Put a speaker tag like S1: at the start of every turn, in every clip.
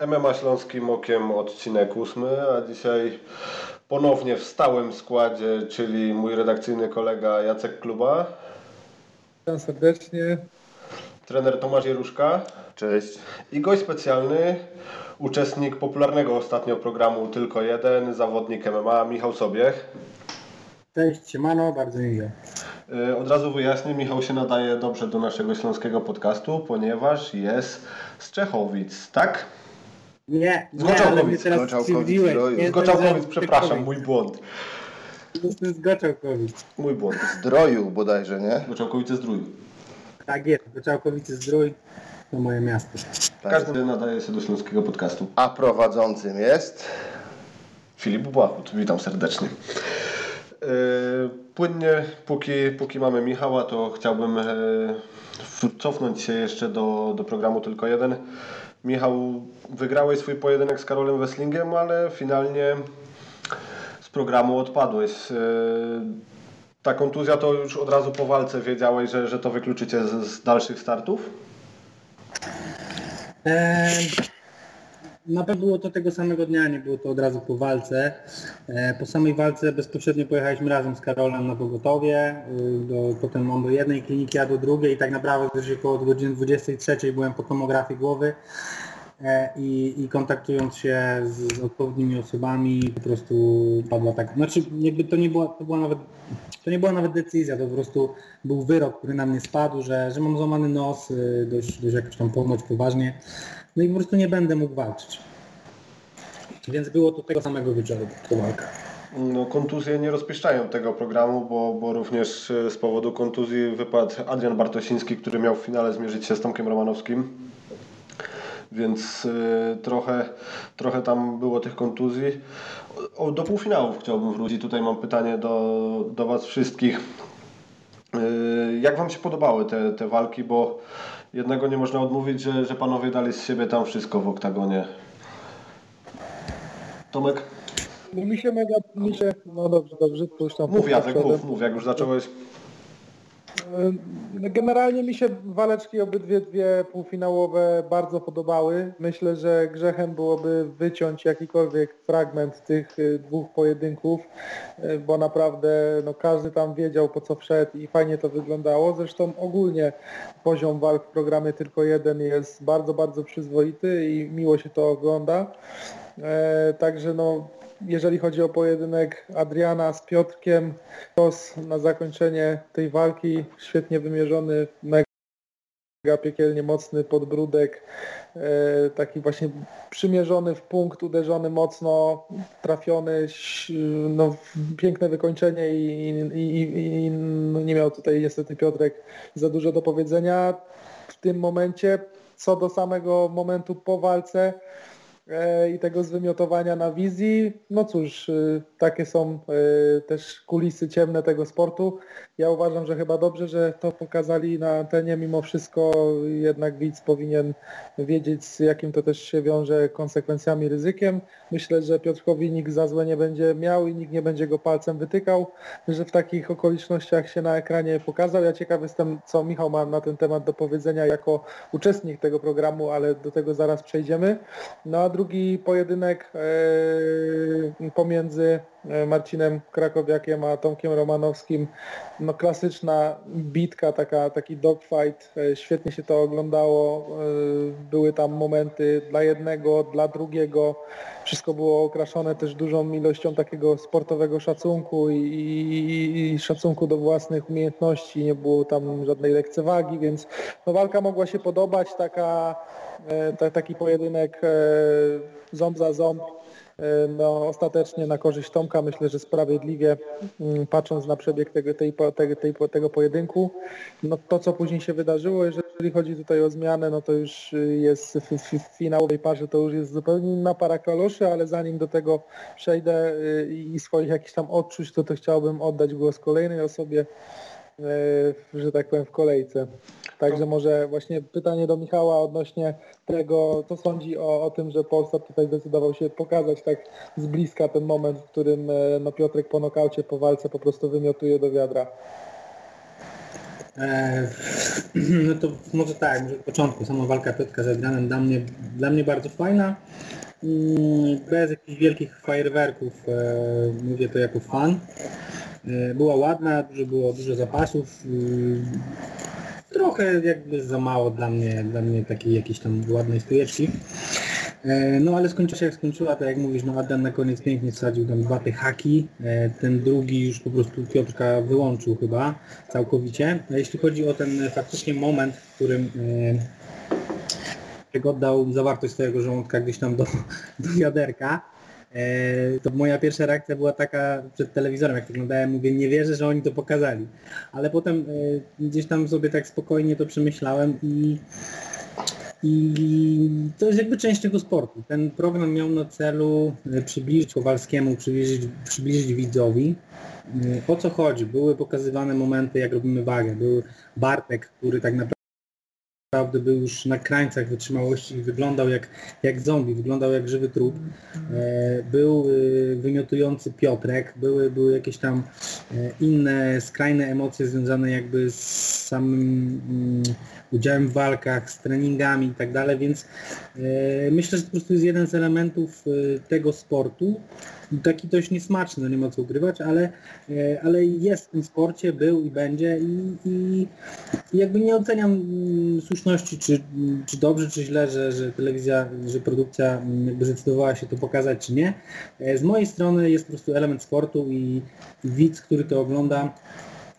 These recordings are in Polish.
S1: MMA Śląskim Okiem odcinek ósmy, a dzisiaj ponownie w stałym składzie, czyli mój redakcyjny kolega Jacek Kluba.
S2: Witam serdecznie.
S1: Trener Tomasz Jeruszka.
S3: Cześć.
S1: I gość specjalny, uczestnik popularnego ostatnio programu Tylko Jeden, zawodnik MMA Michał Sobiech.
S2: Cześć, siemano, bardzo mi miło.
S1: Y, od razu wyjaśnię, Michał się nadaje dobrze do naszego śląskiego podcastu, ponieważ jest z Czechowic, tak?
S2: Nie,
S1: Z
S2: nie, ale
S1: Goczałkowic,
S2: mnie teraz
S3: Goczałkowic,
S2: skrzywdziłeś.
S3: Zdroju.
S2: Nie,
S1: Z Goczałkowic,
S2: jestem z
S1: przepraszam, mój błąd.
S2: Jestem z Goczałkowic.
S1: Mój błąd.
S3: Zdroju bodajże, nie?
S1: Goczałkowice Zdrój.
S2: Tak jest, Goczałkowice Zdrój to moje miasto.
S3: Tak.
S1: Każdy nadaje się do śląskiego podcastu.
S3: A prowadzącym jest?
S1: Filip Błachut, witam serdecznie. Yy, Płynnie, póki, póki mamy Michała, to chciałbym yy, cofnąć się jeszcze do, do programu Tylko Jeden. Michał, wygrałeś swój pojedynek z Karolem Wesslingiem, ale finalnie z programu odpadłeś. Yy, Ta kontuzja to już od razu po walce wiedziałeś, że, że to wykluczycie z, z dalszych startów?
S2: Eee, na pewno było to tego samego dnia, nie było to od razu po walce. E, po samej walce bezpośrednio pojechaliśmy razem z Karolem na pogotowie, y, do, potem on do jednej kliniki, ja do drugiej i tak naprawdę już około godziny 23 byłem po tomografii głowy e, i, i kontaktując się z, z odpowiednimi osobami po prostu padła tak, znaczy jakby to nie była, to była nawet to nie była nawet decyzja, to po prostu był wyrok, który na mnie spadł, że, że mam złamany nos y, dość, dość jakoś tam ponoć poważnie. No i po prostu nie będę mógł walczyć. Więc było to tego samego wieczoru po walka.
S1: No, kontuzje nie rozpieszczają tego programu, bo, bo również e, z powodu kontuzji wypadł Adrian Bartosiński, który miał w finale zmierzyć się z Tomkiem Romanowskim. Więc y, trochę, trochę tam było tych kontuzji. O, do półfinałów chciałbym wrócić. Tutaj mam pytanie do, do Was wszystkich. Y, jak Wam się podobały te, te walki? Bo jednego nie można odmówić, że, że Panowie dali z siebie tam wszystko w oktagonie. Tomek?
S4: No mi się mega, mi się, no dobrze, dobrze,
S1: Mów Jacek, mów, mów, jak już zacząłeś.
S4: Generalnie mi się waleczki obydwie dwie półfinałowe bardzo podobały. Myślę, że grzechem byłoby wyciąć jakikolwiek fragment tych y, dwóch pojedynków, y, bo naprawdę no, każdy tam wiedział po co wszedł i fajnie to wyglądało. Zresztą ogólnie poziom walk w programie tylko jeden jest bardzo, bardzo przyzwoity i miło się to ogląda. E, także no jeżeli chodzi o pojedynek Adriana z Piotrkiem, tos na zakończenie tej walki, świetnie wymierzony, mega piekielnie mocny podbródek, e, taki właśnie przymierzony w punkt, uderzony mocno, trafiony, no, piękne wykończenie i, i, i, i no, nie miał tutaj niestety Piotrek za dużo do powiedzenia w tym momencie. Co do samego momentu po walce, i tego zwymiotowania na wizji. No cóż, y, takie są y, też kulisy ciemne tego sportu. Ja uważam, że chyba dobrze, że to pokazali na antenie. Mimo wszystko jednak widz powinien wiedzieć z jakim to też się wiąże konsekwencjami, ryzykiem. Myślę, że Piotrkowi nikt za złe nie będzie miał i nikt nie będzie go palcem wytykał, że w takich okolicznościach się na ekranie pokazał. Ja ciekaw jestem, co Michał ma na ten temat do powiedzenia jako uczestnik tego programu, ale do tego zaraz przejdziemy. No a drugi pojedynek e, pomiędzy e, Marcinem Krakowiakiem a Tomkiem Romanowskim, no klasyczna bitka, taka, taki dogfight, e, świetnie się to oglądało, były tam momenty dla jednego, dla drugiego, wszystko było okraszone też dużą ilością takiego sportowego szacunku i, i, i szacunku do własnych umiejętności, nie było tam żadnej lekcewagi, więc no, walka mogła się podobać, taka, e, ta, taki pojedynek e, ząb za ząb, e, no, ostatecznie na korzyść Tomka, myślę, że sprawiedliwie, mm, patrząc na przebieg tego, tej, tej, tej, tego pojedynku. No, to, co później się wydarzyło, jeżeli chodzi tutaj o zmianę, no to już jest w, w, finałowej parze, to już jest zupełnie inna para kaloszy, ale zanim do tego przejdę y, i swoich jakichś tam odczuć, to, to chciałbym oddać głos kolejnej osobie, że tak powiem, w kolejce. Także może właśnie pytanie do Michała odnośnie tego, co sądzi o, o tym, że Polsat tutaj zdecydował się pokazać tak z bliska ten moment, w którym e, no, Piotrek po nokaucie, po walce po prostu wymiotuje do wiadra.
S2: E, no to może tak, może od początku. Sama walka Piotrka z Adrianem dla mnie, dla mnie bardzo fajna. Mm, Bez jakichś wielkich fajerwerków, e, mówię to jako fan. E, Była ładna, dużo było dużo zapasów. y, Trochę jakby za mało dla mnie, dla mnie takiej jakiejś tam ładnej stójeczki. E, No ale skończyła się jak skończyła, tak jak mówisz, no Adam na koniec pięknie wsadził tam dwa te haki, e, ten drugi już po prostu Piotrka wyłączył chyba całkowicie. A jeśli chodzi o ten faktycznie moment, w którym oddał zawartość swojego żołądka gdzieś tam do, do wiaderka, to moja pierwsza reakcja była taka przed telewizorem, jak wyglądałem, mówię, nie wierzę, że oni to pokazali. Ale potem e, gdzieś tam sobie tak spokojnie to przemyślałem i i to jest jakby część tego sportu. Ten program miał na celu e, przybliżyć Kowalskiemu, przybliżyć, przybliżyć widzowi. E, O co chodzi? Były pokazywane momenty, jak robimy wagę. Był Bartek, który tak naprawdę był już na krańcach wytrzymałości i wyglądał jak, jak zombie, wyglądał jak żywy trup. E, Był e, wymiotujący Piotrek, były, były jakieś tam e, inne skrajne emocje związane jakby z samym mm, udziałem w walkach, z treningami i tak dalej, więc myślę, że to po prostu jest jeden z elementów tego sportu. Taki dość niesmaczny, no nie ma co ukrywać, ale, e, ale jest w tym sporcie, był i będzie i, i, jakby nie oceniam mm, słuszności, czy, czy dobrze, czy źle, że, że telewizja, że produkcja mm, jakby zdecydowała się to pokazać, czy nie. E, Z mojej strony jest po prostu element sportu i widz, który to ogląda,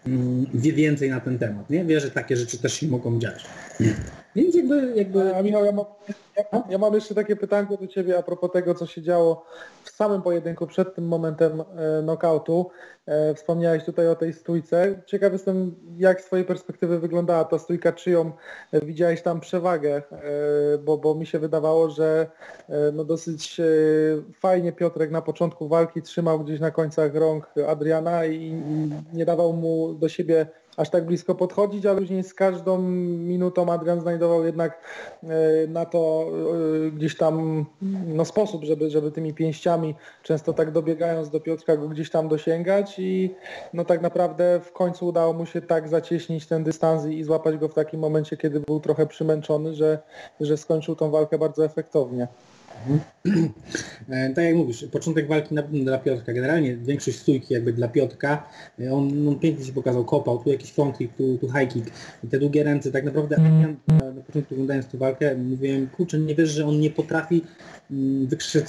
S2: mm, wie więcej na ten temat, nie? Wie, że takie rzeczy też się mogą dziać. Więc jakby, jakby
S4: A Michał, ja mam, ja, ja mam jeszcze takie pytanko do Ciebie a propos tego, co się działo w samym pojedynku przed tym momentem e, knockoutu. E, wspomniałeś tutaj o tej stójce. Ciekaw jestem, jak z Twojej perspektywy wyglądała ta stójka, czyją e, widziałeś tam przewagę, e, bo, bo mi się wydawało, że e, no dosyć e, fajnie Piotrek na początku walki trzymał gdzieś na końcach rąk Adriana i, i nie dawał mu do siebie aż tak blisko podchodzić, ale później z każdą minutą Adrian znajdował jednak e, na to e, gdzieś tam no, sposób, żeby, żeby tymi pięściami, często tak dobiegając do Piotrka, go gdzieś tam dosięgać i no tak naprawdę w końcu udało mu się tak zacieśnić ten dystans i złapać go w takim momencie, kiedy był trochę przymęczony, że, że skończył tą walkę bardzo efektownie.
S2: E, Tak jak mówisz, początek walki na, dla Piotrka, generalnie większość stójki jakby dla Piotrka, e, on, on pięknie się pokazał, kopał, tu jakiś front kick, tu, tu high kick. Te długie ręce, tak naprawdę ja na, na początku oglądając tę walkę mówiłem, kurczę, nie wiesz, że on nie potrafi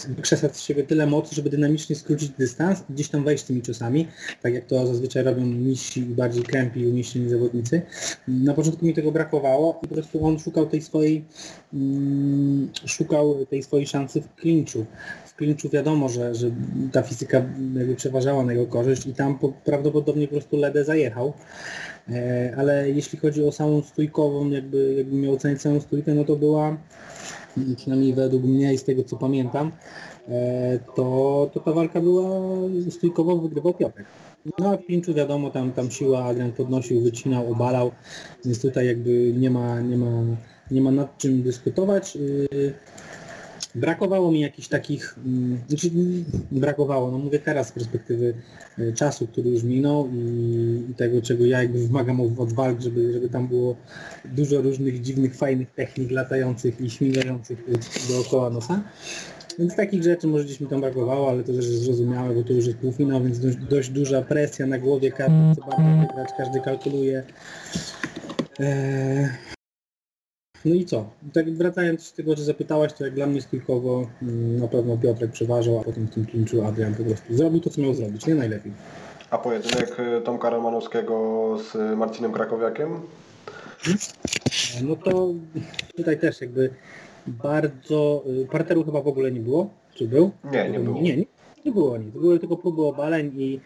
S2: wykrzesać, z siebie tyle mocy, żeby dynamicznie skrócić dystans i gdzieś tam wejść tymi ciosami, tak jak to zazwyczaj robią niżsi i bardziej krępi i umieśnieni zawodnicy. Na początku mi tego brakowało i po prostu on szukał tej swojej mm, szukał tej swojej szansy w klinczu. W klinczu wiadomo, że, że ta fizyka przeważała na jego korzyść i tam po, prawdopodobnie po prostu Ledę zajechał. E, ale jeśli chodzi o samą stójkową, jakby, jakby miał ocenić samą stójkę, no to była przynajmniej według mnie i z tego co pamiętam, e, to, to ta walka była stójkowo wygrywał Piotrek. No a w klinczu wiadomo, tam, tam siła Adrian podnosił, wycinał, obalał, więc tutaj jakby nie ma, nie ma, nie ma nad czym dyskutować. Brakowało mi jakichś takich, mm, znaczy mm, brakowało, no mówię teraz z perspektywy y, czasu, który już minął i, tego, czego ja jakby wymagam od walk, żeby, żeby tam było dużo różnych dziwnych, fajnych technik latających i śmigających dookoła nosa. Więc takich rzeczy może gdzieś mi tam brakowało, ale to też jest zrozumiałe, bo to już jest półfinał, więc dość, dość duża presja na głowie, każdy chce bardzo wygrać, każdy kalkuluje. Eee, no i co? Tak wracając do tego, że zapytałaś, to jak dla mnie stójkowo mm, na pewno Piotrek przeważał, a potem w tym klinczu Adrian po prostu zrobił to, co miał zrobić, nie najlepiej.
S1: A pojedynek y, Tomka Romanowskiego z Marcinem Krakowiakiem?
S2: No to tutaj też jakby bardzo... y, Parteru chyba w ogóle nie było, czy był?
S1: Nie, nie było.
S2: Nie, nie, nie było nic. Były tylko próby obaleń i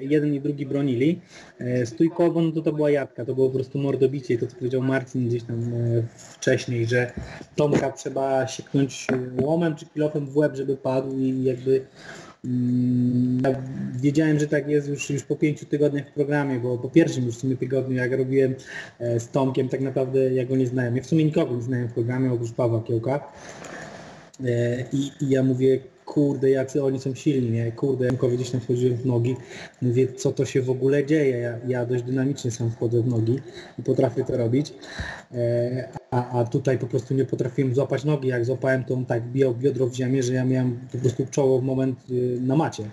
S2: jeden i drugi bronili. E, Stójkowo no to to była jadka, to było po prostu mordobicie i to co powiedział Marcin gdzieś tam e, wcześniej, że Tomka trzeba sieknąć e, łomem czy kilofem w łeb, żeby padł i jakby mm, ja wiedziałem, że tak jest już, już po pięciu tygodniach w programie, bo po pierwszym już w sumie tygodniu, jak robiłem z Tomkiem, tak naprawdę ja go nie znałem. Ja w sumie nikogo nie znałem w programie, oprócz Pawła Kiełka. I, I ja mówię, kurde, jacy oni są silni, nie? Kurde, Jankowi gdzieś tam wchodziłem w nogi, mówię, co to się w ogóle dzieje, ja, ja dość dynamicznie sam wchodzę w nogi i potrafię to robić, e, a, a tutaj po prostu nie potrafiłem złapać nogi, jak złapałem to on tak bijał biodro w ziemię, że ja miałem po prostu czoło w moment y, na macie.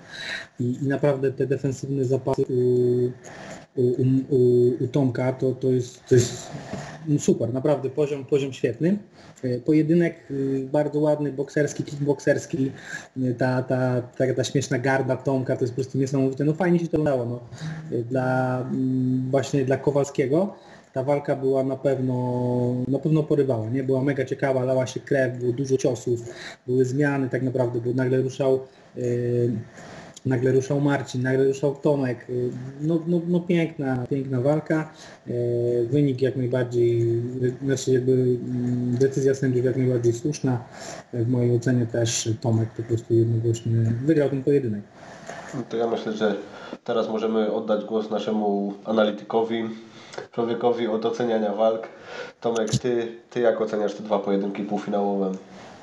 S2: I, i naprawdę te defensywne zapasy u, u, u, u Tomka to, to, jest, to jest no super, naprawdę poziom, poziom świetny. E, Pojedynek y, bardzo ładny, bokserski, kickbokserski, y, ta, ta, ta, ta śmieszna garda Tomka to jest po prostu niesamowite. No fajnie się to udało. No. Y, Dla, mm, właśnie dla Kowalskiego ta walka była na pewno, na pewno porywała, nie? Była mega ciekawa, lała się krew, było dużo ciosów, były zmiany tak naprawdę, bo nagle ruszał y, nagle ruszał Marcin, nagle ruszał Tomek. Y, No, no, no piękna, piękna walka. Y, Wynik jak najbardziej, znaczy jakby mm, decyzja sędziów jak najbardziej słuszna. W mojej ocenie też Tomek po prostu jednogłośnie wygrał ten pojedynek.
S1: No To ja myślę, że teraz możemy oddać głos naszemu analitykowi, człowiekowi od oceniania walk. Tomek, ty, ty jak oceniasz te dwa pojedynki półfinałowe?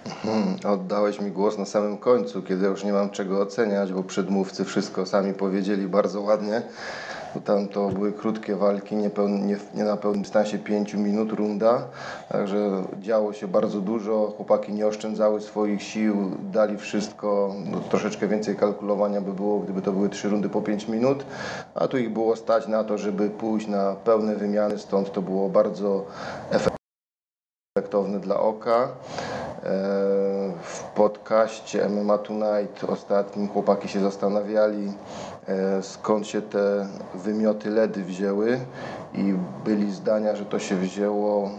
S3: Hmm, oddałeś mi głos na samym końcu, kiedy już nie mam czego oceniać, bo przedmówcy wszystko sami powiedzieli bardzo ładnie. Tam to były krótkie walki, nie, nie, nie na pełnym dystansie 5 minut runda, także działo się bardzo dużo. Chłopaki nie oszczędzały swoich sił, dali wszystko. No, troszeczkę więcej kalkulowania by było, gdyby to były 3 rundy po 5 minut, a tu ich było stać na to, żeby pójść na pełne wymiany, stąd to było bardzo efektowny dla oka. E, W podcaście MMA Tonight ostatnim chłopaki się zastanawiali e, skąd się te wymioty ledy wzięły i byli zdania, że to się wzięło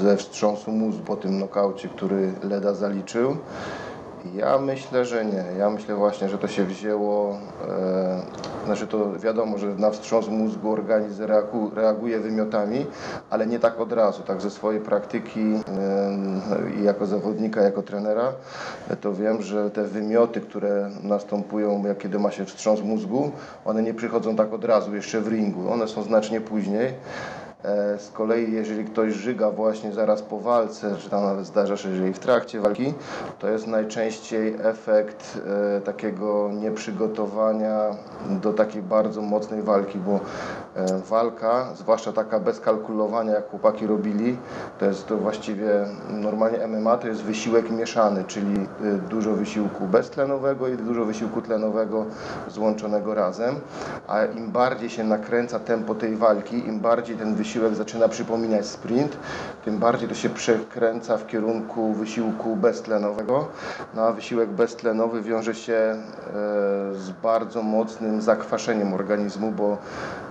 S3: ze wstrząsu mózgu po tym nokaucie, który leda zaliczył. Ja myślę, że nie. Ja myślę właśnie, że to się wzięło, e, znaczy to wiadomo, że na wstrząs mózgu organizm reagu, reaguje wymiotami, ale nie tak od razu. Tak ze swojej praktyki e, jako zawodnika, jako trenera, to wiem, że te wymioty, które następują, jak kiedy ma się wstrząs mózgu, one nie przychodzą tak od razu, jeszcze w ringu. One są znacznie później. E, Z kolei jeżeli ktoś żyga właśnie zaraz po walce, czy tam nawet zdarza się, że i w trakcie walki, to jest najczęściej efekt e, takiego nieprzygotowania do takiej bardzo mocnej walki, bo e, walka, zwłaszcza taka bez kalkulowania, jak chłopaki robili, to jest to właściwie normalnie MMA to jest wysiłek mieszany, czyli dużo wysiłku beztlenowego i dużo wysiłku tlenowego złączonego razem, a im bardziej się nakręca tempo tej walki, im bardziej ten wysiłek zaczyna przypominać sprint, tym bardziej to się przekręca w kierunku wysiłku beztlenowego. No a wysiłek beztlenowy wiąże się e, z bardzo mocnym zakwaszeniem organizmu, bo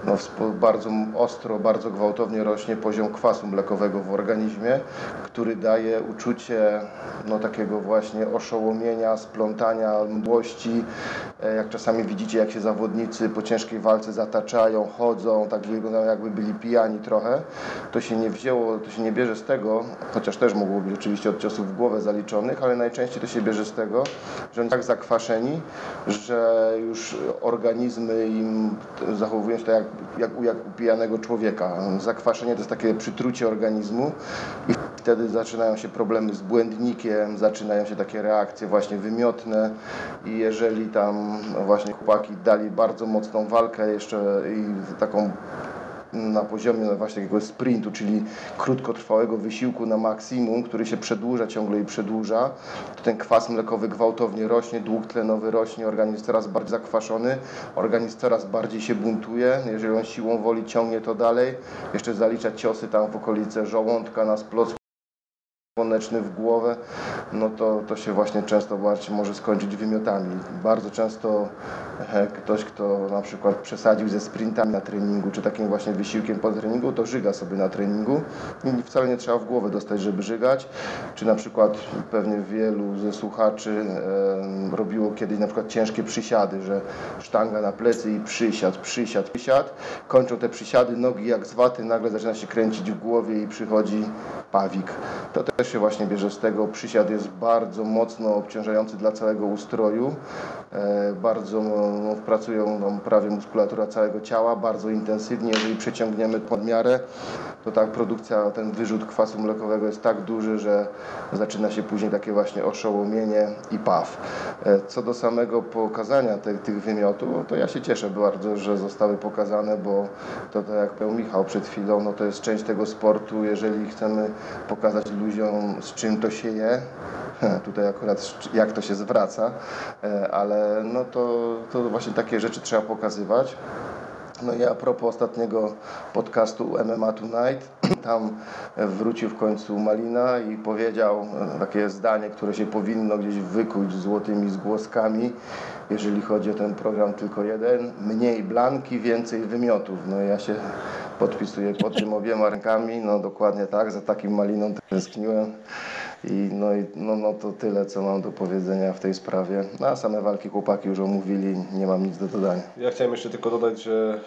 S3: no, bardzo ostro, bardzo gwałtownie rośnie poziom kwasu mlekowego w organizmie, który daje uczucie no, takiego właśnie oszołomienia, splątania, mdłości. E, Jak czasami widzicie, jak się zawodnicy po ciężkiej walce zataczają, chodzą, tak wyglądają jakby byli pijani trochę, to się nie wzięło, to się nie bierze z tego, chociaż też mogło być oczywiście od ciosów w głowę zaliczonych, ale najczęściej to się bierze z tego, że oni tak zakwaszeni, że już organizmy im zachowują się tak jak, jak, u- jak u pijanego człowieka. Zakwaszenie to jest takie przytrucie organizmu i wtedy zaczynają się problemy z błędnikiem, zaczynają się takie reakcje właśnie wymiotne i jeżeli tam właśnie chłopaki dali bardzo mocną walkę jeszcze i taką na poziomie właśnie takiego sprintu, czyli krótkotrwałego wysiłku na maksimum, który się przedłuża ciągle i przedłuża, to ten kwas mlekowy gwałtownie rośnie, dług tlenowy rośnie, organizm coraz bardziej zakwaszony, organizm coraz bardziej się buntuje, jeżeli on siłą woli ciągnie to dalej, jeszcze zalicza ciosy tam w okolice żołądka na splot słoneczny w głowę, no to, to się właśnie często bardziej może skończyć wymiotami. Bardzo często ktoś, kto na przykład przesadził ze sprintami na treningu, czy takim właśnie wysiłkiem po treningu, to żyga sobie na treningu i wcale nie trzeba w głowę dostać, żeby żygać. Czy na przykład pewnie wielu ze słuchaczy e, robiło kiedyś na przykład ciężkie przysiady, że sztanga na plecy i przysiad, przysiad, przysiad. Kończą te przysiady, nogi jak z waty, nagle zaczyna się kręcić w głowie i przychodzi pawik. To też się właśnie bierze z tego. Przysiad jest bardzo mocno obciążający dla całego ustroju. E, bardzo no, pracują no, prawie muskulatura całego ciała, bardzo intensywnie. Jeżeli przeciągniemy pod miarę, to ta produkcja, ten wyrzut kwasu mlekowego jest tak duży, że zaczyna się później takie właśnie oszołomienie i paw. E, co do samego pokazania te, tych wymiotów, to ja się cieszę bardzo, że zostały pokazane, bo to tak jak powiedział Michał przed chwilą, no to jest część tego sportu. Jeżeli chcemy pokazać ludziom, z czym to się je, tutaj akurat jak to się zwraca, e, ale no to, to właśnie takie rzeczy trzeba pokazywać. No i a propos ostatniego podcastu MMA Tonight, tam wrócił w końcu Malina i powiedział e, takie zdanie, które się powinno gdzieś wykuć złotymi zgłoskami, jeżeli chodzi o ten program tylko jeden, mniej blanki, więcej wymiotów. No ja się podpisuję pod tym obiema rękami, no dokładnie tak, za takim Maliną tęskniłem. I no, i no, no to tyle, co mam do powiedzenia w tej sprawie. No, a same walki chłopaki już omówili, nie mam nic do dodania.
S1: Ja chciałem jeszcze tylko dodać, że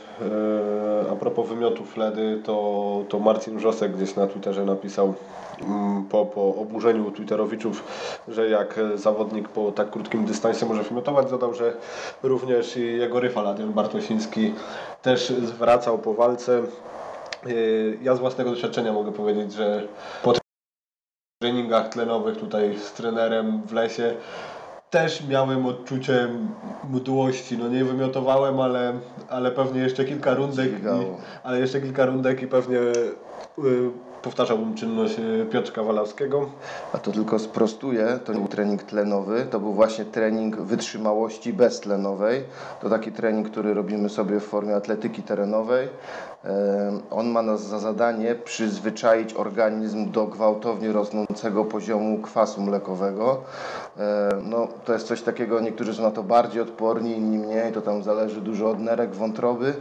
S1: e, a propos wymiotów Ledy, to, to Marcin Wrzosek gdzieś na Twitterze napisał mm, po, po oburzeniu Twitterowiczów, że jak zawodnik po tak krótkim dystansie może wymiotować, dodał, że również jego rywal Adrian Bartosiński też zwracał po walce. E, ja z własnego doświadczenia mogę powiedzieć, że po treningach tlenowych tutaj z trenerem w lesie też miałem odczucie mdłości. No nie wymiotowałem, ale, ale pewnie jeszcze kilka rundek, i, ale jeszcze kilka rundek i pewnie y, powtarzałbym czynność y, Piotrka Walawskiego.
S3: A to tylko sprostuję, to nie był trening tlenowy, to był właśnie trening wytrzymałości beztlenowej. To taki trening, który robimy sobie w formie atletyki terenowej. On ma nas za zadanie przyzwyczaić organizm do gwałtownie rosnącego poziomu kwasu mlekowego. No, to jest coś takiego, niektórzy są na to bardziej odporni, inni mniej, to tam zależy dużo od nerek, wątroby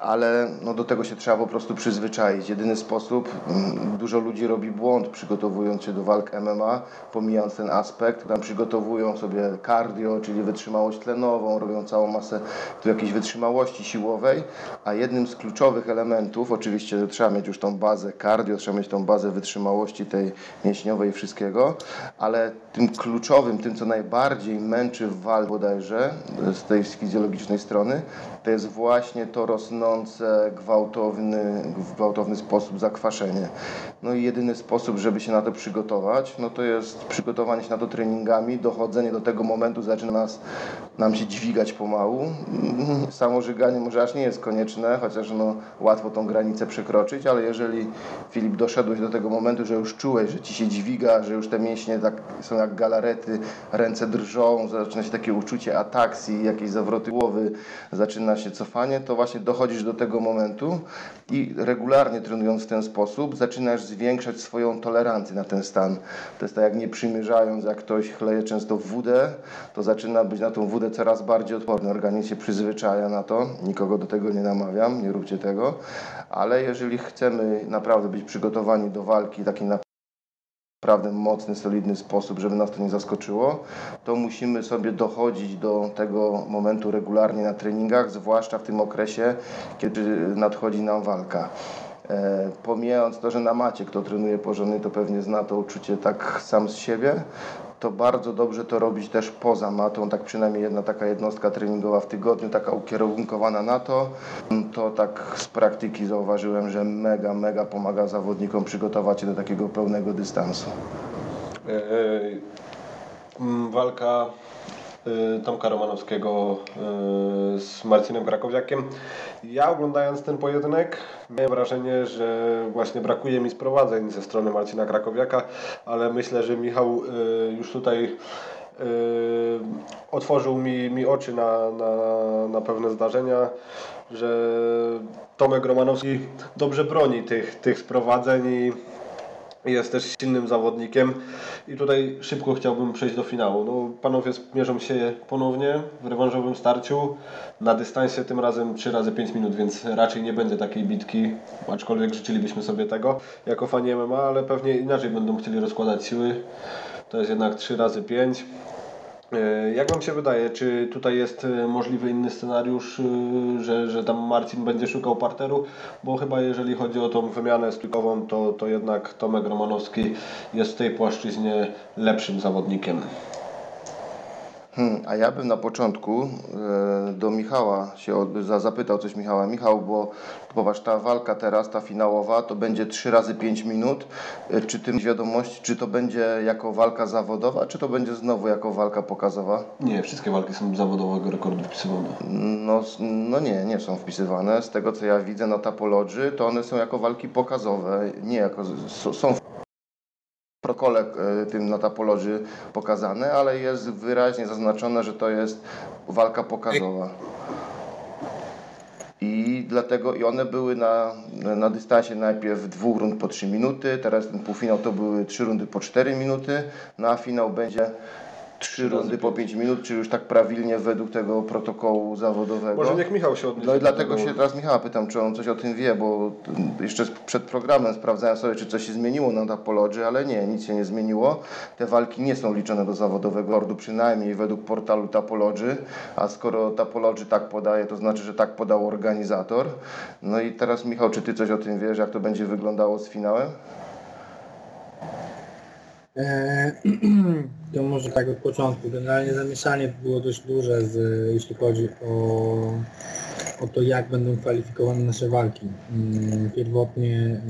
S3: ale no do tego się trzeba po prostu przyzwyczaić. Jedyny sposób, mm, dużo ludzi robi błąd przygotowując się do walk MMA, pomijając ten aspekt, tam przygotowują sobie cardio, czyli wytrzymałość tlenową, robią całą masę tu jakiejś wytrzymałości siłowej, a jednym z kluczowych elementów, oczywiście trzeba mieć już tą bazę cardio, trzeba mieć tą bazę wytrzymałości tej mięśniowej i wszystkiego, ale tym kluczowym, tym co najbardziej męczy w walce bodajże, z tej fizjologicznej strony, to jest właśnie to rosnące gwałtowny, w gwałtowny sposób zakwaszenie. No i jedyny sposób, żeby się na to przygotować, no to jest przygotowanie się na to treningami, dochodzenie do tego momentu zaczyna nas, nam się dźwigać pomału. Samo żyganie może aż nie jest konieczne, chociaż no, łatwo tą granicę przekroczyć, ale jeżeli Filip doszedłeś do tego momentu, że już czułeś, że ci się dźwiga, że już te mięśnie tak, są jak galarety, ręce drżą, zaczyna się takie uczucie ataksji, jakieś zawroty głowy, zaczyna się cofanie, to właśnie dochodzisz do tego momentu i regularnie trenując w ten sposób, zaczynasz zwiększać swoją tolerancję na ten stan. To jest tak jak nie przymierzając, jak ktoś chleje często wódę, to zaczyna być na tą wódę coraz bardziej odporny. Organizm się przyzwyczaja na to, nikogo do tego nie namawiam, nie róbcie tego, ale jeżeli chcemy naprawdę być przygotowani do walki takiej na naprawdę mocny, solidny sposób, żeby nas to nie zaskoczyło, to musimy sobie dochodzić do tego momentu regularnie na treningach, zwłaszcza w tym okresie, kiedy nadchodzi nam walka. E, pomijając to, że na macie kto trenuje porządnie, to pewnie zna to uczucie tak sam z siebie, to bardzo dobrze to robić też poza matą, tak przynajmniej jedna taka jednostka treningowa w tygodniu, taka ukierunkowana na to. To tak z praktyki zauważyłem, że mega, mega pomaga zawodnikom przygotować się do takiego pełnego dystansu.
S1: E, e, walka Tomka Romanowskiego y, z Marcinem Krakowiakiem. Ja oglądając ten pojedynek miałem wrażenie, że właśnie brakuje mi sprowadzeń ze strony Marcina Krakowiaka, ale myślę, że Michał y, już tutaj otworzył mi, mi oczy na, na, na pewne zdarzenia, że Tomek Romanowski dobrze broni tych, tych sprowadzeń i jest też silnym zawodnikiem i tutaj szybko chciałbym przejść do finału. No, panowie mierzą się ponownie w rewanżowym starciu na dystansie tym razem 3 razy 5 minut, więc raczej nie będzie takiej bitki, aczkolwiek życzylibyśmy sobie tego jako fani MMA, ale pewnie inaczej będą chcieli rozkładać siły. To jest jednak 3 razy 5 E, Jak Wam się wydaje, czy tutaj jest e, możliwy inny scenariusz, e, że, że tam Marcin będzie szukał parteru? Bo chyba jeżeli chodzi o tą wymianę stójkową, to, to jednak Tomek Romanowski jest w tej płaszczyźnie lepszym zawodnikiem.
S3: Hmm, a ja bym na początku e, do Michała się od, za, zapytał coś Michała. Michał, bo popatrz, ta walka teraz, ta finałowa, to będzie 3 razy 5 minut. E, czy ty masz wiadomości, czy to będzie jako walka zawodowa, czy to będzie znowu jako walka pokazowa?
S1: Nie, wszystkie walki są zawodowego rekordu wpisywane.
S3: No, no nie, nie są wpisywane. Z tego co ja widzę na Tapologii, to one są jako walki pokazowe, nie jako, są protokole e, tym na Tapologii pokazane, ale jest wyraźnie zaznaczone, że to jest walka pokazowa. I dlatego i one były na, na dystansie najpierw dwóch rund po 3 minuty, teraz ten półfinał to były trzy rundy po 4 minuty, no a finał będzie trzy rundy po 5 minut, czyli już tak prawilnie według tego protokołu zawodowego.
S1: Może niech Michał się odniesie.
S3: No i dlatego
S1: tego.
S3: się teraz Michała pytam, czy on coś o tym wie, bo jeszcze przed programem sprawdzałem sobie, czy coś się zmieniło na Tapologii, ale nie, nic się nie zmieniło. Te walki nie są liczone do zawodowego ordu, przynajmniej według portalu Tapologii, a skoro Tapologii tak podaje, to znaczy, że tak podał organizator. No i teraz Michał, czy ty coś o tym wiesz, jak to będzie wyglądało z finałem?
S2: Eee, To może tak od początku. Generalnie zamieszanie było dość duże, z, jeśli chodzi o, o to, jak będą kwalifikowane nasze walki. Mm, Pierwotnie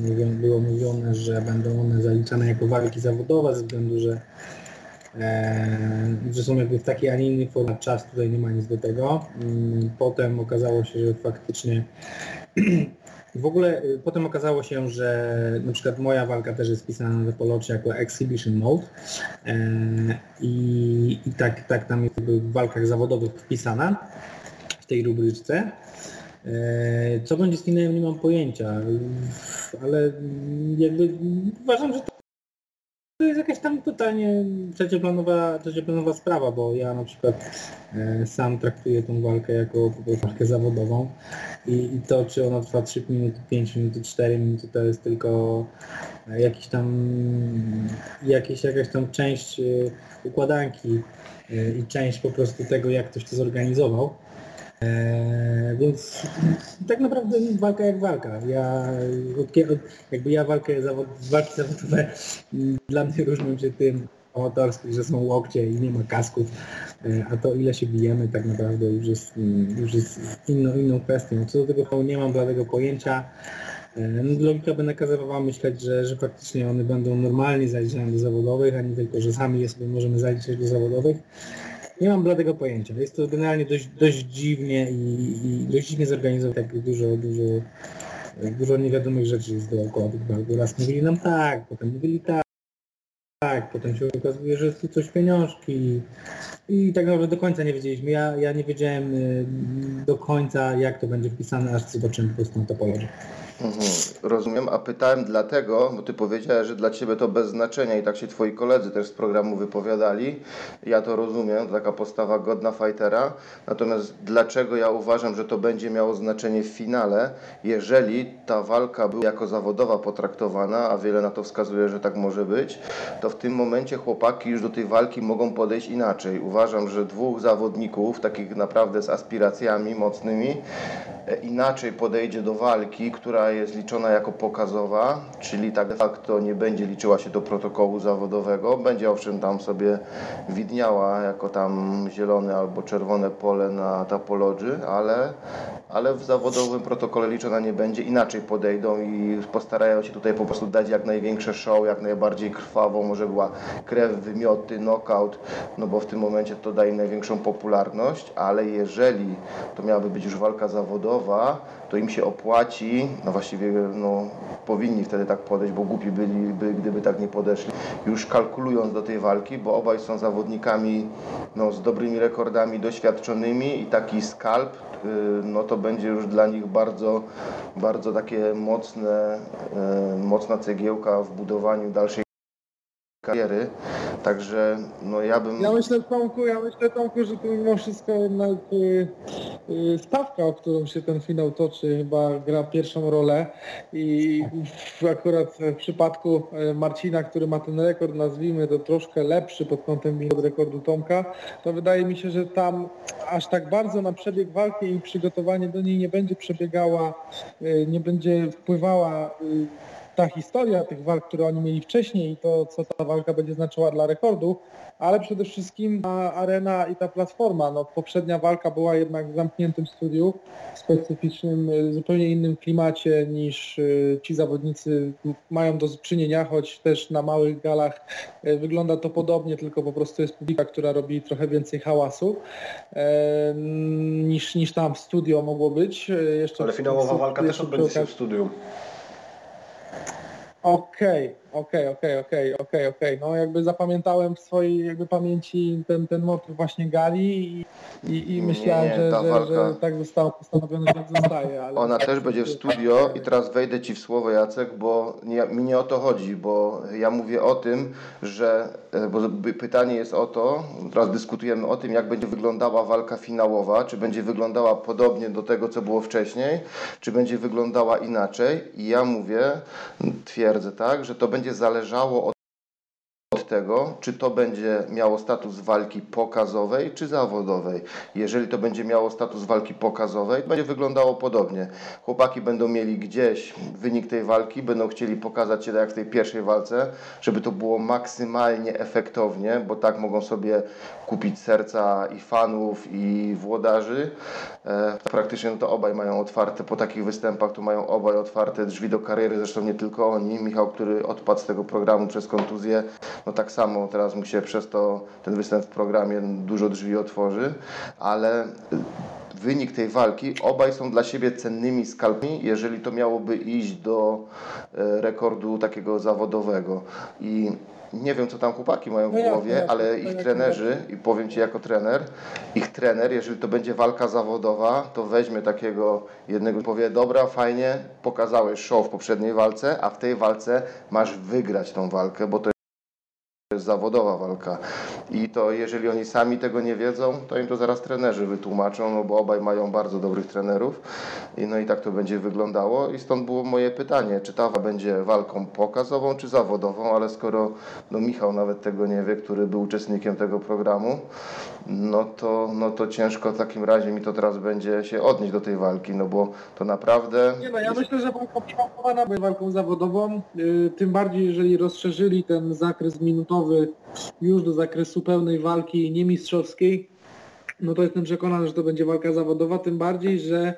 S2: było mówione, że będą one zaliczane jako walki zawodowe, ze względu, że, e, że są jakby w takiej, a nie innej formie. Czas tutaj nie ma nic do tego. Mm, Potem okazało się, że faktycznie w ogóle y, potem okazało się, że na przykład moja walka też jest wpisana na Polocie jako Exhibition Mode e, i, i tak, tak tam jest w walkach zawodowych wpisana w tej rubryczce. E, co będzie z finałem nie mam pojęcia, ale jakby uważam, że to jest jakaś tam totalnie trzecioplanowa, trzecioplanowa sprawa, bo ja na przykład e, sam traktuję tą walkę jako walkę zawodową i, i to czy ona trwa 3 minuty, 5 minut, 4 minuty to jest tylko e, jakiś tam jakieś, jakaś tam część e, układanki e, i część po prostu tego jak ktoś to zorganizował. E, więc tak naprawdę walka jak walka. Ja jakby ja walkę zawod, walki zawodowe mm, dla mnie różnią się tym amatorskich, że są łokcie i nie ma kasków, e, a to ile się bijemy tak naprawdę już jest, mm, już jest inną, inną kwestią. Co do tego nie mam bladego pojęcia. E, No, logika by nakazywała myśleć, że, że faktycznie one będą normalnie zaliczane do zawodowych, a nie tylko, że sami je sobie możemy zaliczyć do zawodowych. Nie mam bladego pojęcia. Jest to generalnie dość, dość dziwnie i, i dość dziwnie zorganizowane, tak dużo, dużo, dużo niewiadomych rzeczy jest dookoła tych. Bo Raz mówili nam tak, potem mówili tak, tak, potem się okazuje, że tu coś pieniążki i tak naprawdę do końca nie wiedzieliśmy. Ja, ja nie wiedziałem y, do końca jak to będzie wpisane, aż zobaczyłem po prostu na topologię.
S3: Mhm, rozumiem, a pytałem dlatego, bo ty powiedziałeś, że dla ciebie to bez znaczenia i tak się twoi koledzy też z programu wypowiadali. Ja to rozumiem, taka postawa godna fightera. Natomiast dlaczego ja uważam, że to będzie miało znaczenie w finale, jeżeli ta walka była jako zawodowa potraktowana, a wiele na to wskazuje, że tak może być, to w tym momencie chłopaki już do tej walki mogą podejść inaczej. Uważam, że dwóch zawodników, takich naprawdę z aspiracjami mocnymi, e, inaczej podejdzie do walki, która jest liczona jako pokazowa, czyli tak de facto nie będzie liczyła się do protokołu zawodowego, będzie owszem tam sobie widniała jako tam zielone albo czerwone pole na tapologii, ale, ale w zawodowym protokole liczona nie będzie, inaczej podejdą i postarają się tutaj po prostu dać jak największe show, jak najbardziej krwawo, może była krew, wymioty, knockout, no bo w tym momencie to daje największą popularność, ale jeżeli to miałaby być już walka zawodowa, to im się opłaci, no właściwie no, powinni wtedy tak podejść, bo głupi byliby, gdyby tak nie podeszli, już kalkulując do tej walki, bo obaj są zawodnikami no, z dobrymi rekordami, doświadczonymi i taki skalp, y, no to będzie już dla nich bardzo, bardzo takie mocne, y, mocna cegiełka w budowaniu dalszej kariery. Także no ja bym...
S4: Ja myślę Tomku, ja myślę Tomku, że to mimo wszystko jednak y, y, stawka, o którą się ten finał toczy, chyba gra pierwszą rolę i w, akurat w przypadku y, Marcina, który ma ten rekord, nazwijmy to troszkę lepszy pod kątem od rekordu Tomka, to wydaje mi się, że tam aż tak bardzo na przebieg walki i przygotowanie do niej nie będzie przebiegała, nie będzie wpływała ta historia tych walk, które oni mieli wcześniej i to, co ta walka będzie znaczyła dla rekordu, ale przede wszystkim ta arena i ta platforma. No, poprzednia walka była jednak w zamkniętym studiu, w specyficznym, y, zupełnie innym klimacie niż y, ci zawodnicy mają do czynienia, choć też na małych galach y, wygląda to podobnie, tylko po prostu jest publika, która robi trochę więcej hałasu e, niż, niż tam w studio mogło być. Jeszcze
S1: Ale finałowa walka też odbędzie się w studiu. Okay.
S4: Okej, okej, okej, okej, okej, okej. No jakby zapamiętałem w swojej jakby pamięci ten, ten motyw właśnie gali i, i, i
S3: Nie,
S4: myślałem,
S3: nie,
S4: że,
S3: ta
S4: że,
S3: walka-
S4: że tak zostało postanowione, że tak zostaje. Ale
S3: Ona też będzie w studio i teraz wejdę Ci w słowo Jacek, bo nie, mi nie o to chodzi, bo ja mówię o tym, że e, bo pytanie jest o to, teraz dyskutujemy o tym, jak będzie wyglądała walka finałowa, czy będzie wyglądała podobnie do tego, co było wcześniej, czy będzie wyglądała inaczej i ja mówię, twierdzę tak, że to będzie zależało od od tego, czy to będzie miało status walki pokazowej czy zawodowej. Jeżeli to będzie miało status walki pokazowej, to będzie wyglądało podobnie. Chłopaki będą mieli gdzieś wynik tej walki, będą chcieli pokazać się tak jak w tej pierwszej walce, żeby to było maksymalnie efektownie, bo tak mogą sobie kupić serca i fanów i włodarzy. E, praktycznie no to obaj mają otwarte, po takich występach to mają obaj otwarte drzwi do kariery, zresztą nie tylko oni. Michał, który odpadł z tego programu przez kontuzję, no tak samo teraz mu się przez to ten występ w programie dużo drzwi otworzy, ale wynik tej walki, obaj są dla siebie cennymi skalpami, jeżeli to miałoby iść do e, rekordu takiego zawodowego. I nie wiem, co tam chłopaki mają w
S4: No
S3: głowie, ale ich trenerzy, i powiem Ci jako trener, ich trener, jeżeli to będzie walka zawodowa, to weźmie takiego jednego i powie, dobra, fajnie, pokazałeś show w poprzedniej walce, a w tej walce masz wygrać tą walkę, bo to zawodowa walka. I to jeżeli oni sami tego nie wiedzą, to im to zaraz trenerzy wytłumaczą, no bo obaj mają bardzo dobrych trenerów. I no i tak to będzie wyglądało. I stąd było moje pytanie, czy ta będzie walką pokazową, czy zawodową, ale skoro no Michał nawet tego nie wie, który był uczestnikiem tego programu, no to, no to ciężko w takim razie mi to teraz będzie się odnieść do tej walki, no bo to naprawdę...
S4: Nie no, ja myślę, że walka przygotowana będzie walką zawodową, yy, tym bardziej jeżeli rozszerzyli ten zakres minutowy już do zakresu pełnej walki niemistrzowskiej, no to jestem przekonany, że to będzie walka zawodowa, tym bardziej, że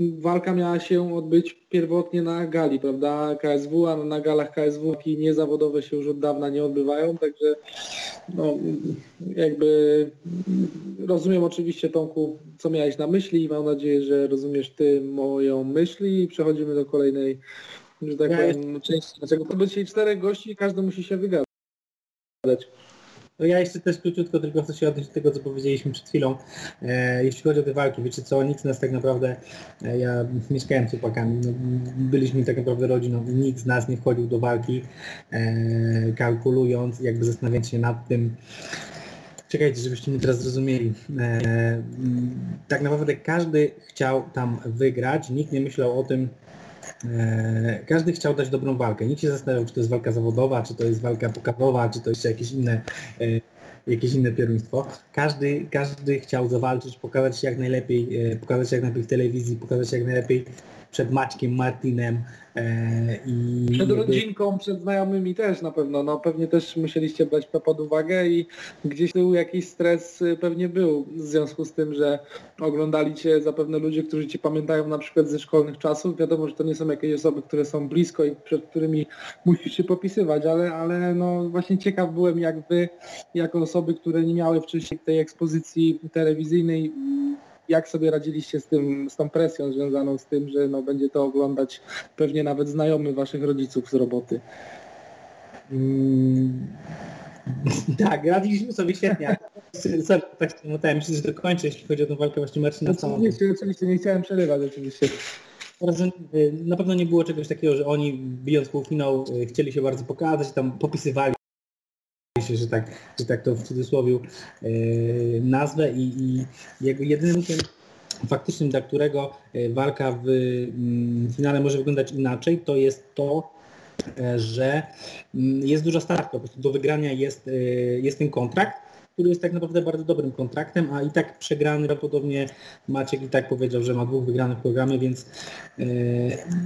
S4: walka miała się odbyć pierwotnie na gali, prawda, KSW, a na galach KSW walki niezawodowe się już od dawna nie odbywają, także no, jakby rozumiem oczywiście Tomku, co miałeś na myśli i mam nadzieję, że rozumiesz ty moją myśli i przechodzimy do kolejnej, że tak
S2: Ja
S4: powiem, części naszego. To będzie dzisiaj czterech gości i każdy musi się wygadać.
S2: No ja jeszcze też króciutko tylko chcę się odnieść do tego, co powiedzieliśmy przed chwilą. E, jeśli chodzi o te walki, wiecie co, nikt z nas tak naprawdę, e, ja mieszkałem z chłopakami, no, byliśmy tak naprawdę rodziną nikt z nas nie wchodził do walki e, kalkulując, jakby zastanawiając się nad tym, Czekajcie, żebyście mnie teraz zrozumieli. E, tak naprawdę każdy chciał tam wygrać, nikt nie myślał o tym, każdy chciał dać dobrą walkę. Nikt się zastanawiał, czy to jest walka zawodowa, czy to jest walka pokazowa, czy to jest jakieś inne, e, jakieś inne pieruństwo. Każdy, każdy chciał zawalczyć, pokazać się jak najlepiej, e, pokazać się jak najlepiej w telewizji, pokazać się jak najlepiej przed Maćkiem, Martinem e, i
S4: Przed rodzinką, przed znajomymi też na pewno. No pewnie też musieliście brać to pod uwagę i gdzieś tu jakiś stres y, pewnie był w związku z tym, że oglądali cię zapewne ludzie, którzy cię pamiętają na przykład ze szkolnych czasów. Wiadomo, że to nie są jakieś osoby, które są blisko i przed którymi musisz się popisywać, ale, ale no właśnie ciekaw byłem jak wy, jako osoby, które nie miały wcześniej tej ekspozycji telewizyjnej, jak sobie radziliście z tym, z tą presją związaną z tym, że no, będzie to oglądać pewnie nawet znajomy waszych rodziców z roboty.
S2: Mm, Tak, radziliśmy sobie świetnie. Sorry, tak się motałem. Myślę, że dokończę, jeśli chodzi o tę walkę właśnie Marcina samą.
S4: Oczywiście, oczywiście, nie chciałem przerywać oczywiście.
S2: Y, Na pewno nie było czegoś takiego, że oni bijąc półfinał y, chcieli się bardzo pokazać, tam popisywali się, że tak, że tak to w cudzysłowie e, nazwę i, i jego jedynym faktycznym, dla którego e, walka w mm, finale może wyglądać inaczej, to jest to, e, że mm, jest duża stawka, po prostu do wygrania jest, jest ten kontrakt, który jest tak naprawdę bardzo dobrym kontraktem, a i tak przegrany prawdopodobnie Maciek i tak powiedział, że ma dwóch wygranych programy, więc e,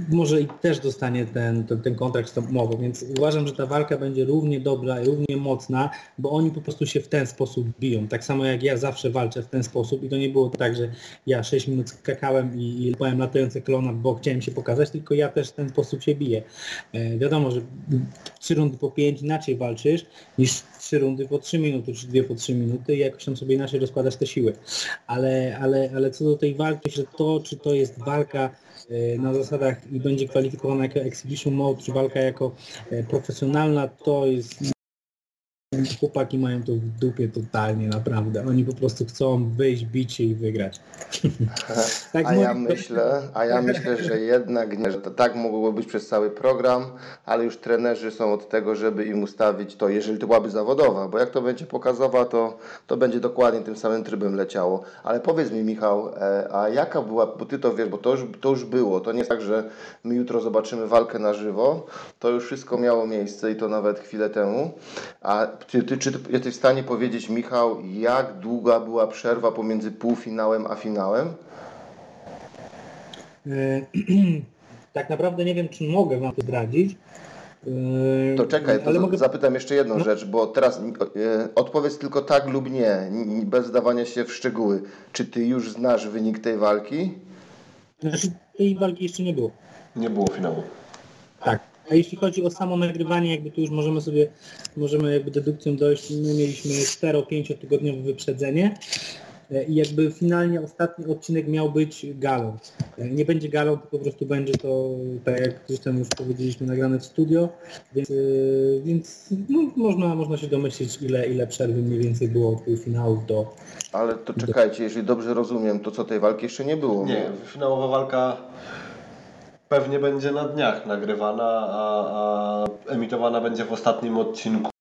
S2: może i też dostanie ten, ten, ten kontrakt z tą umową, więc uważam, że ta walka będzie równie dobra i równie mocna, bo oni po prostu się w ten sposób biją. Tak samo jak ja zawsze walczę w ten sposób i to nie było tak, że ja 6 minut skakałem i, i powiem latające klona, bo chciałem się pokazać, tylko ja też w ten sposób się biję. E, wiadomo, że trzy rundy po 5 inaczej walczysz niż trzy rundy po 3 minuty, czy dwie po 3 minuty i jakoś tam sobie inaczej rozkładasz te siły. Ale, ale, ale co do tej walki, że to, czy to jest walka e, na zasadach i będzie kwalifikowana jako exhibition mode, czy walka jako e, profesjonalna, to jest chłopaki mają to w dupie totalnie, naprawdę. Oni po prostu chcą wyjść, bić się i wygrać. Tak
S3: A ja myślę, a ja myślę, że jednak nie, że to tak mogło być przez cały program, ale już trenerzy są od tego, żeby im ustawić to, jeżeli to byłaby zawodowa, bo jak to będzie pokazowa, to, to będzie dokładnie tym samym trybem leciało. Ale powiedz mi Michał, e, a jaka była, bo ty to wiesz, bo to już, to już było, to nie jest tak, że my jutro zobaczymy walkę na żywo, to już wszystko miało miejsce i to nawet chwilę temu. A czy ty, czy ty jesteś w stanie powiedzieć Michał, jak długa była przerwa pomiędzy półfinałem a finałem?
S2: E, tak naprawdę nie wiem, czy mogę wam to zdradzić. E,
S3: To czekaj, to
S2: mogę...
S3: zapytam jeszcze jedną
S2: No.
S3: rzecz, bo teraz e, odpowiedz tylko tak lub nie, bez wdawania się w szczegóły. Czy ty już znasz wynik tej walki?
S2: Znaczy, tej walki jeszcze nie było.
S1: Nie było finału.
S2: A jeśli chodzi o samo nagrywanie, jakby tu już możemy sobie, możemy jakby dedukcją dojść, my mieliśmy 4-5 tygodniowe wyprzedzenie e, i jakby finalnie ostatni odcinek miał być galą. E, Nie będzie galą, tylko po prostu będzie to, tak jak gdzieś tam już powiedzieliśmy, nagrane w studio, więc, e, więc no, można, można się domyślić, ile, ile przerwy mniej więcej było od półfinałów do...
S3: Ale to czekajcie, jeżeli dobrze rozumiem, to co tej walki jeszcze nie było?
S1: Nie, finałowa walka pewnie będzie na dniach nagrywana, a, a emitowana będzie w ostatnim odcinku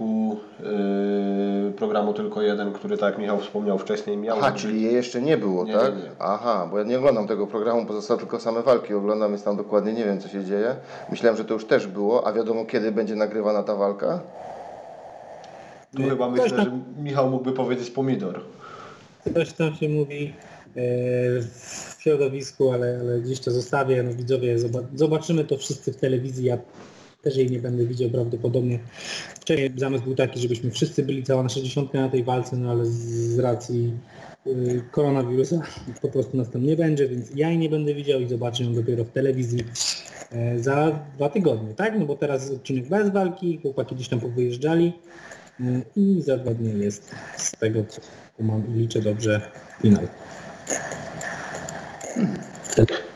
S1: yy, programu Tylko Jeden, który tak jak Michał wspomniał wcześniej miał
S3: Aha,
S1: być.
S3: czyli jej jeszcze nie było,
S1: Nie,
S3: tak?
S1: nie, nie.
S3: Aha, bo ja nie oglądam tego programu, pozostałe tylko same walki oglądam, więc tam dokładnie nie wiem, co się dzieje. Myślałem, że to już też było, a wiadomo, kiedy będzie nagrywana ta walka?
S1: Tu chyba myślę, że Michał mógłby powiedzieć pomidor.
S2: Coś tam się mówi w środowisku, ale, ale gdzieś to zostawię. No widzowie, zoba- zobaczymy to wszyscy w telewizji. Ja też jej nie będę widział prawdopodobnie. Wcześniej zamysł był taki, żebyśmy wszyscy byli cała na 60 na tej walce, no ale z, z racji y, koronawirusa po prostu nas tam nie będzie, więc ja jej nie będę widział i zobaczę ją dopiero w telewizji e, za dwa tygodnie, tak? No bo teraz odcinek bez walki, chłopaki gdzieś tam powyjeżdżali e, i za dwa dni jest z tego, co mam i liczę dobrze, finał. Thank you.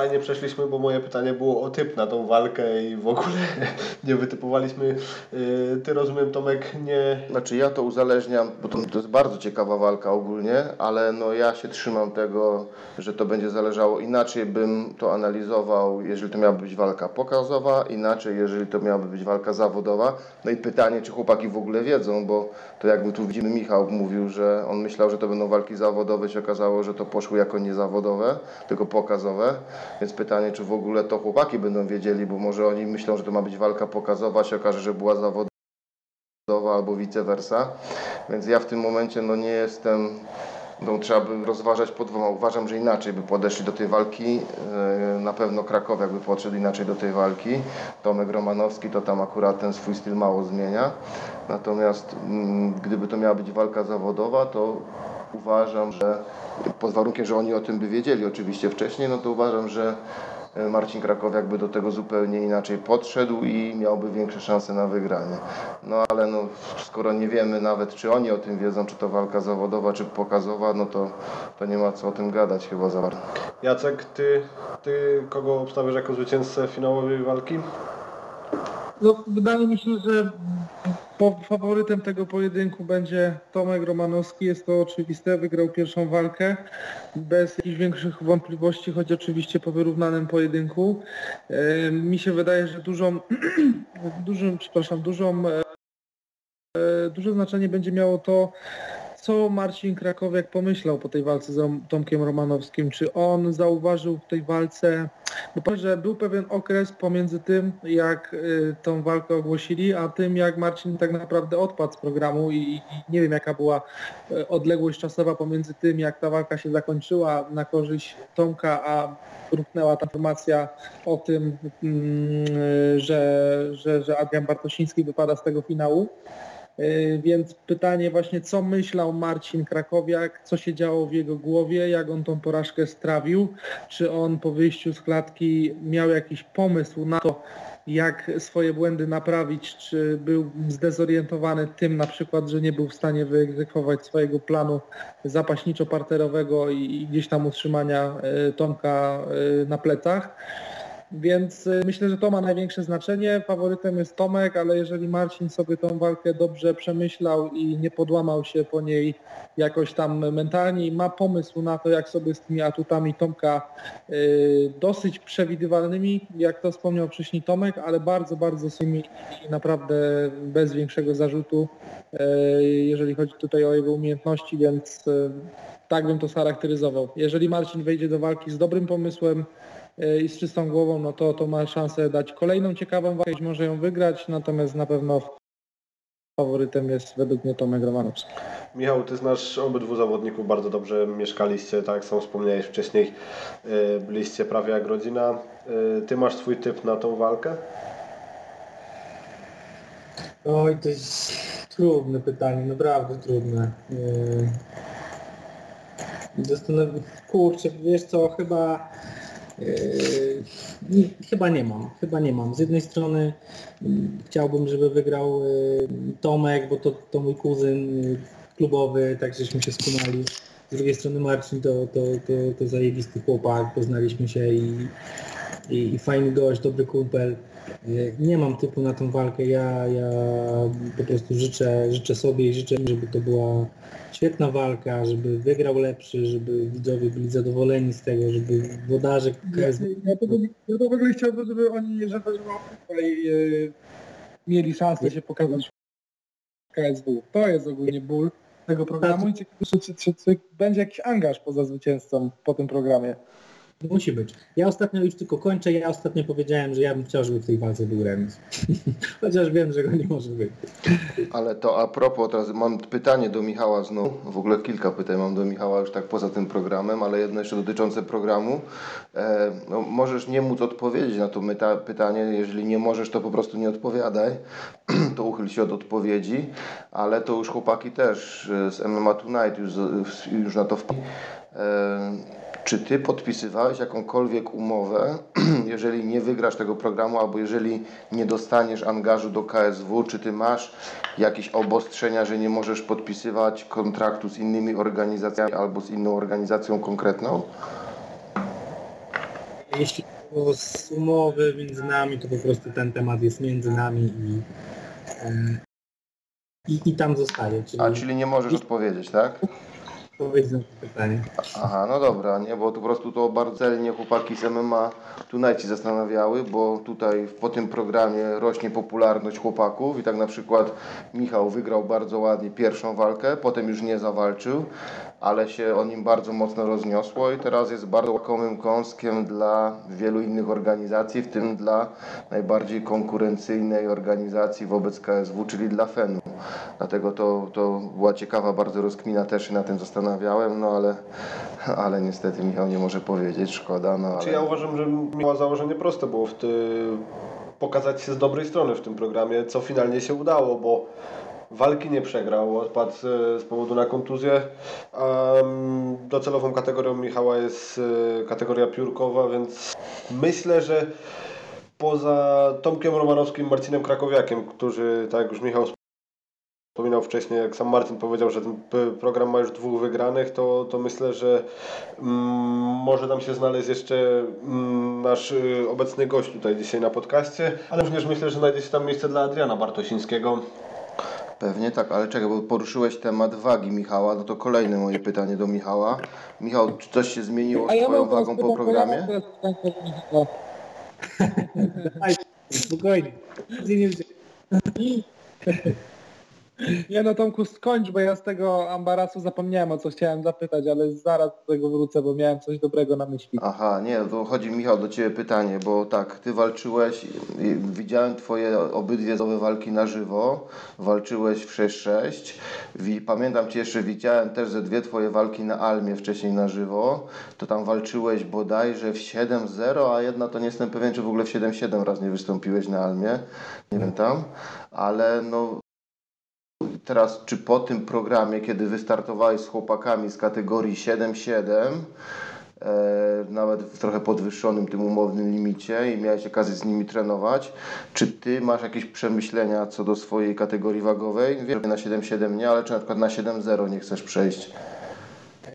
S1: Fajnie przeszliśmy, bo moje pytanie było o typ na tą walkę i w ogóle nie wytypowaliśmy. Yy, Ty rozumiem Tomek nie...
S3: Znaczy ja to uzależniam, bo to, to jest bardzo ciekawa walka ogólnie, ale no ja się trzymam tego, że to będzie zależało inaczej bym to analizował, jeżeli to miałaby być walka pokazowa, inaczej jeżeli to miałaby być walka zawodowa. No i pytanie, czy chłopaki w ogóle wiedzą, bo to jakby tu widzimy Michał mówił, że on myślał, że to będą walki zawodowe, się okazało, że to poszło jako niezawodowe, tylko pokazowe. Więc pytanie, czy w ogóle to chłopaki będą wiedzieli, bo może oni myślą, że to ma być walka pokazowa, się okaże, że była zawodowa albo vice versa. Więc ja w tym momencie no nie jestem, no trzeba by rozważać po dwoma. Uważam, że inaczej by podeszli do tej walki. E, Na pewno Krakowiak by podszedł inaczej do tej walki. Tomek Romanowski to tam akurat ten swój styl mało zmienia. Natomiast mm, gdyby to miała być walka zawodowa, to uważam, że pod warunkiem, że oni o tym by wiedzieli oczywiście wcześniej, no to uważam, że e, Marcin Krakowiak by do tego zupełnie inaczej podszedł i miałby większe szanse na wygranie. No ale no, skoro nie wiemy nawet, czy oni o tym wiedzą, czy to walka zawodowa, czy pokazowa, no to, to nie ma co o tym gadać chyba za bardzo.
S1: Jacek, ty, ty kogo obstawiasz jako zwycięzcę finałowej walki?
S4: No, wydaje mi się, że faworytem tego pojedynku będzie Tomek Romanowski. Jest to oczywiste. Wygrał pierwszą walkę bez jakichś większych wątpliwości, choć oczywiście po wyrównanym pojedynku. E, mi się wydaje, że dużą, dużym, przepraszam, dużą e, e, duże znaczenie będzie miało to, co Marcin Krakowiak pomyślał po tej walce z Tomkiem Romanowskim. Czy on zauważył w tej walce, bo powiem, że był pewien okres pomiędzy tym, jak y, tą walkę ogłosili, a tym, jak Marcin tak naprawdę odpadł z programu i, nie wiem, jaka była e, odległość czasowa pomiędzy tym, jak ta walka się zakończyła na korzyść Tomka, a ruchnęła ta informacja o tym, mm, że, że, że Adrian Bartosiński wypada z tego finału. Yy, Więc pytanie właśnie, co myślał Marcin Krakowiak, co się działo w jego głowie, jak on tą porażkę strawił, czy on po wyjściu z klatki miał jakiś pomysł na to, jak swoje błędy naprawić, czy był zdezorientowany tym na przykład, że nie był w stanie wyegzekwować swojego planu zapaśniczo-parterowego i, gdzieś tam utrzymania y, Tomka y, na plecach. Więc y, myślę, że to ma największe znaczenie. Faworytem jest Tomek, ale jeżeli Marcin sobie tą walkę dobrze przemyślał i nie podłamał się po niej jakoś tam mentalnie i ma pomysł na to, jak sobie z tymi atutami Tomka y, dosyć przewidywalnymi, jak to wspomniał wcześniej Tomek, ale bardzo, bardzo symi i naprawdę bez większego zarzutu, y, jeżeli chodzi tutaj o jego umiejętności, więc y, tak bym to charakteryzował. Jeżeli Marcin wejdzie do walki z dobrym pomysłem, i z czystą głową, no to, to ma szansę dać kolejną ciekawą walkę, może ją wygrać, natomiast na pewno faworytem jest według mnie Tomek Romanowski.
S1: Michał, ty znasz obydwu zawodników bardzo dobrze, mieszkaliście, tak jak sam wspomniałeś wcześniej, yy, byliście prawie jak rodzina. Yy, Ty masz swój typ na tą walkę?
S2: Oj, to jest trudne pytanie, naprawdę trudne. Zastanawiam, kurczę, wiesz co, chyba yy, chyba nie mam, chyba nie mam. Z jednej strony mm, chciałbym, żeby wygrał yy, Tomek, bo to, to mój kuzyn yy, klubowy, tak żeśmy się skumali. Z drugiej strony Marcin to, to, to, to zajebisty chłopak, poznaliśmy się i, i, i fajny gość, dobry kumpel. Nie mam typu na tą walkę, ja, ja po prostu życzę, życzę sobie i życzę, żeby to była świetna walka, żeby wygrał lepszy, żeby widzowie byli zadowoleni z tego, żeby wodarze
S4: Ja,
S2: KSW
S4: ja, to, ja to w ogóle chciałbym, żeby oni, żeby, żeby tutaj e, mieli szansę się pokazać w KSW. To jest ogólnie ból tego programu i ciekawe, czy, czy, czy, czy będzie jakiś angaż poza zwycięzcą po tym programie.
S2: Musi być. Ja ostatnio już tylko kończę, ja ostatnio powiedziałem, że ja bym chciał, żeby w tej walce był remis. Chociaż wiem, że go nie może być.
S3: Ale to a propos, teraz mam pytanie do Michała znów, w ogóle kilka pytań mam do Michała już tak poza tym programem, ale jedno jeszcze dotyczące programu. E, no, możesz nie móc odpowiedzieć na to pytanie, jeżeli nie możesz, to po prostu nie odpowiadaj, to uchyl się od odpowiedzi, ale to już chłopaki też e, z MMA Tonight już, już na to wpadli. E, czy ty podpisywałeś jakąkolwiek umowę, jeżeli nie wygrasz tego programu, albo jeżeli nie dostaniesz angażu do KSW, czy ty masz jakieś obostrzenia, że nie możesz podpisywać kontraktu z innymi organizacjami albo z inną organizacją konkretną?
S2: Jeśli o z umowy między nami, to po prostu ten temat jest między nami i, e, i, i tam zostaje. Czyli
S3: A, czyli nie możesz odpowiedzieć, tak?
S2: Na to pytanie.
S3: Aha, no dobra, nie, bo to po prostu to bardzo celnie chłopaki z MMA się zastanawiały, bo tutaj po tym programie rośnie popularność chłopaków i tak na przykład Michał wygrał bardzo ładnie pierwszą walkę, potem już nie zawalczył, ale się o nim bardzo mocno rozniosło i teraz jest bardzo łakomym kąskiem dla wielu innych organizacji, w tym dla najbardziej konkurencyjnej organizacji wobec KSW, czyli dla FEN-u. Dlatego to, to była ciekawa bardzo rozkmina, też się na tym zastanawiałem, no ale, ale niestety Michał nie może powiedzieć, szkoda, no
S1: Czy ja
S3: ale...
S1: uważam, że miała założenie proste było w ty... pokazać się z dobrej strony w tym programie, co finalnie się udało, bo walki nie przegrał, odpadł z powodu na kontuzję. a Docelową kategorią Michała jest e, kategoria piórkowa, więc myślę, że poza Tomkiem Romanowskim, Marcinem Krakowiakiem, którzy, tak jak już Michał wspominał wcześniej, jak sam Marcin powiedział, że ten program ma już dwóch wygranych, to, to myślę, że mm, może tam się znaleźć jeszcze mm, nasz y, obecny gość tutaj dzisiaj na podcaście, ale również myślę, że znajdzie się tam miejsce dla Adriana Bartosińskiego.
S3: Pewnie tak, ale czekaj, bo poruszyłeś temat wagi Michała, no to kolejne moje pytanie do Michała. Michał, czy coś się zmieniło z Twoją wagą po programie?
S2: spokojnie. Nie
S4: no Tomku skończ, bo ja z tego ambarasu zapomniałem o co chciałem zapytać, ale zaraz do tego wrócę, bo miałem coś dobrego na myśli.
S3: Aha, nie, to chodzi Michał do Ciebie pytanie, bo tak, Ty walczyłeś, widziałem Twoje obydwie nowe walki na żywo, walczyłeś w 6-6, Wi- pamiętam Cię jeszcze, widziałem też ze dwie Twoje walki na Almie wcześniej na żywo, to tam walczyłeś bodajże w 7-0, a jedna to nie jestem pewien, czy w ogóle w 7-7 raz nie wystąpiłeś na Almie, nie wiem tam, ale no teraz czy po tym programie, kiedy wystartowałeś z chłopakami z kategorii 7-7, e, nawet w trochę podwyższonym tym umownym limicie i miałeś okazję z nimi trenować, czy ty masz jakieś przemyślenia co do swojej kategorii wagowej? Wiem, na 7-7 nie, ale czy na przykład na 7-0 nie chcesz przejść?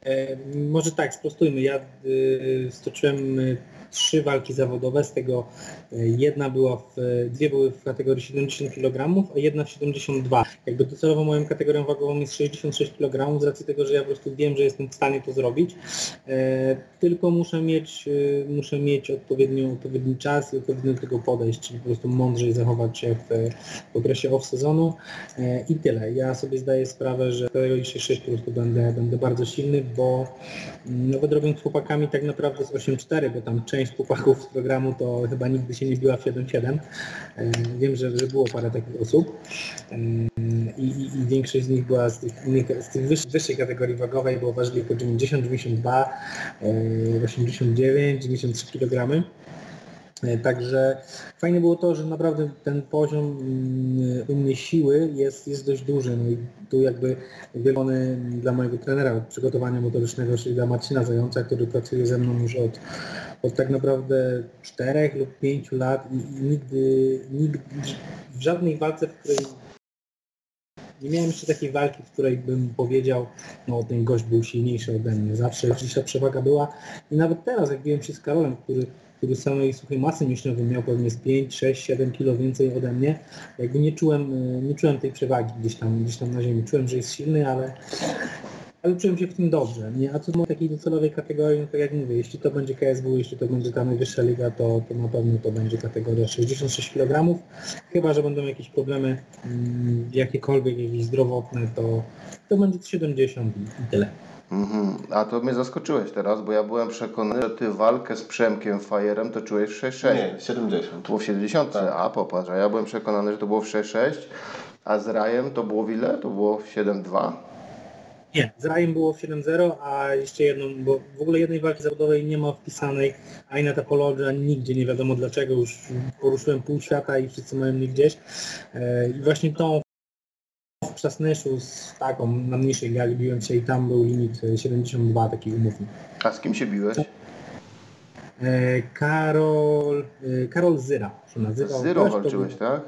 S2: E, może tak, sprostujmy. Ja y, stoczyłem y, trzy walki zawodowe, z tego y, jedna była w, dwie były w kategorii 70 kg, a jedna w 72. Jakby docelowo moją kategorią wagową jest 66 kg, z racji tego, że ja po prostu wiem, że jestem w stanie to zrobić. E, tylko muszę mieć, y, muszę mieć odpowiednio, odpowiedni czas i odpowiednio do tego podejść, czyli po prostu mądrzej zachować się w, w okresie off-sezonu e, i tyle. Ja sobie zdaję sprawę, że w kategorii 6-6 po prostu będę, będę bardzo silny, bo mm, nawet robiąc chłopakami tak naprawdę z 8-4, bo tam część chłopaków z programu to chyba nigdy się nie biła w 7-7. E, Wiem, że, że było parę takich osób E, i, i, i większość z nich była z tych, z tych wyższej, kategorii wagowej, bo ważyli po 90, 92, e, 89, 93 kg. E, Także fajne było to, że naprawdę ten poziom mm, u mnie siły jest, jest dość duży. No i tu jakby wielony dla mojego trenera przygotowania motorycznego, czyli dla Marcina Zająca, który pracuje ze mną już od, od tak naprawdę 4 lub 5 lat i, i nigdy, nigdy w żadnej walce, w której nie miałem jeszcze takiej walki, w której bym powiedział, no ten gość był silniejszy ode mnie. Zawsze gdzieś ta przewaga była i nawet teraz, jak biłem się z Karolem, który, który samej suchej masy mięśniowej miał pewnie z 5, 6, 7 kilo więcej ode mnie, jakby nie czułem, y, nie czułem tej przewagi gdzieś tam, gdzieś tam na ziemi. Czułem, że jest silny, ale, ale czułem się w tym dobrze. Nie? A co do takiej docelowej kategorii, no tak jak mówię, jeśli to będzie KSW, jeśli to będzie ta najwyższa liga, to, to na pewno to będzie kategoria 66 kg. Chyba, że będą jakieś problemy mm, jakiekolwiek, jakieś zdrowotne, to, to będzie 70 i, i tyle.
S3: Mhm. A to mnie zaskoczyłeś teraz, bo ja byłem przekonany, że ty walkę z Przemkiem Fajerem toczyłeś w 6-6.
S1: Nie, 70.
S3: To było w 70,
S1: Tak.
S3: a popatrz, a ja byłem przekonany, że to było w 6-6, a z Rajem to było w ile? To było w 7-2?
S2: Nie, z Rajem było w 7-0, a jeszcze jedną, bo w ogóle jednej walki zawodowej nie ma wpisanej ani na Tapology, ani nigdzie, nie wiadomo dlaczego, już poruszyłem pół świata i wszyscy mają mnie gdzieś. E, I właśnie tą w Przasnyszu z taką na mniejszej gali biłem się i tam był limit e, 72, taki umowny.
S3: A z kim się biłeś?
S2: E, Karol, e, Karol Zyra się nazywał.
S3: Z Zyrą walczyłeś, tak?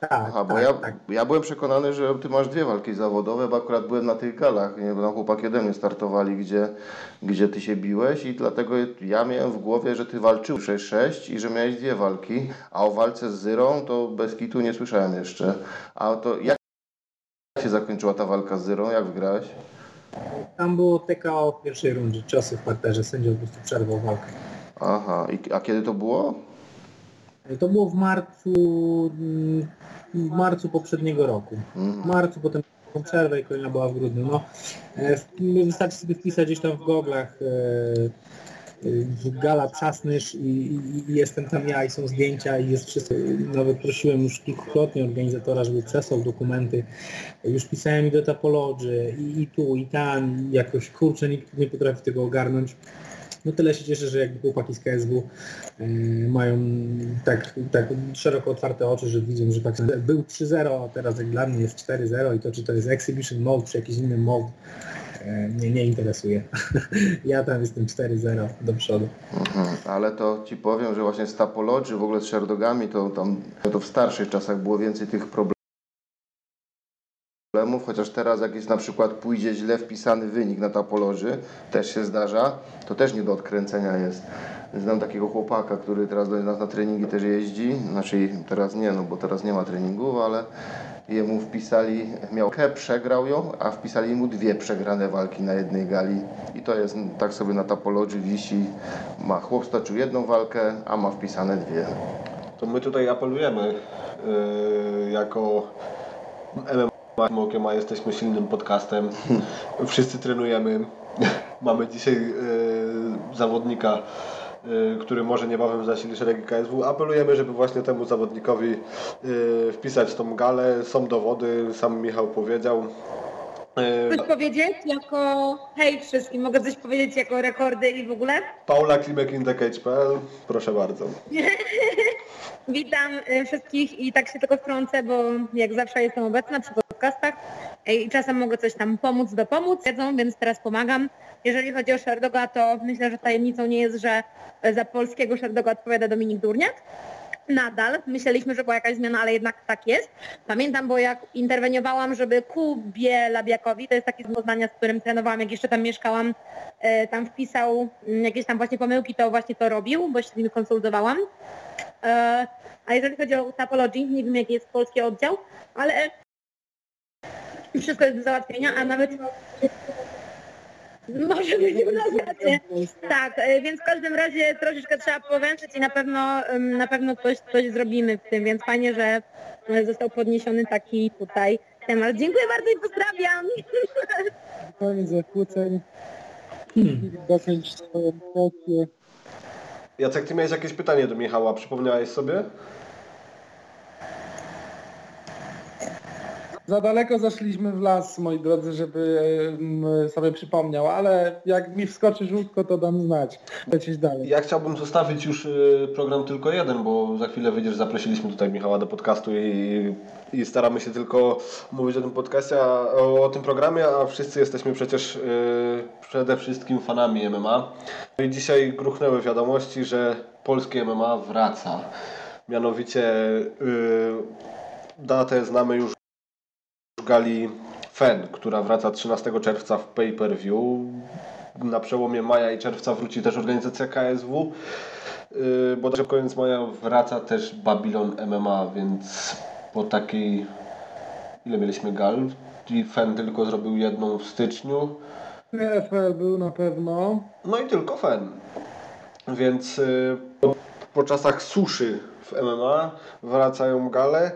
S2: Tak,
S3: Aha, bo
S2: tak,
S3: ja,
S2: tak.
S3: ja byłem przekonany, że ty masz dwie walki zawodowe, bo akurat byłem na tych galach, nie, bo tam chłopaki ode mnie startowali, gdzie, gdzie ty się biłeś i dlatego ja miałem w głowie, że ty walczył 6-6 i że miałeś dwie walki, a o walce z Zyrą to bez kitu nie słyszałem jeszcze. A to jak się zakończyła ta walka z Zyrą? Jak wygrałeś?
S2: Tam było TKO w pierwszej rundzie, ciosy w parterze, sędzia po prostu przerwał walkę.
S3: Aha, I, a kiedy to było?
S2: To było w marcu, mm, w marcu poprzedniego roku. W marcu, potem przerwę i kolejna była w grudniu. No, e, wystarczy sobie wpisać gdzieś tam w goglach e, Gala Przasnysz i, i, jestem tam ja i są zdjęcia i jest wszystko. Nawet prosiłem już kilkukrotnie organizatora, żeby przesłał dokumenty. Już pisałem i do Tapology i, i tu i tam jakoś kurczę nikt nie potrafi tego ogarnąć. No tyle się cieszę, że jakby chłopaki z KSW e, mają tak, tak szeroko otwarte oczy, że widzą, że tak był 3-0, a teraz jak dla mnie jest 4-0 i to czy to jest exhibition mode, czy jakiś inny mode, mnie nie interesuje. ja tam jestem 4-0 do przodu.
S3: Mhm. Ale to ci powiem, że właśnie z Tapology, w ogóle z Sherdogami, to tam to w starszych czasach było więcej tych problemów, chociaż teraz jak jest na przykład pójdzie źle wpisany wynik na Tapology, też się zdarza, to też nie do odkręcenia jest. Znam takiego chłopaka, który teraz do nas na treningi też jeździ, znaczy teraz nie, no bo teraz nie ma treningów, ale jemu wpisali, miał K, przegrał ją, a wpisali mu dwie przegrane walki na jednej gali i to jest tak sobie na Tapology wisi, ma chłop stoczył jedną walkę, a ma wpisane dwie.
S1: To my tutaj apelujemy yy, jako MMA Okiem, a jesteśmy silnym podcastem. Wszyscy trenujemy. Mamy dzisiaj e, zawodnika, e, który może niebawem zasili szeregi KSW. Apelujemy, żeby właśnie temu zawodnikowi e, wpisać tą galę. Są dowody, sam Michał powiedział. E,
S5: Coś powiedzieć jako, hej wszystkim, mogę coś powiedzieć jako rekordy i w ogóle?
S1: Paula Klimek indecage.pl, proszę bardzo.
S5: Witam y, wszystkich i tak się tylko wtrącę, bo jak zawsze jestem obecna przy podcastach y, i czasem mogę coś tam pomóc, dopomóc, wiedzą, więc teraz pomagam. Jeżeli chodzi o Sherdoga, to myślę, że tajemnicą nie jest, że za polskiego Sherdoga odpowiada Dominik Durniak. Nadal myśleliśmy, że była jakaś zmiana, ale jednak tak jest. Pamiętam, bo jak interweniowałam, żeby Kubie Labiakowi, to jest taki z Poznania, z którym trenowałam, jak jeszcze tam mieszkałam, e, tam wpisał mm, jakieś tam właśnie pomyłki, to właśnie to robił, bo się z nim konsultowałam. E, A jeżeli chodzi o Tapology, nie wiem jaki jest polski oddział, ale wszystko jest do załatwienia, a nawet może być rację. Tak, e, więc w każdym razie troszeczkę trzeba powęszyć i na pewno na pewno coś, coś zrobimy w tym, więc fajnie, że e, został podniesiony taki tutaj temat. Dziękuję bardzo i pozdrawiam.
S4: Koniec zakłóceń. Dokończ swoją.
S1: Jacek, ty miałeś jakieś pytanie do Michała, przypomniałeś sobie?
S4: Za daleko zaszliśmy w las, moi drodzy, żeby em, sobie przypomniał, ale jak mi wskoczy żółtko, to dam znać. Lecieć dalej.
S1: Ja chciałbym zostawić już y, program tylko jeden, bo za chwilę wyjdziesz, zaprosiliśmy tutaj Michała do podcastu i, i staramy się tylko mówić o tym podcaście, a, o, o tym programie, a wszyscy jesteśmy przecież y, przede wszystkim fanami MMA. No I dzisiaj gruchnęły wiadomości, że polskie MMA wraca. Mianowicie y, datę znamy już gali FEN, która wraca 13 czerwca w pay-per-view. Na przełomie maja i czerwca wróci też organizacja KSW. Yy, Bodajże w koniec maja wraca też Babylon MMA, więc po takiej... Ile mieliśmy gal? I FEN tylko zrobił jedną w styczniu.
S4: PFL był na pewno.
S1: No i tylko FEN. Więc y, po, po czasach suszy w MMA wracają gale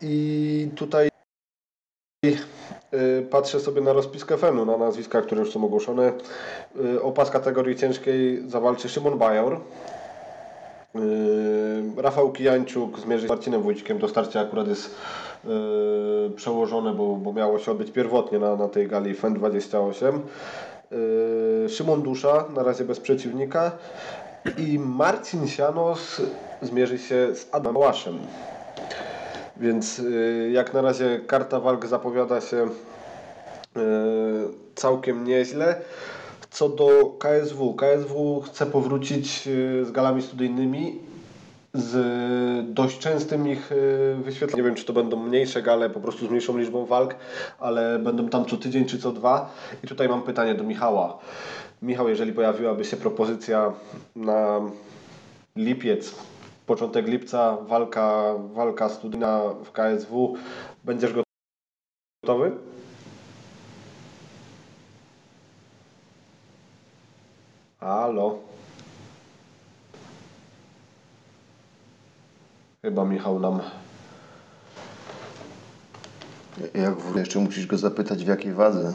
S1: i tutaj y, patrzę sobie na rozpiskę FEN-u, na nazwiska, które już są ogłoszone. Y, o pas kategorii ciężkiej zawalczy Szymon Bajor. Y, Rafał Kijańczuk zmierzy się z Marcinem Wójcikiem. To starcie akurat jest y, przełożone, bo, bo miało się odbyć pierwotnie na, na tej gali FEN 28. Y, Szymon Dusza, na razie bez przeciwnika. I Marcin Sianos zmierzy się z Adamem Łaszem. Więc y, jak na razie karta walk zapowiada się y, całkiem nieźle. Co do KSW, KSW chce powrócić y, z galami studyjnymi z dość częstym ich wyświetleniem. Nie wiem, czy to będą mniejsze gale, po prostu z mniejszą liczbą walk, ale będą tam co tydzień czy co dwa. I tutaj mam pytanie do Michała. Michał, jeżeli pojawiłaby się propozycja na lipiec, początek lipca, walka, walka studyjna w KSW, będziesz gotowy? Halo. Chyba Michał nam.
S3: Jak w jeszcze musisz go zapytać w jakiej wadze.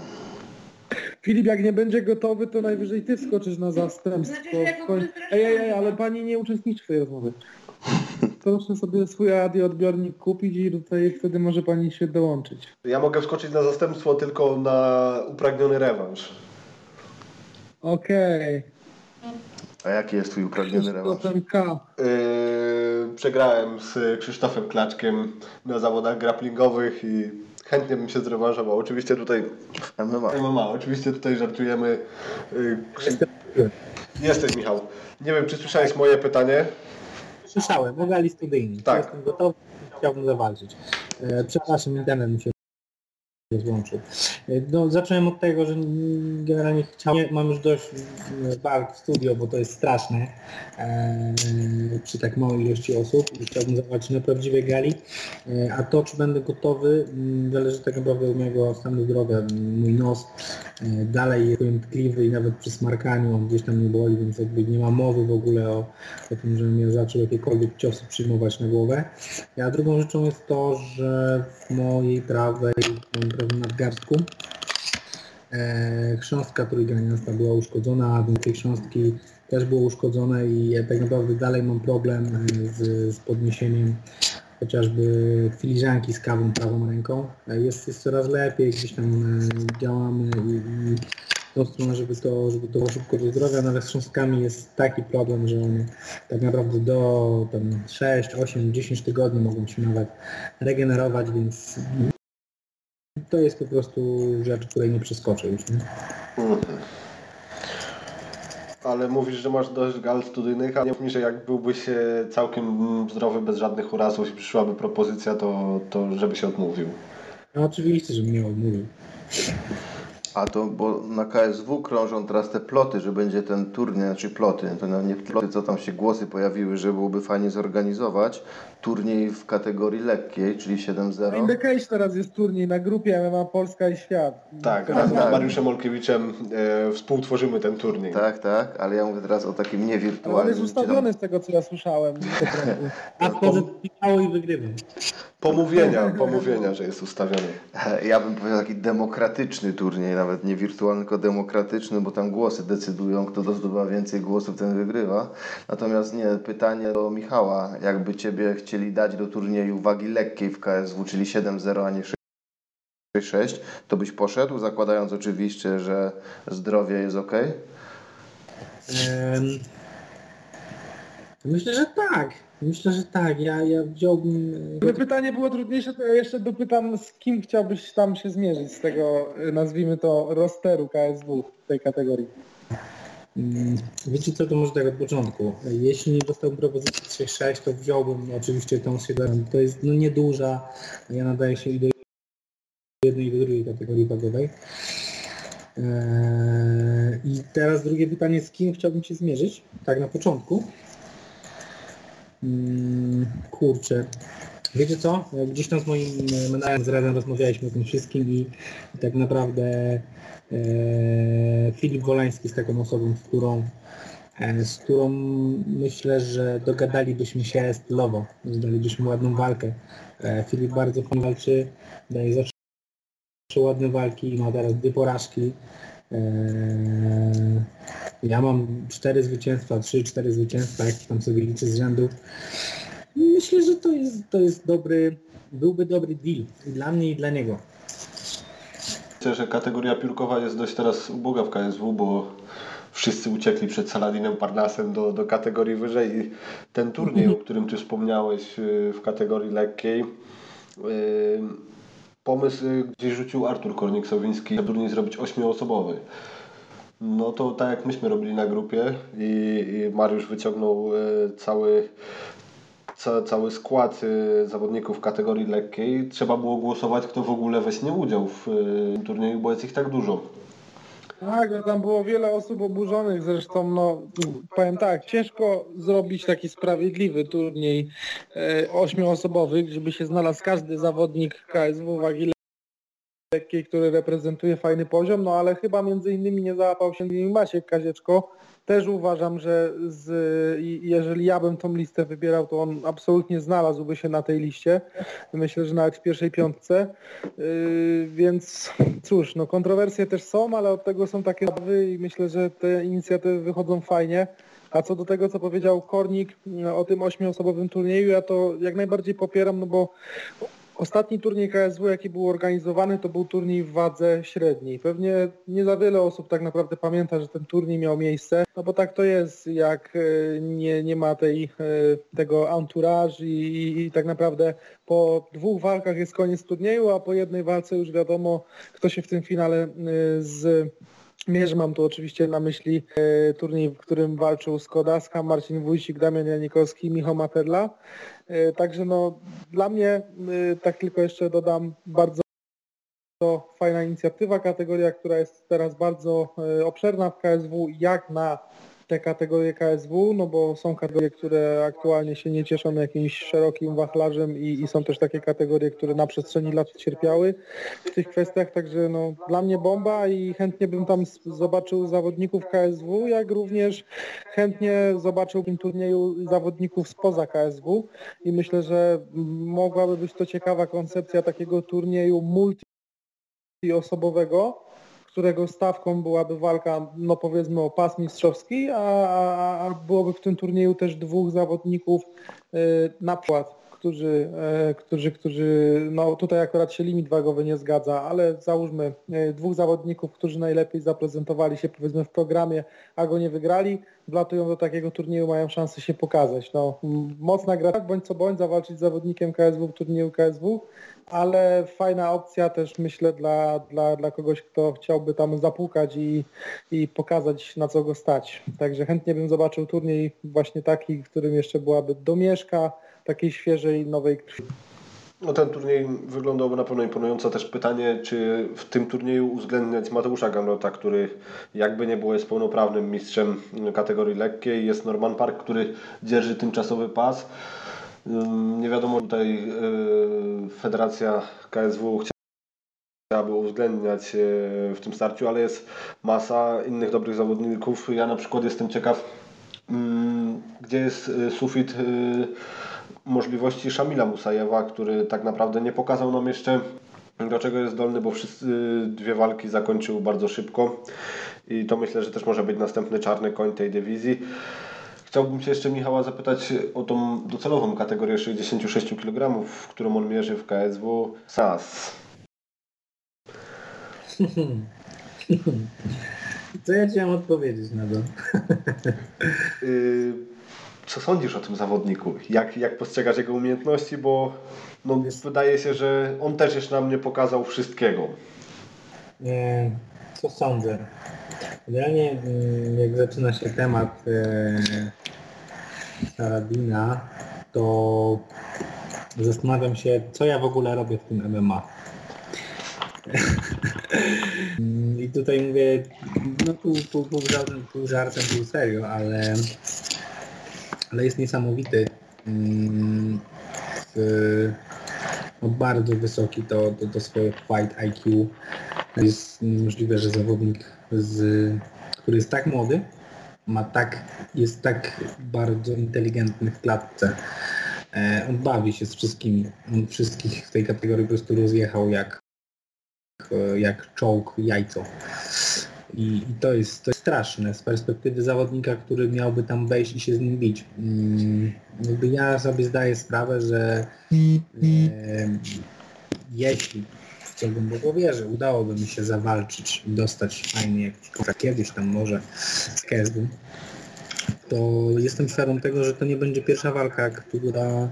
S4: Filip, jak nie będzie gotowy, to najwyżej ty wskoczysz na zastępstwo.
S5: Znaczy, jak
S4: Koń- Ej, ej, ej, ale pani nie uczestniczy w tej rozmowie. Proszę sobie swój radioodbiornik kupić i tutaj wtedy może pani się dołączyć.
S1: Ja mogę wskoczyć na zastępstwo tylko na upragniony rewanż.
S4: Okej.
S3: A jaki jest twój upragniony rewanż?
S4: K.
S1: Yy, przegrałem z Krzysztofem Klaczkiem na zawodach grapplingowych i chętnie bym się zrewanżował. Oczywiście tutaj
S3: MMA.
S1: MMA, oczywiście tutaj żartujemy. Yy, Jesteś Michał. Nie wiem, czy słyszałeś moje pytanie.
S2: Słyszałem, o gali studyjnej.
S1: Tak.
S2: Jestem gotowy, chciałbym zawalczyć. E, przepraszam, internet mi się złączył. No, zacząłem od tego, że generalnie chciałem, mam już dość walk w studio, bo to jest straszne e, przy tak małej ilości osób i chciałbym zobaczyć na prawdziwej gali. E, a to, czy będę gotowy, m, zależy tak naprawdę od mojego stanu zdrowia. Mój nos e, dalej jest tkliwy i nawet przy smarkaniu on gdzieś tam nie boli, więc jakby nie ma mowy w ogóle o, o tym, żebym ja zaczął jakiekolwiek ciosy przyjmować na głowę. A drugą rzeczą jest to, że w mojej prawej, w prawym nadgarstku e, chrząstka trójganiasta była uszkodzona, a więc tej chrząstki też było uszkodzone i ja tak naprawdę dalej mam problem e, z, z podniesieniem chociażby filiżanki z kawą prawą ręką. E, Jest, jest coraz lepiej, gdzieś tam e, działamy i, i tą stronę, żeby to, żeby to szybko do zdrowia, no ale z chrząstkami jest taki problem, że one tak naprawdę do tam 6, 8, 10 tygodni mogą się nawet regenerować, więc to jest po prostu rzecz, której nie przeskoczę już. Nie?
S1: Mhm. Ale mówisz, że masz dość gal studyjnych, a nie mi, że jak byłbyś e, całkiem zdrowy, bez żadnych urazów i przyszłaby propozycja, to, to żeby się odmówił.
S2: No oczywiście, że mnie odmówił.
S3: A to, bo na KSW krążą teraz te ploty, że będzie ten turniej, znaczy ploty, to no nie ploty, co tam się głosy pojawiły, że byłoby fajnie zorganizować turniej w kategorii lekkiej, czyli
S4: Na
S3: 7-0.
S4: Indecage teraz jest turniej na grupie MMA Polska i Świat.
S1: Tak,
S4: To-
S1: razem
S3: tak.
S1: z Mariuszem Olkiewiczem e, współtworzymy ten turniej.
S3: Tak, tak, ale ja mówię teraz o takim
S4: Ale on jest
S3: niewirtualnym. gdzie tam-
S4: ustawiony z tego co ja słyszałem.
S2: A wchodzę do finału i wygrywam.
S1: Pomówienia, pomówienia, że jest ustawiony.
S3: Ja bym powiedział taki demokratyczny turniej, nawet nie wirtualny, tylko demokratyczny, bo tam głosy decydują, kto zdobywa więcej głosów, ten wygrywa. Natomiast nie, pytanie do Michała, jakby Ciebie chcieli dać do turnieju wagi lekkiej w KSW, czyli 7-0, a nie 6-6, to byś poszedł, zakładając oczywiście, że zdrowie jest ok?
S2: Em, Myślę, że tak. Myślę, że tak. Ja, ja wziąłbym... e,
S4: Gdyby pytanie było trudniejsze, to ja jeszcze dopytam, z kim chciałbyś tam się zmierzyć z tego, y, nazwijmy to, rosteru KSW w tej kategorii.
S2: Mm, Wiecie co, to może tak od początku. Jeśli nie dostałbym propozycji 3-6, to wziąłbym oczywiście tą 7. To jest no nieduża. Ja nadaję się i do jednej i do drugiej kategorii wagowej. Eee, I teraz drugie pytanie, z kim chciałbym się zmierzyć? Tak na początku. Mm, kurczę. Wiecie co? Gdzieś tam z moim e, menadżerem z Radem rozmawialiśmy o tym wszystkim i, tak naprawdę e, Filip Wolański jest taką osobą, z którą, e, z którą myślę, że dogadalibyśmy się stylowo, zdalibyśmy ładną walkę. E, Filip bardzo fajnie walczy, daje zawsze ładne walki, ma teraz dwie porażki. E, ja mam cztery zwycięstwa, trzy, cztery zwycięstwa, jak tam sobie liczę z rzędu. Myślę, że to jest, to jest dobry, byłby dobry deal i dla mnie i dla niego.
S1: Myślę, że kategoria piórkowa jest dość teraz uboga w KSW, bo wszyscy uciekli przed Saladinem Parnasem do, do kategorii wyżej i ten turniej, o którym Ty wspomniałeś y, w kategorii lekkiej, y, pomysł y, gdzieś rzucił Artur Kornik-Sowiński, turniej zrobić ośmioosobowy. No to tak jak myśmy robili na grupie i, i Mariusz wyciągnął y, cały ca, cały skład y, zawodników kategorii lekkiej, trzeba było głosować, kto w ogóle weźmie udział w y, turnieju, bo jest ich tak dużo.
S4: Tak, no tam było wiele osób oburzonych, zresztą no powiem tak, ciężko zrobić taki sprawiedliwy turniej e, ośmioosobowy, żeby się znalazł każdy zawodnik KSW wagi lekkiej, który reprezentuje fajny poziom, no ale chyba między innymi nie załapał się Maciek Kazieczko. Też uważam, że z, jeżeli ja bym tą listę wybierał, to on absolutnie znalazłby się na tej liście. Myślę, że nawet w pierwszej piątce. Yy, więc cóż, no kontrowersje też są, ale od tego są takie sprawy i myślę, że te inicjatywy wychodzą fajnie. A co do tego, co powiedział Kornik no, o tym ośmioosobowym turnieju, ja to jak najbardziej popieram, no bo Ostatni turniej KSW, jaki był organizowany, to był turniej w wadze średniej. Pewnie nie za wiele osób tak naprawdę pamięta, że ten turniej miał miejsce, no bo tak to jest, jak e, nie, nie ma tej, e, tego entourage i, i, i tak naprawdę po dwóch walkach jest koniec turnieju, a po jednej walce już wiadomo, kto się w tym finale e, z Mierzy mam tu oczywiście na myśli e, turniej, w którym walczył Skodaska, Marcin Wójcik, Damian Janikowski, Michał Materla. E, także no dla mnie, e, tak tylko jeszcze dodam, bardzo fajna inicjatywa, kategoria, która jest teraz bardzo e, obszerna w KSW, jak na te kategorie KSW, no bo są kategorie, które aktualnie się nie cieszą jakimś szerokim wachlarzem i, i są też takie kategorie, które na przestrzeni lat cierpiały w tych kwestiach, także no dla mnie bomba i chętnie bym tam zobaczył zawodników KSW, jak również chętnie zobaczył w tym turnieju zawodników spoza KSW i myślę, że mogłaby być to ciekawa koncepcja takiego turnieju multiosobowego, którego stawką byłaby walka, no powiedzmy o pas mistrzowski, a, a, a byłoby w tym turnieju też dwóch zawodników y, na przykład, którzy, e, którzy, którzy, no tutaj akurat się limit wagowy nie zgadza, ale załóżmy e, dwóch zawodników, którzy najlepiej zaprezentowali się powiedzmy w programie, a go nie wygrali, wlatują do takiego turnieju, mają szansę się pokazać. No, mocna gra, tak bądź co bądź, zawalczyć z zawodnikiem KSW w turnieju KSW, ale fajna opcja też myślę dla, dla, dla kogoś, kto chciałby tam zapukać i, i pokazać na co go stać. Także chętnie bym zobaczył turniej właśnie taki, w którym jeszcze byłaby domieszka takiej świeżej, nowej krwi.
S1: No ten turniej wyglądałby na pewno imponująco. Też pytanie, czy w tym turnieju uwzględniać Mateusza Gamrota, który jakby nie było jest pełnoprawnym mistrzem kategorii lekkiej. Jest Norman Park, który dzierży tymczasowy pas. Nie wiadomo, tutaj yy, Federacja KSW chciałaby uwzględniać yy, w tym starciu, ale jest masa innych dobrych zawodników. Ja na przykład jestem ciekaw, gdzie jest yy, sufit możliwości Szamila Musajewa, który tak naprawdę nie pokazał nam jeszcze do czego jest zdolny, bo wszyscy dwie walki zakończył bardzo szybko i to myślę, że też może być następny czarny koń tej dywizji. Chciałbym się jeszcze Michała zapytać o tą docelową kategorię 66 kg, którą on mierzy w KSW SAS.
S2: Co ja ci mam odpowiedzieć na to?
S1: Co sądzisz o tym zawodniku? Jak, jak postrzegasz jego umiejętności? Bo no, wydaje się, że on też jeszcze nam nie pokazał wszystkiego.
S2: E, Co sądzę? Generalnie mm, jak zaczyna się temat e, Saradina, to zastanawiam się, co ja w ogóle robię w tym MMA. Mm, I tutaj mówię, no pół, pół, pół, żartem, pół żartem, pół serio, ale, ale jest niesamowity. Mm, no bardzo wysoki to, to, to swoje fight IQ. Jest możliwe, że zawodnik, z, który jest tak młody, ma tak, jest tak bardzo inteligentny w klatce. E, on bawi się z wszystkimi. On wszystkich w tej kategorii po prostu rozjechał jak, e, jak czołg jajco. I, I to jest to jest straszne z perspektywy zawodnika, który miałby tam wejść i się z nim bić. Mm, jakby ja sobie zdaję sprawę, że e, jeśli w co głęboko wierzę, udałoby mi się zawalczyć i dostać fajny jakiś kontrakt kiedyś tam może z KSW, to jestem świadom tego, że to nie będzie pierwsza walka, która,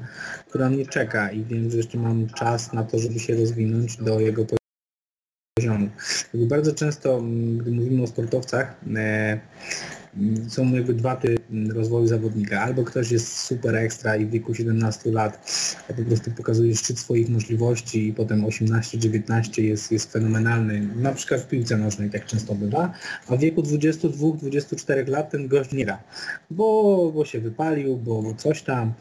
S2: która mnie czeka i wiem, że jeszcze mam czas na to, żeby się rozwinąć do jego poziomu. Bardzo często, mm, gdy mówimy o sportowcach, e, są jakby dwa typy rozwoju zawodnika. Albo ktoś jest super ekstra i w wieku 17 lat po prostu pokazuje szczyt swoich możliwości i potem 18-19 jest, jest fenomenalny, na przykład w piłce nożnej tak często bywa, a w wieku 22-24 lat ten gość nie gra, bo, bo się wypalił, bo, bo coś tam,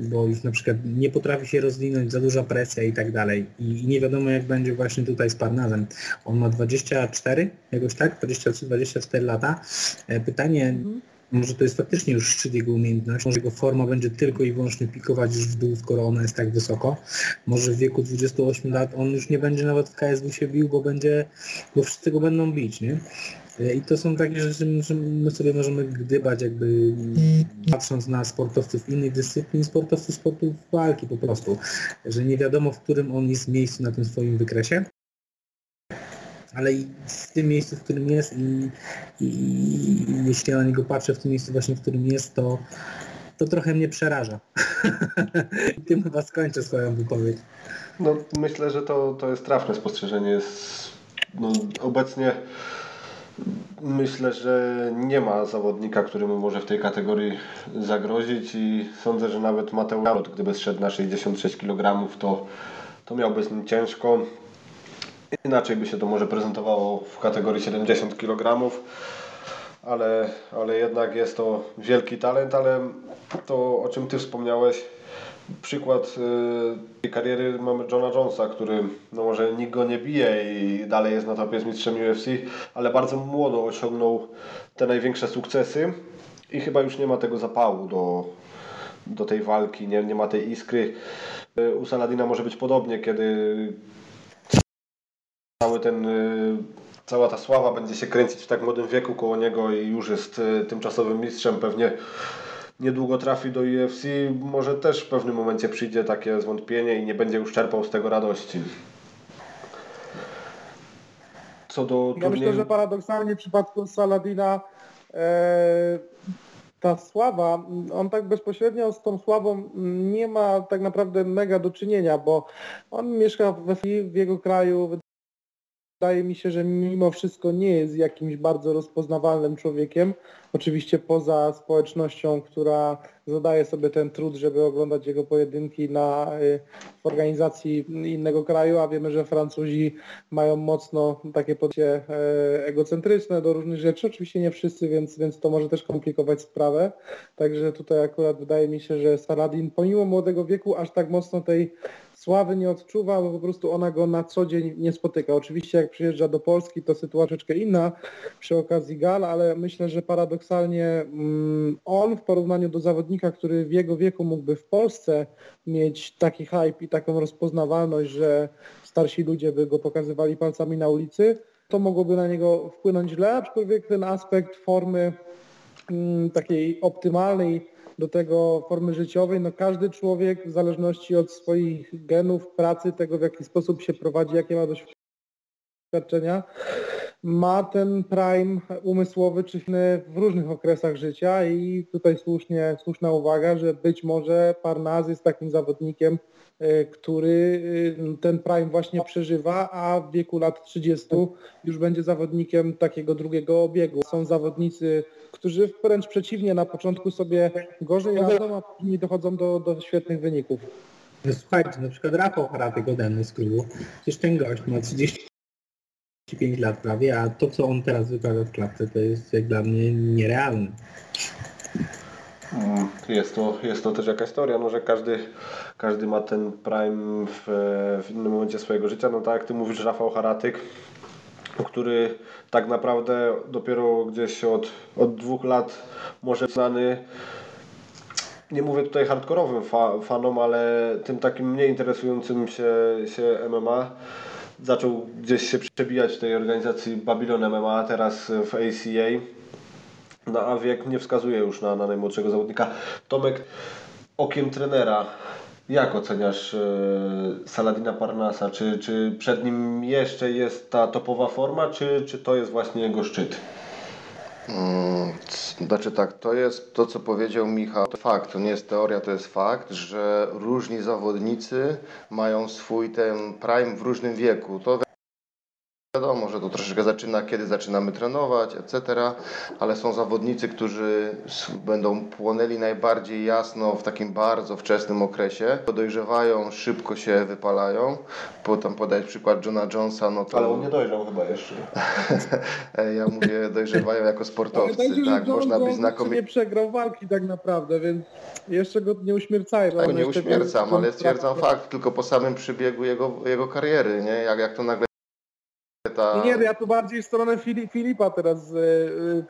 S2: bo już na przykład nie potrafi się rozwinąć, za duża presja i tak dalej. I, nie wiadomo jak będzie właśnie tutaj z Parnazem. On ma 24, jakoś tak, 23-24 lata. E, Pytanie, może to jest faktycznie już szczyt jego umiejętności, może jego forma będzie tylko i wyłącznie pikować już w dół, skoro ona jest tak wysoko. Może w wieku 28 lat on już nie będzie nawet w KSW się bił, bo będzie, bo wszyscy go będą bić, nie? I to są takie rzeczy, że my sobie możemy gdybać jakby patrząc na sportowców innych dyscyplin, sportowców sportów walki po prostu, że nie wiadomo w którym on jest miejscu na tym swoim wykresie, ale i w tym miejscu, w którym jest i, i, i jeśli ja na niego patrzę w tym miejscu właśnie, w którym jest, to, to trochę mnie przeraża. I tym chyba skończę swoją wypowiedź.
S1: No, myślę, że to, to jest trafne spostrzeżenie. No, obecnie myślę, że nie ma zawodnika, który mu może w tej kategorii zagrozić i sądzę, że nawet Mateusz Jarot, gdyby zszedł na 66 kg, to, to miałby z nim ciężko. Inaczej by się to może prezentowało w kategorii 70 kg, ale, ale jednak jest to wielki talent, ale to o czym Ty wspomniałeś, przykład y, kariery mamy Johna Jonesa, który no może nikt go nie bije i dalej jest na topie z mistrzem UFC, ale bardzo młodo osiągnął te największe sukcesy i chyba już nie ma tego zapału do, do tej walki, nie, nie ma tej iskry. Y, U Saladina może być podobnie, kiedy cały ten, y, cała ta sława będzie się kręcić w tak młodym wieku koło niego i już jest y, tymczasowym mistrzem, pewnie niedługo trafi do UFC, może też w pewnym momencie przyjdzie takie zwątpienie i nie będzie już czerpał z tego radości. Co do
S4: Ja myślę, że paradoksalnie w przypadku Saladina e, ta sława, on tak bezpośrednio z tą sławą nie ma tak naprawdę mega do czynienia, bo on mieszka we, w jego kraju, wydaje mi się, że mimo wszystko nie jest jakimś bardzo rozpoznawalnym człowiekiem. Oczywiście poza społecznością, która zadaje sobie ten trud, żeby oglądać jego pojedynki na, y, w organizacji innego kraju, a wiemy, że Francuzi mają mocno takie podejście e, egocentryczne do różnych rzeczy. Oczywiście nie wszyscy, więc, więc to może też komplikować sprawę. Także tutaj akurat wydaje mi się, że Saladin pomimo młodego wieku aż tak mocno tej sławy nie odczuwa, bo po prostu ona go na co dzień nie spotyka. Oczywiście jak przyjeżdża do Polski to sytuacja inna przy okazji gal, ale myślę, że paradoksalnie mm, on w porównaniu do zawodnika, który w jego wieku mógłby w Polsce mieć taki hype i taką rozpoznawalność, że starsi ludzie by go pokazywali palcami na ulicy, to mogłoby na niego wpłynąć źle, aczkolwiek ten aspekt formy mm, takiej optymalnej do tego formy życiowej, no każdy człowiek w zależności od swoich genów, pracy, tego w jaki sposób się prowadzi, jakie ma doświadczenia, ma ten prime umysłowy czy w różnych okresach życia i tutaj słusznie, słuszna uwaga, że być może Parnaz jest takim zawodnikiem, e, który e, ten prime właśnie przeżywa, a w wieku lat 30 już będzie zawodnikiem takiego drugiego obiegu. Są zawodnicy, którzy wręcz przeciwnie, na początku sobie gorzej jadą, a później dochodzą do, do świetnych wyników.
S2: No słuchajcie, na przykład Rafał Haratek ode z klubu, przecież ten gość ma 35 lat prawie, a to co on teraz wyprawia w klatce to jest jak dla mnie nierealne.
S1: Mm, Jest to, jest to też jakaś historia, no, że każdy, każdy ma ten prime w, w innym momencie swojego życia. No tak jak Ty mówisz, Rafał Haratyk, który tak naprawdę dopiero gdzieś od, od dwóch lat może znany nie mówię tutaj hardkorowym fa fanom, ale tym takim mniej interesującym się, się MMA zaczął gdzieś się przebijać w tej organizacji Babylon MMA, teraz w ACA. No a wiek nie wskazuje już na, na najmłodszego zawodnika. Tomek, okiem trenera, jak oceniasz e, Saladina Parnasa? Czy, czy przed nim jeszcze jest ta topowa forma, czy, czy to jest właśnie jego szczyt?
S3: Mm, Znaczy tak, to jest to, co powiedział Michał, to fakt, to nie jest teoria, to jest fakt, że różni zawodnicy mają swój ten prime w różnym wieku. To wiadomo, że to troszeczkę zaczyna, kiedy zaczynamy trenować, etc., ale są zawodnicy, którzy będą płonęli najbardziej jasno w takim bardzo wczesnym okresie, dojrzewają, szybko się wypalają. Potem podać przykład Johna Jonesa, no to...
S1: Ale on nie dojrzał chyba jeszcze.
S3: Ja mówię, dojrzewają jako sportowcy, tak,
S4: John
S3: można być znakomicie.
S4: nie przegrał walki tak naprawdę, więc jeszcze go nie uśmiercajmy.
S3: Tak, nie uśmiercam, ale stwierdzam fakt, tylko po samym przybiegu jego, jego kariery, nie? Jak, jak to nagle ta...
S4: Nie, ja tu bardziej w stronę Fili- Filipa teraz y,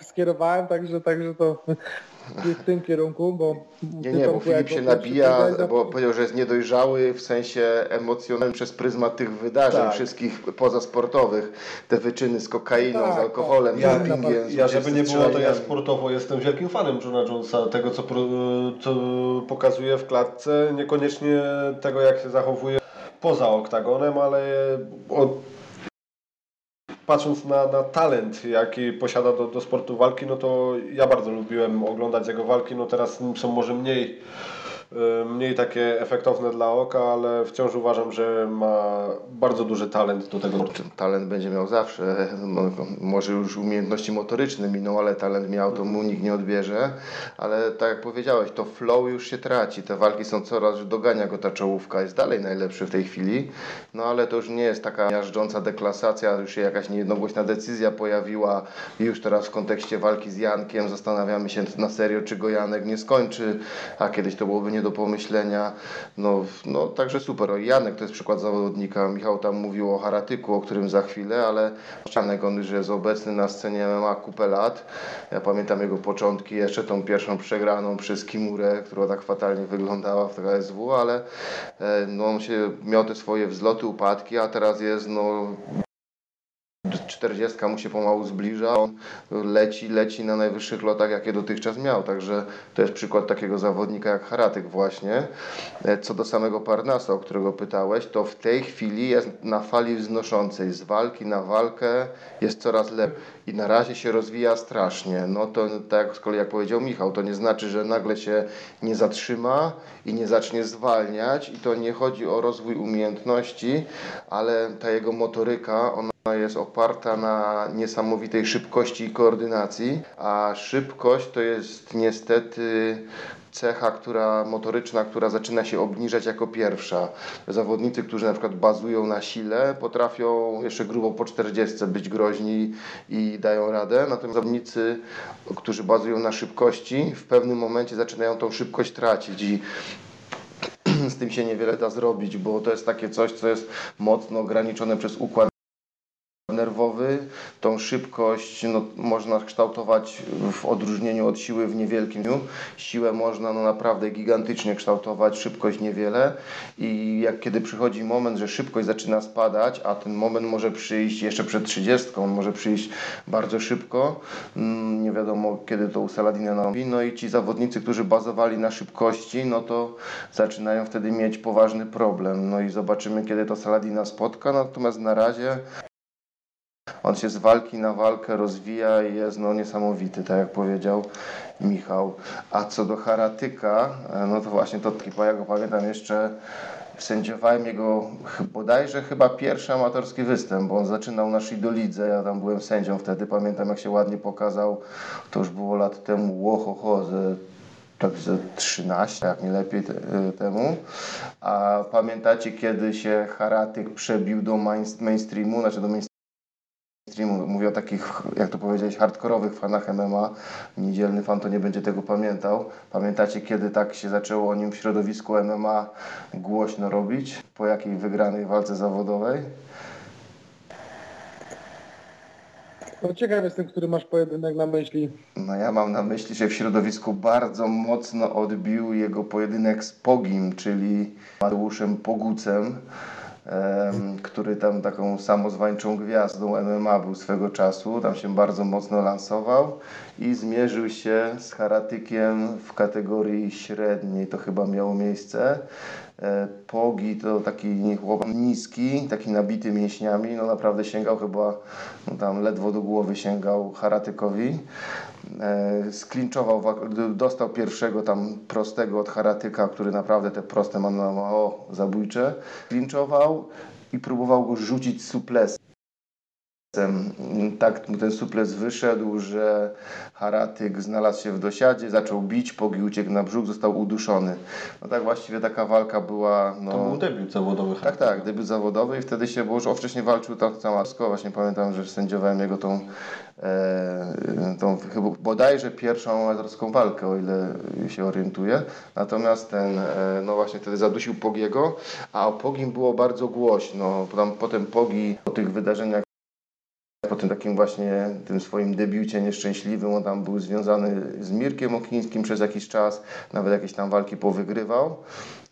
S4: y, skierowałem, także, także to w tym kierunku, bo...
S3: Nie, nie, bo Filip się nabija, bo powiedział, że jest niedojrzały w sensie emocjonalnym przez pryzmat tych wydarzeń
S1: Tak.
S3: wszystkich pozasportowych. Te wyczyny z kokainą,
S4: Tak,
S3: z
S4: tak.
S3: alkoholem,
S1: Ja,
S3: dopingiem,
S1: ja żeby nie było, to ja sportowo jestem wielkim fanem Johna Jonesa, tego co, pro- co pokazuje w klatce, niekoniecznie tego jak się zachowuje poza oktagonem, ale od, patrząc na, na talent jaki posiada do, do sportu walki, no to ja bardzo lubiłem oglądać jego walki, no teraz są może mniej mniej takie efektowne dla oka, ale wciąż uważam, że ma bardzo duży talent do tego.
S3: Talent będzie miał zawsze. No, może już umiejętności motoryczne miną, ale talent miał, to mu nikt nie odbierze. Ale tak jak powiedziałeś, to flow już się traci. Te walki są coraz, dogania go ta czołówka. Jest dalej najlepszy w tej chwili. No ale to już nie jest taka miażdżąca deklasacja, już się jakaś niejednogłośna decyzja pojawiła. I już teraz w kontekście walki z Jankiem zastanawiamy się na serio, czy go Janek nie skończy, a kiedyś to byłoby nie do pomyślenia. No, no także super. Janek to jest przykład zawodnika. Michał tam mówił o Haratyku, o którym za chwilę, ale Janek on już jest obecny na scenie MMA kupę lat. Ja pamiętam jego początki, jeszcze tą pierwszą przegraną przez Kimurę, która tak fatalnie wyglądała w KSW, ale e, no, on się miał te swoje wzloty, upadki, a teraz jest no 40 mu się pomału zbliża, on leci, leci na najwyższych lotach, jakie dotychczas miał. Także to jest przykład takiego zawodnika jak Haratyk właśnie. E, Co do samego Parnasa, o którego pytałeś, to w tej chwili jest na fali wznoszącej. Z walki na walkę jest coraz lepiej i na razie się rozwija strasznie. No to tak z kolei jak powiedział Michał, to nie znaczy, że nagle się nie zatrzyma i nie zacznie zwalniać i to nie chodzi o rozwój umiejętności, ale ta jego motoryka, ona jest oparta na niesamowitej szybkości i koordynacji, a szybkość to jest niestety cecha, która motoryczna, która zaczyna się obniżać jako pierwsza. Zawodnicy, którzy na przykład bazują na sile, potrafią jeszcze grubo po 40 być groźni i dają radę, natomiast zawodnicy, którzy bazują na szybkości, w pewnym momencie zaczynają tą szybkość tracić i z tym się niewiele da zrobić, bo to jest takie coś, co jest mocno ograniczone przez układ nerwowy. Tą szybkość no, można kształtować w odróżnieniu od siły w niewielkim dniu. Siłę można no, naprawdę gigantycznie kształtować, szybkość niewiele. I jak kiedy przychodzi moment, że szybkość zaczyna spadać, a ten moment może przyjść jeszcze przed 30, on może przyjść bardzo szybko. Mm, Nie wiadomo kiedy to u Saladina nastąpi. No i ci zawodnicy, którzy bazowali na szybkości, no to zaczynają wtedy mieć poważny problem. No i zobaczymy kiedy to Saladina spotka. Natomiast na razie on się z walki na walkę rozwija i jest no, niesamowity, tak jak powiedział Michał. A co do Haratyka, e, no to właśnie to ja go pamiętam jeszcze sędziowałem jego bodajże chyba pierwszy amatorski występ, bo on zaczynał na Shidolidze, ja tam byłem sędzią wtedy, pamiętam jak się ładnie pokazał, to już było lat temu, łohoho, ze tak ze 13, jak nie lepiej te, y, temu. A pamiętacie kiedy się Haratyk przebił do main, mainstreamu, znaczy do mainstreamu streamu, mówię o takich, jak to powiedziałeś, hardkorowych fanach MMA. Niedzielny fan to nie będzie tego pamiętał. Pamiętacie, kiedy tak się zaczęło o nim w środowisku MMA głośno robić? Po jakiej wygranej walce zawodowej?
S4: No ciekaw jestem, który masz pojedynek na myśli.
S3: No ja mam na myśli, że w środowisku bardzo mocno odbił jego pojedynek z Pogim, czyli Mateuszem Pogucem, em, który tam taką samozwańczą gwiazdą MMA był swego czasu. Tam się bardzo mocno lansował i zmierzył się z Haratykiem w kategorii średniej. To chyba miało miejsce. E, Pogi to taki chłopak niski, taki nabity mięśniami, no naprawdę sięgał chyba, no tam ledwo do głowy sięgał Haratykowi. E, Sklinczował, wa- dostał pierwszego tam prostego od Haratyka, który naprawdę te proste ma, o, zabójcze. Klinczował i próbował go rzucić suplesem. Tak ten suples wyszedł, że Haratyk znalazł się w dosiadzie, zaczął bić, Pogi uciekł na brzuch, został uduszony. No tak właściwie taka walka była... No,
S1: To był debiut zawodowy.
S3: tak, tak, debiut zawodowy i wtedy się, bo już on wcześniej walczył tak Samarsko, właśnie pamiętam, że sędziowałem jego tą, e, tą chyba bodajże pierwszą amatorską walkę, o ile się orientuję. Natomiast ten, e, no właśnie wtedy zadusił Pogiego, a o Pogim było bardzo głośno. Tam, potem Pogi po tych wydarzeniach po tym takim właśnie tym swoim debiucie nieszczęśliwym, on tam był związany z Mirkiem Oknińskim przez jakiś czas, nawet jakieś tam walki powygrywał,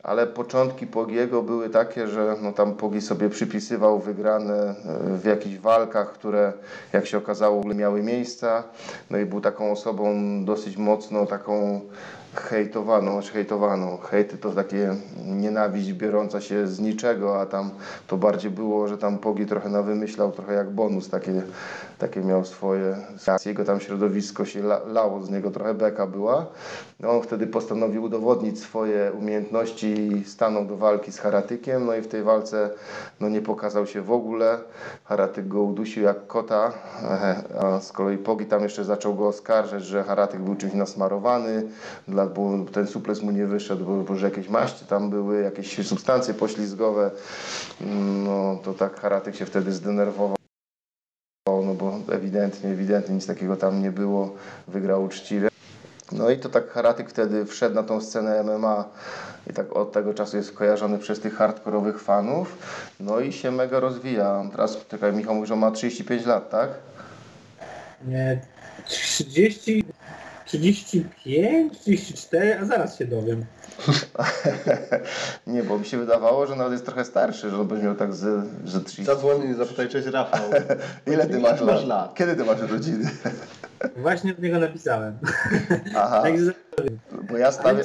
S3: ale początki Pogiego były takie, że no tam Pogi sobie przypisywał wygrane e, w jakichś walkach, które jak się okazało miały miejsca. No i był taką osobą dosyć mocno taką hejtowaną, znaczy hejtowaną. Hejty to takie nienawiść biorąca się z niczego, a tam to bardziej było, że tam Pogi trochę nawymyślał, trochę jak bonus, takie, takie miał swoje. Jego tam środowisko się la, lało z niego, trochę beka była. No, on wtedy postanowił udowodnić swoje umiejętności i stanął do walki z Haratykiem, no i w tej walce no, nie pokazał się w ogóle. Haratyk go udusił jak kota, a z kolei Pogi tam jeszcze zaczął go oskarżać, że Haratyk był czymś nasmarowany, bo ten suples mu nie wyszedł, bo, bo że jakieś maści tam były, jakieś substancje poślizgowe. No to tak Haratyk się wtedy zdenerwował. No bo ewidentnie, ewidentnie nic takiego tam nie było, wygrał uczciwie. No i to tak Haratyk wtedy wszedł na tą scenę MMA i tak od tego czasu jest kojarzony przez tych hardkorowych fanów. No i się mega rozwija. Teraz czekaj, Michał mówi, że ma 35 lat, tak?
S2: Nie, 30, 35, 34, a zaraz się dowiem.
S3: nie, bo mi się wydawało, że nawet jest trochę starszy, że on będzie miał tak z, że 30.
S1: Zadzwoń i zapytaj, cześć Rafał.
S3: Ile ty masz lat?
S1: lat?
S3: Kiedy ty masz urodziny?
S2: Właśnie do niego napisałem.
S3: Aha,
S2: Także
S3: bo ja stawię...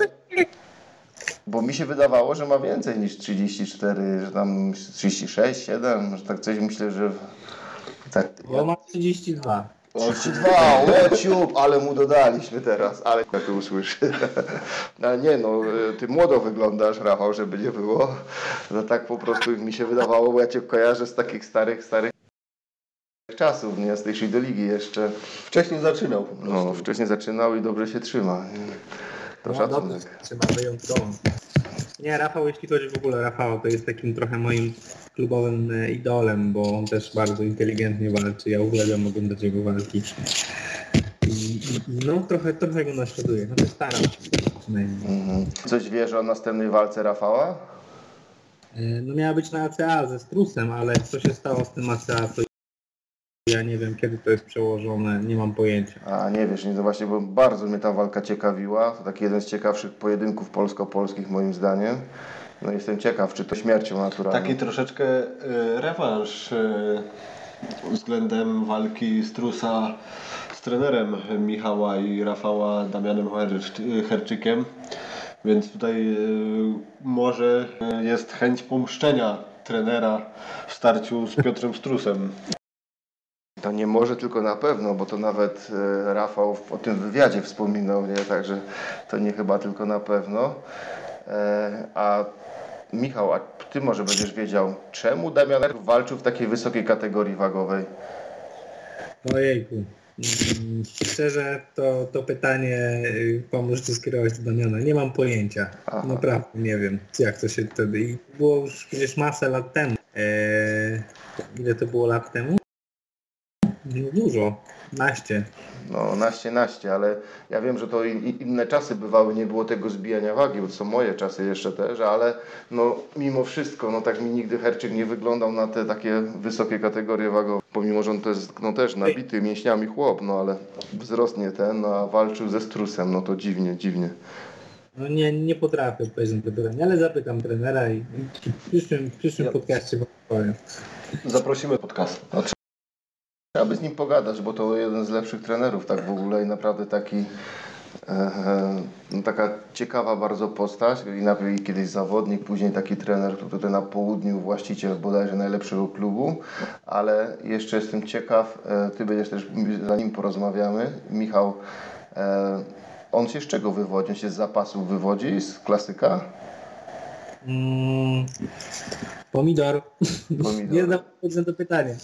S3: Bo mi się wydawało, że ma więcej niż 34, że tam 36, 7, że tak coś myślę, że... Tak,
S2: bo ma 32.
S3: 32, łociup, ale mu dodaliśmy teraz, ale jak to usłyszy. No nie no, ty młodo wyglądasz, Rafał, żeby nie było. No tak po prostu mi się wydawało, bo ja cię kojarzę z takich starych, starych czasów, nie? Z tej ligi jeszcze.
S1: Wcześniej zaczynał po prostu.
S3: No, wcześniej zaczynał i dobrze się trzyma. To
S2: No, dobrze,
S3: szacunek.
S2: trzyma wyjątkowo. Nie, Rafał, jeśli chodzi w ogóle o Rafała, to jest takim trochę moim klubowym e, idolem, bo on też bardzo inteligentnie walczy. Ja uwielbiam oglądać jego walki. I, no, trochę, trochę go naśladuję. No, staram się przynajmniej.
S3: Mhm. Coś wiesz o następnej walce Rafała?
S2: E, No miała być na ACA ze Strusem, ale co się stało z tym ACA, to ja nie wiem, kiedy to jest przełożone, nie mam pojęcia.
S3: A nie wiesz, nie, to właśnie, bo bardzo mnie ta walka ciekawiła. To taki jeden z ciekawszych pojedynków polsko-polskich moim zdaniem. No jestem ciekaw, czy to śmiercią naturalną.
S1: Taki troszeczkę e, rewanż e, względem walki Strusa z trenerem Michała i Rafała Damianem Hercz- Herczykiem. Więc tutaj e, może e, jest chęć pomszczenia trenera w starciu z Piotrem Strusem.
S3: Nie może, tylko na pewno, bo to nawet e, Rafał o tym wywiadzie wspominał, nie? Także to nie chyba tylko na pewno. E, a Michał, a ty może będziesz wiedział, czemu Damian walczył w takiej wysokiej kategorii wagowej?
S2: Ojejku. Mm, Szczerze, to, to pytanie y, pomóżcie skierować do Damiana. Nie mam pojęcia.
S3: Aha.
S2: Naprawdę nie wiem, jak to się wtedy... Było już przecież masę lat temu. Eee, ile to było lat temu? Dużo. Naście.
S3: No, naście, naście, ale ja wiem, że to in, in- inne czasy bywały, nie było tego zbijania wagi, bo to są moje czasy jeszcze też, ale no mimo wszystko, no tak mi nigdy Herczyk nie wyglądał na te takie wysokie kategorie wagowe, pomimo, że on to jest no też nabity mięśniami chłop, no ale wzrost nie ten, no a walczył ze strusem, no to dziwnie, dziwnie.
S2: No nie, nie potrafię odpowiedzieć na to pytanie, ale zapytam trenera i w przyszłym, w przyszłym
S1: Ja-
S2: podcaście wam powiem.
S1: Zaprosimy podcast.
S3: Trzeba by z nim pogadać, bo to jeden z lepszych trenerów tak w ogóle i naprawdę taki e, e, no taka ciekawa bardzo postać i najpierw kiedyś zawodnik, później taki trener, tutaj na południu właściciel bodajże najlepszego klubu, ale jeszcze jestem ciekaw, e, ty będziesz też, zanim porozmawiamy, Michał, on się z czego wywodzi? On się z zapasów wywodzi, z klasyka?
S2: Pomidor.
S3: Pomidor.
S2: Nie znam odpowiedzi na to pytanie,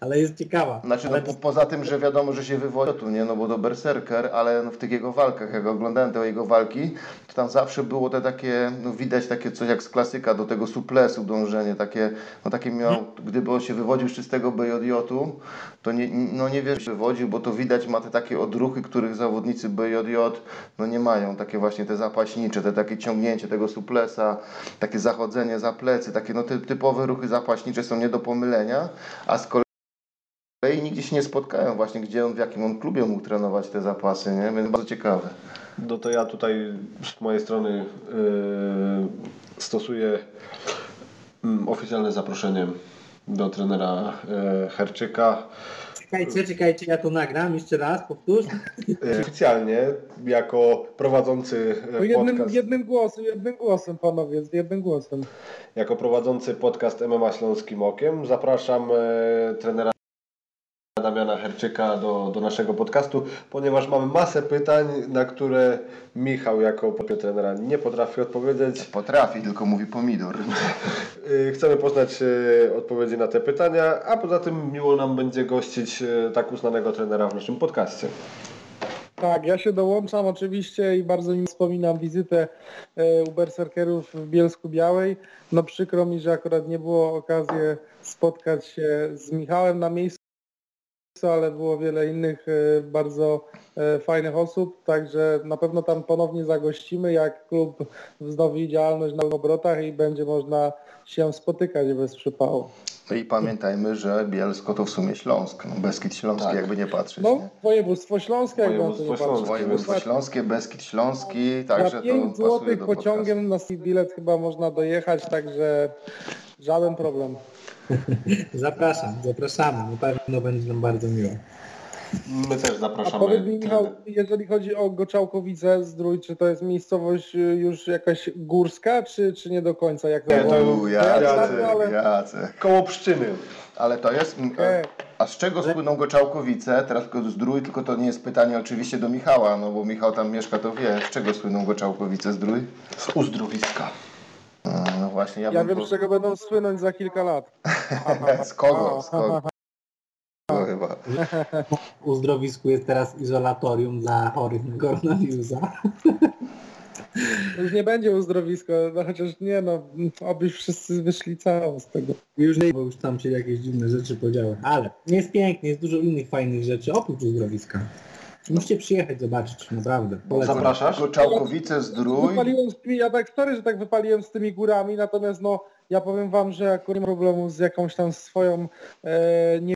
S2: ale jest ciekawa.
S3: Znaczy, no,
S2: ale
S3: po, poza tym, że wiadomo, że się tu, nie? No bo to berserker, ale no, w tych jego walkach, jak oglądałem te jego walki, tam zawsze było te takie, no widać takie coś jak z klasyka, do tego suplesu dążenie, takie, no takie miał, gdyby on się wywodził z czystego BJJ-u, to nie, no nie wiesz, wywodził, bo to widać, ma te takie odruchy, których zawodnicy BJJ, no nie mają, takie właśnie te zapaśnicze, te takie ciągnięcie tego suplesa, takie zachodzenie za plecy, takie no ty, typowe ruchy zapaśnicze są nie do pomylenia, a z kolei i nigdzie się nie spotkają właśnie, gdzie on, w jakim on klubie mógł trenować te zapasy, nie? Więc bardzo ciekawe.
S1: No to ja tutaj z mojej strony yy, stosuje mm, oficjalne zaproszenie do trenera e, Herczyka.
S2: Czekajcie, czekajcie, ja to nagram jeszcze raz, powtórz.
S1: E, Oficjalnie jako prowadzący
S4: No jednym,
S1: podcast,
S4: jednym głosem, jednym głosem panowie, jednym głosem.
S1: jako prowadzący podcast MMA Śląskim Okiem zapraszam e, trenera Damiana Herczyka do, do naszego podcastu, ponieważ mamy masę pytań, na które Michał jako trenera nie potrafi odpowiedzieć.
S3: Potrafi, tylko mówi pomidor.
S1: Y, Chcemy poznać y, odpowiedzi na te pytania, a poza tym miło nam będzie gościć y, tak uznanego trenera w naszym podcaście.
S4: Tak, ja się dołączam oczywiście i bardzo mi wspominam wizytę e, u berserkerów w Bielsku Białej. No przykro mi, że akurat nie było okazji spotkać się z Michałem na miejscu, ale było wiele innych e, bardzo e, fajnych osób, także na pewno tam ponownie zagościmy, jak klub wznowi działalność na obrotach i będzie można się spotykać bez przypału.
S3: No i pamiętajmy, że Bielsko to w sumie Śląsk. No, Beskid Śląski,
S1: Tak.
S3: jakby nie patrzeć.
S4: No,
S3: nie?
S4: województwo śląskie, na to
S1: Województwo
S4: patrzeć.
S1: śląskie.
S3: Województwo Śląskie, Beskid Śląski, także to
S4: 5
S3: pasuje
S4: złotych
S3: do
S4: pociągiem
S3: podcastu.
S4: na bilet chyba można dojechać, także żaden problem.
S2: Zapraszam, zapraszamy, na pewno będzie nam bardzo miło.
S1: My też
S4: A
S1: zapraszamy.
S4: powiedz mi Michał, jeżeli chodzi o Goczałkowice Zdrój, czy to jest miejscowość y, już jakaś górska, czy, czy nie do końca? Jak
S1: Nie, to
S4: Ja
S3: Jacek,
S4: ale...
S3: Jacek.
S1: Koło Pszczyny.
S3: Ale to jest...
S4: Okej.
S3: A z czego spłyną Goczałkowice? Teraz tylko Zdrój, tylko to nie jest pytanie oczywiście do Michała, no bo Michał tam mieszka, to wie. Z czego słyną Goczałkowice Zdrój?
S1: Z uzdrowiska.
S3: A, No właśnie, ja,
S4: Ja
S3: bym
S4: wiem, z czego będą słynąć za kilka lat.
S3: Z kogo? Z kogo? To chyba.
S2: W uzdrowisku jest teraz izolatorium dla chorych na koronawirusa.
S4: Już nie będzie uzdrowisko, no chociaż nie no, obyś wszyscy wyszli cało z tego.
S2: Już nie, bo już tam się jakieś dziwne rzeczy podziały. Ale jest pięknie, jest dużo innych fajnych rzeczy oprócz uzdrowiska. Musicie przyjechać zobaczyć, naprawdę. Polecam.
S1: Zapraszasz?
S3: Goczałkowice Zdrój.
S4: Wypaliłem z tymi, ja tak sorry, że tak wypaliłem z tymi górami, natomiast no ja powiem wam, że akurat nie mam problemu z jakąś tam swoją e, nie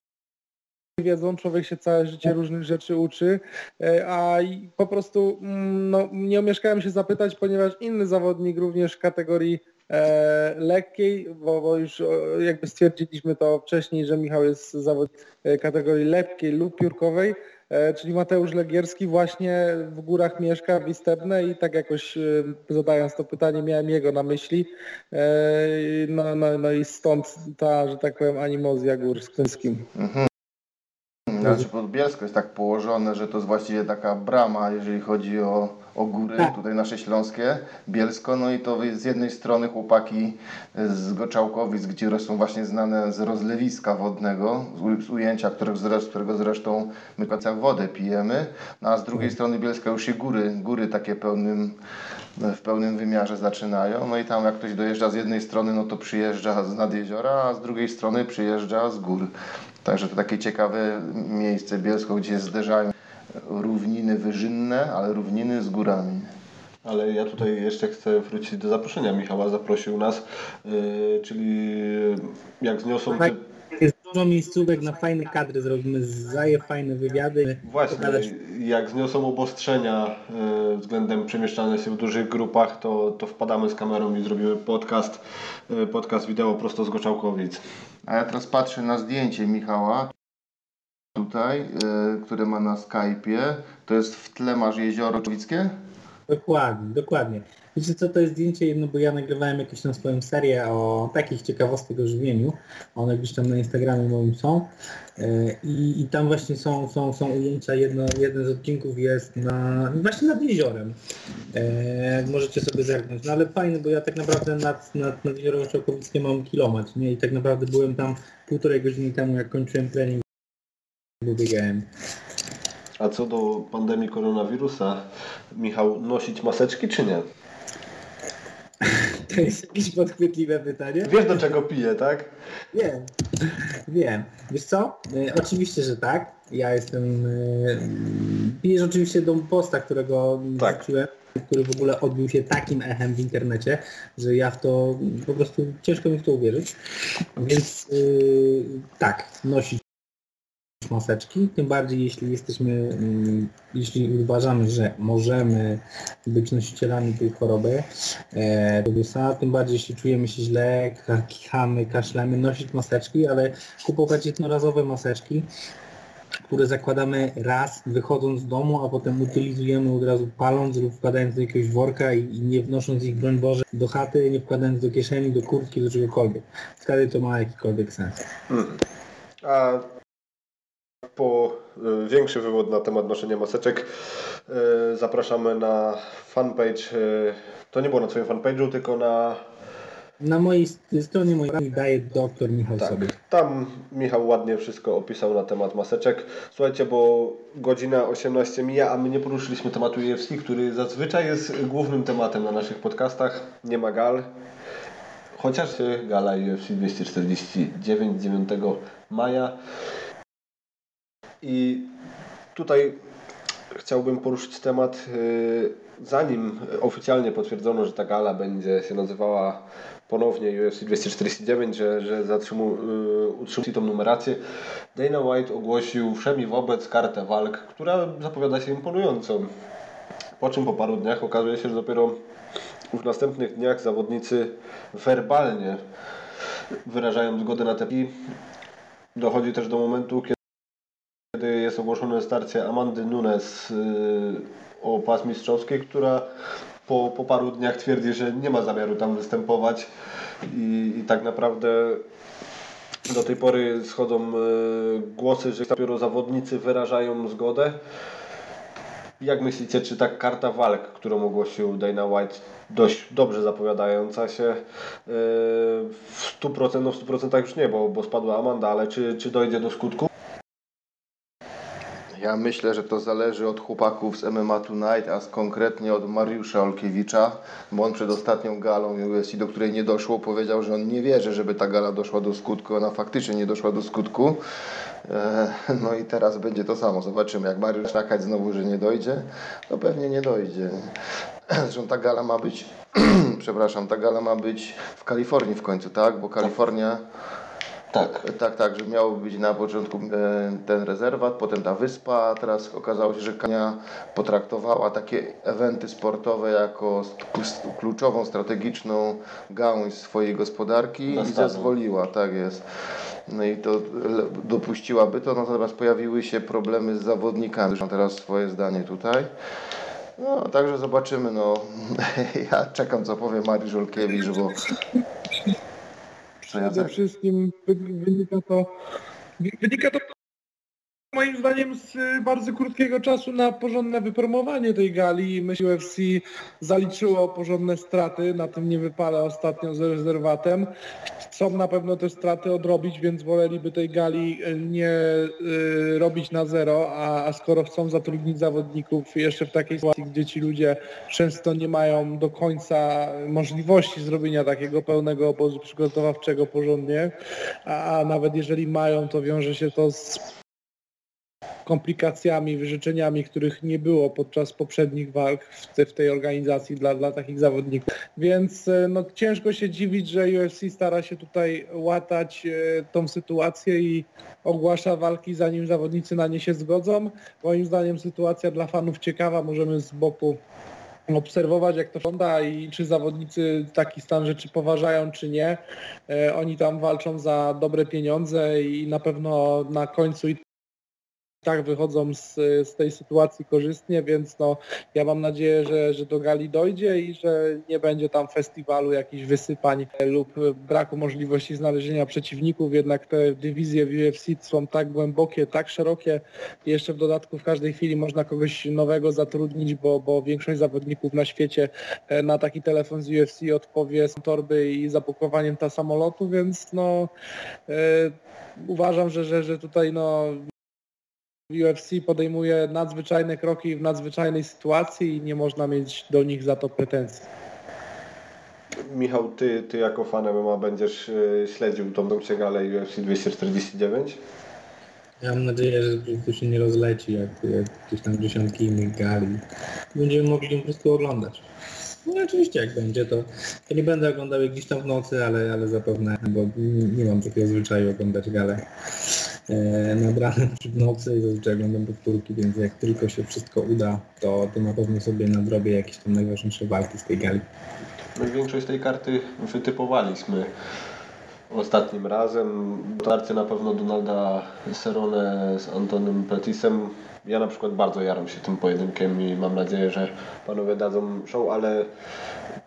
S4: wiedzą, człowiek się całe życie różnych rzeczy uczy, e, a po prostu mm, no, nie omieszkałem się zapytać, ponieważ inny zawodnik również w kategorii e, lekkiej, bo, bo już e, jakby stwierdziliśmy to wcześniej, że Michał jest zawodnik e, kategorii lekkiej lub piórkowej, czyli Mateusz Legierski właśnie w górach mieszka w Istebne i tak jakoś e, zadając to pytanie miałem jego na myśli. E, No, no, no i stąd ta, że tak powiem, animozja gór z Kęskim.
S3: Znaczy Podbielsko jest tak położone, że to jest właściwie taka brama, jeżeli chodzi o, o góry,
S2: Tak.
S3: tutaj nasze śląskie, Bielsko, no i to z jednej strony chłopaki z Goczałkowic, gdzie są właśnie znane z rozlewiska wodnego, z ujęcia, którego, zre- z którego zresztą my całą wodę pijemy, no a z drugiej strony Bielska już się góry, góry takie pełnym, w pełnym wymiarze zaczynają, no i tam jak ktoś dojeżdża z jednej strony, no to przyjeżdża z nad jeziora, a z drugiej strony przyjeżdża z gór. Także to takie ciekawe miejsce Bielsko, gdzie zderzają równiny wyżynne, ale równiny z górami.
S1: Ale ja tutaj jeszcze chcę wrócić do zaproszenia. Michała zaprosił nas, yy, czyli jak zniosą te...
S2: Jest dużo miejscówek na fajne kadry, zrobimy zaje fajne wywiady.
S1: Właśnie, jak zniosą obostrzenia yy, względem przemieszczania się w dużych grupach, to, to wpadamy z kamerą i zrobimy podcast, yy, podcast wideo prosto z Goczałkowic.
S3: A ja teraz patrzę na zdjęcie Michała, tutaj, y, które ma na Skype'ie. To jest w tle masz jezioro Czowickie?
S2: Dokładnie, dokładnie. Wiecie co, to jest zdjęcie jedno, bo ja nagrywałem jakąś tam swoją serię o takich ciekawostek o żywieniu. One gdzieś tam na Instagramie moim są. E, I, i tam właśnie są, są, są ujęcia. Jedno, jeden z odcinków jest na, właśnie nad jeziorem. E, możecie sobie zerknąć. No ale fajne, bo ja tak naprawdę nad, nad, nad jezioro Oczałkowickie mam kilometr. Nie? I tak naprawdę byłem tam półtorej godziny temu, jak kończyłem trening, bo biegałem.
S1: A co do pandemii koronawirusa, Michał, nosić maseczki czy nie?
S2: To jest jakieś podchwytliwe pytanie.
S1: Wiesz do czego piję, tak?
S2: Wiem, wiem. Wiesz co? E, oczywiście, że tak. Ja jestem... E, pijesz oczywiście do posta, którego
S1: Tak.
S2: który w ogóle odbił się takim echem w internecie, że ja w to po prostu ciężko mi w to uwierzyć. Więc e, tak, nosić maseczki, tym bardziej jeśli jesteśmy, mm, jeśli uważamy, że możemy być nosicielami tej choroby e, tym bardziej jeśli czujemy się źle, kichamy, kaszlemy, nosić maseczki, ale kupować jednorazowe maseczki, które zakładamy raz wychodząc z domu, a potem utylizujemy od razu paląc lub wkładając do jakiegoś worka i, i nie wnosząc ich, broń Boże, do chaty, nie wkładając do kieszeni, do kurtki, do czegokolwiek. Wtedy to ma jakikolwiek sens.
S1: A po y, większy wywód na temat noszenia maseczek y, zapraszamy na fanpage. y, To nie było na Twoim fanpage'u, tylko na
S2: Na mojej st- stronie mojej daje doktor Michał
S1: Tak.
S2: sobie.
S1: Tam Michał ładnie wszystko opisał na temat maseczek. Słuchajcie, bo godzina 18 mija, a my nie poruszyliśmy tematu UFC, który zazwyczaj jest głównym tematem na naszych podcastach. Nie ma gal. Chociaż gala UFC 249 9 maja. I tutaj chciałbym poruszyć temat, yy, zanim oficjalnie potwierdzono, że ta gala będzie się nazywała ponownie UFC 249, że, że zatrzymu, yy, utrzymuje tą numerację. Dana White ogłosił wszemi wobec kartę walk, która zapowiada się imponująco. Po czym po paru dniach okazuje się, że dopiero w następnych dniach zawodnicy werbalnie wyrażają zgodę na te dochodzi też do momentu, kiedy kiedy jest ogłoszone starcie Amandy Nunes yy, o pas mistrzowski, która po, po paru dniach twierdzi, że nie ma zamiaru tam występować i, i tak naprawdę do tej pory schodzą yy, głosy, że dopiero zawodnicy wyrażają zgodę. Jak myślicie, czy ta karta walk, którą ogłosił Dana White, dość dobrze zapowiadająca się, yy, w 100%, no w 100% już nie, bo, bo spadła Amanda, ale czy, czy dojdzie do skutku?
S3: Ja myślę, że to zależy od chłopaków z MMA Tonight, a konkretnie od Mariusza Olkiewicza, bo on przed ostatnią galą UFC, do której nie doszło, powiedział, że on nie wierzy, żeby ta gala doszła do skutku. Ona faktycznie nie doszła do skutku. E, No i teraz będzie to samo. Zobaczymy. Jak Mariusz czekać znowu, że nie dojdzie, to pewnie nie dojdzie. Zresztą ta gala ma być, przepraszam, ta gala ma być w Kalifornii w końcu, tak? Bo Kalifornia...
S1: Tak.
S3: Tak, tak, że miało być na początku e, ten rezerwat, potem ta wyspa, a teraz okazało się, że Kania potraktowała takie eventy sportowe jako kluczową, strategiczną gałąź swojej gospodarki i
S1: Dostawą.
S3: zezwoliła, tak jest. No i to dopuściłaby to, natomiast pojawiły się problemy z zawodnikami. Zresztą teraz swoje zdanie tutaj. No, także zobaczymy. No. Ja czekam, co powie Mariusz Olkiewicz, bo
S4: Przede wszystkim wy- wynika to, wynika to moim zdaniem z y, bardzo krótkiego czasu na porządne wypromowanie tej gali że UFC zaliczyło porządne straty na tym nie wypale ostatnio z rezerwatem. Chcą na pewno te straty odrobić, więc woleliby tej gali y, nie y, robić na zero, a, a skoro chcą zatrudnić zawodników jeszcze w takiej sytuacji, gdzie ci ludzie często nie mają do końca możliwości zrobienia takiego pełnego obozu przygotowawczego porządnie, a, a nawet jeżeli mają, to wiąże się to z komplikacjami, wyrzeczeniami, których nie było podczas poprzednich walk w, te, w tej organizacji dla, dla takich zawodników. Więc e, no, ciężko się dziwić, że UFC stara się tutaj łatać e, tą sytuację i ogłasza walki, zanim zawodnicy na nie się zgodzą. Moim zdaniem sytuacja dla fanów ciekawa, możemy z boku obserwować jak to wygląda i czy zawodnicy taki stan rzeczy poważają czy nie. E, Oni tam walczą za dobre pieniądze i na pewno na końcu tak wychodzą z, z tej sytuacji korzystnie, więc no, ja mam nadzieję, że, że do gali dojdzie i że nie będzie tam festiwalu jakichś wysypań lub braku możliwości znalezienia przeciwników, jednak te dywizje w UFC są tak głębokie, tak szerokie. I jeszcze w dodatku w każdej chwili można kogoś nowego zatrudnić, bo, bo większość zawodników na świecie e, na taki telefon z UFC odpowie z torby i zapakowaniem ta samolotu, więc no e, uważam, że, że, że tutaj no UFC podejmuje nadzwyczajne kroki w nadzwyczajnej sytuacji i nie można mieć do nich za to pretensji.
S1: Michał, ty, ty jako fan MMA będziesz y, śledził tą tą galę UFC 249?
S2: Ja mam nadzieję, że to się nie rozleci jak, jak gdzieś tam dziesiątki innych gali. Będziemy mogli ją po prostu oglądać. No oczywiście jak będzie, to, nie będę oglądał jej gdzieś tam w nocy, ale, ale zapewne, bo nie, nie mam takiego zwyczaju oglądać galę e, nad ranem czy w nocy i zazwyczaj oglądam powtórki, więc jak tylko się wszystko uda, to, to na pewno sobie nadrobię jakieś tam najważniejsze walki z tej gali.
S1: My większość tej karty wytypowaliśmy ostatnim razem. Dotarcie na pewno Donalda Cerrone z Antonem Petisem. Ja na przykład bardzo jaram się tym pojedynkiem i mam nadzieję, że panowie dadzą show, ale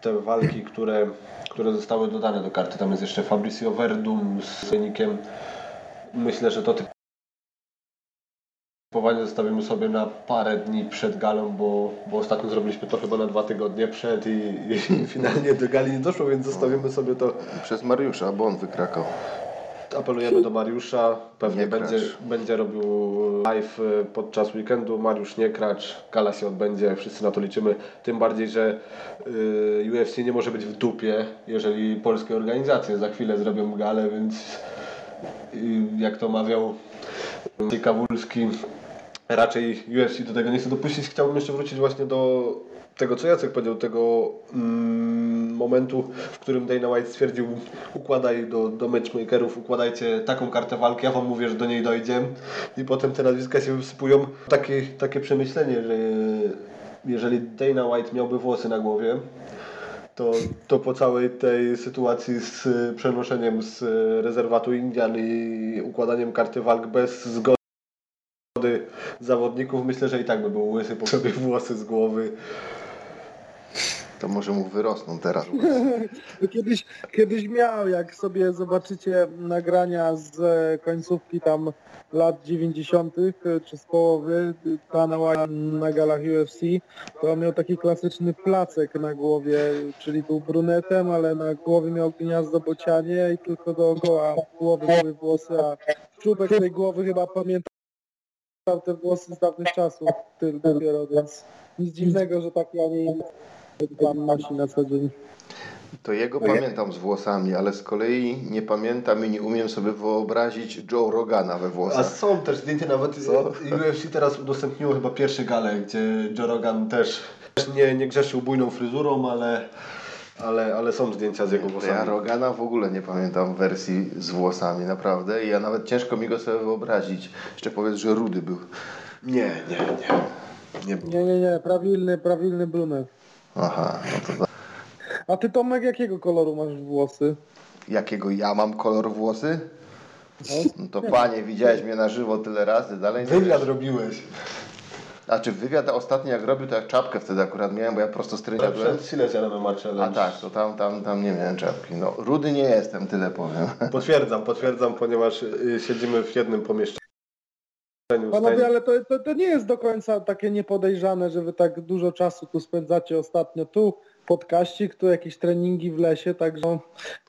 S1: te walki, które, które zostały dodane do karty, tam jest jeszcze Fabricio Verdum z wynikiem. Myślę, że to typowanie zostawimy sobie na parę dni przed galą, bo, bo ostatnio zrobiliśmy to chyba na dwa tygodnie przed i, i finalnie do gali nie doszło, więc zostawimy sobie to.
S3: Przez Mariusza, bo on wykrakał.
S1: Apelujemy do Mariusza, pewnie
S3: Nie
S1: będzie,
S3: kracz.
S1: będzie robił live y, podczas weekendu. Mariusz nie kracz, gala się odbędzie, wszyscy na to liczymy. Tym bardziej, że y, UFC nie może być w dupie, jeżeli polskie organizacje za chwilę zrobią galę, więc jak to mawiał Kawulski, raczej UFC do tego nie chce dopuścić. Chciałbym jeszcze wrócić właśnie do tego, co Jacek powiedział, tego mm, momentu, w którym Dana White stwierdził, układaj do, do matchmakerów, układajcie taką kartę walki, ja wam mówię, że do niej dojdzie i potem te nazwiska się wysypują. Takie, takie przemyślenie, że jeżeli Dana White miałby włosy na głowie, to, to po całej tej sytuacji z y, przenoszeniem z y, rezerwatu Indian i układaniem karty walk bez zgody zawodników, myślę, że i tak by był łysy po sobie włosy z głowy.
S3: To może mu wyrosną teraz.
S4: Kiedyś, kiedyś miał, jak sobie zobaczycie nagrania z końcówki tam lat 90. e, czy z połowy kanała na galach UFC, to on miał taki klasyczny placek na głowie, czyli był brunetem, ale na głowie miał gniazdo bocianie i tylko dookoła głowy były włosy, a czubek tej głowy chyba pamiętał te włosy z dawnych czasów dopiero, więc nic dziwnego, że taki, a nie inny pan nosi na co dzień.
S3: To jego pamiętam z włosami, ale z kolei nie pamiętam i nie umiem sobie wyobrazić Joe Rogana we
S1: A
S3: włosach.
S1: są też zdjęcia nawet,
S3: Co?
S1: UFC teraz udostępniło chyba pierwsze gale, gdzie Joe Rogan też nie, nie grzeszył bujną fryzurą, ale, ale, ale są zdjęcia z jego
S3: To Ja
S1: włosami.
S3: Rogana w ogóle nie pamiętam wersji z włosami, naprawdę. I ja nawet ciężko mi go sobie wyobrazić. Jeszcze powiedz, że rudy był.
S1: Nie, nie, nie. Nie był.
S4: Nie, nie, nie, prawilny, prawilny brunet.
S3: Aha, no to
S4: A ty Tomek jakiego koloru masz włosy?
S3: jakiego ja mam kolor włosy? No to panie, widziałeś mnie na żywo tyle razy, dalej nie
S1: Wywiad
S3: wiesz.
S1: robiłeś.
S3: A czy wywiad ostatni jak robił, to jak czapkę wtedy akurat miałem, bo ja prosto z byłem.
S1: Przed Silesia na Challenge.
S3: A tak, to tam, tam, tam nie miałem czapki. No, rudy nie jestem, tyle powiem.
S1: Potwierdzam, potwierdzam, ponieważ y, siedzimy w jednym pomieszczeniu.
S4: Panowie, ale to, to, to nie jest do końca takie niepodejrzane, że wy tak dużo czasu tu spędzacie ostatnio. Tu podkaścik, tu jakieś treningi w lesie, także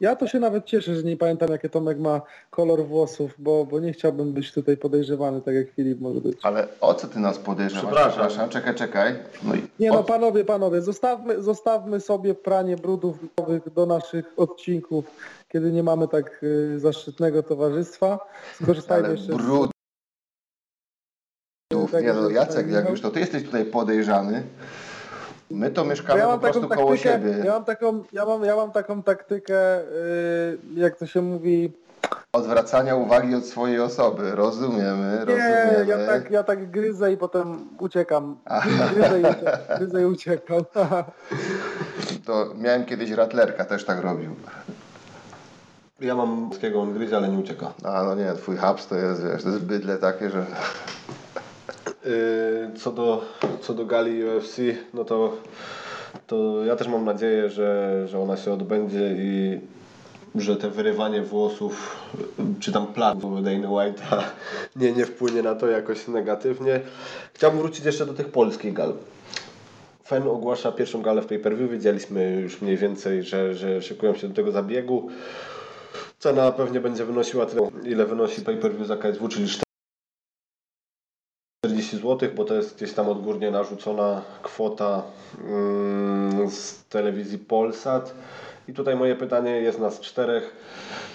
S4: ja to się nawet cieszę, że nie pamiętam jakie Tomek ma kolor włosów, bo, bo nie chciałbym być tutaj podejrzewany, tak jak Filip może być.
S3: Ale o co ty nas podejrzewasz?
S1: Przepraszam.
S3: czekaj, czekaj. No i
S4: Nie no panowie, panowie, zostawmy, zostawmy sobie pranie brudów nowych do naszych odcinków, kiedy nie mamy tak y, zaszczytnego towarzystwa. Skorzystajmy
S3: ale
S4: jeszcze z-
S3: brud.
S4: Tak,
S3: Nie no, Jacek, jak już to ty jesteś tutaj podejrzany, my to mieszkamy
S4: ja
S3: po prostu koło
S4: taktykę,
S3: siebie.
S4: ja mam taką, ja mam, ja mam taką taktykę, y, jak to się mówi,
S3: Odwracania uwagi od swojej osoby. Rozumiemy,
S4: nie,
S3: rozumiemy.
S4: ja tak, ja tak gryzę i potem uciekam. Gryzę i uciekam. Gryzę i uciekam.
S3: To miałem kiedyś ratlerka, też tak robił.
S1: Ja mam polskiego on gryzie, ale nie ucieka.
S3: A no nie, twój haps to jest, wiesz, to jest bydle takie, że...
S1: Yy, Co do, co do gali UFC, no to, to ja też mam nadzieję, że, że ona się odbędzie i że te wyrywanie włosów, czy tam planów Dana White'a nie, nie wpłynie na to jakoś negatywnie. Chciałbym wrócić jeszcze do tych polskich gal. FEN ogłasza pierwszą galę w pay-per-view. Wiedzieliśmy już mniej więcej, że, że szykują się do tego zabiegu. Cena pewnie będzie wynosiła tyle, ile wynosi pay-per-view za KSW, czyli 40 zł, bo to jest gdzieś tam odgórnie narzucona kwota mm, z telewizji Polsat. I tutaj moje pytanie jest nas czterech.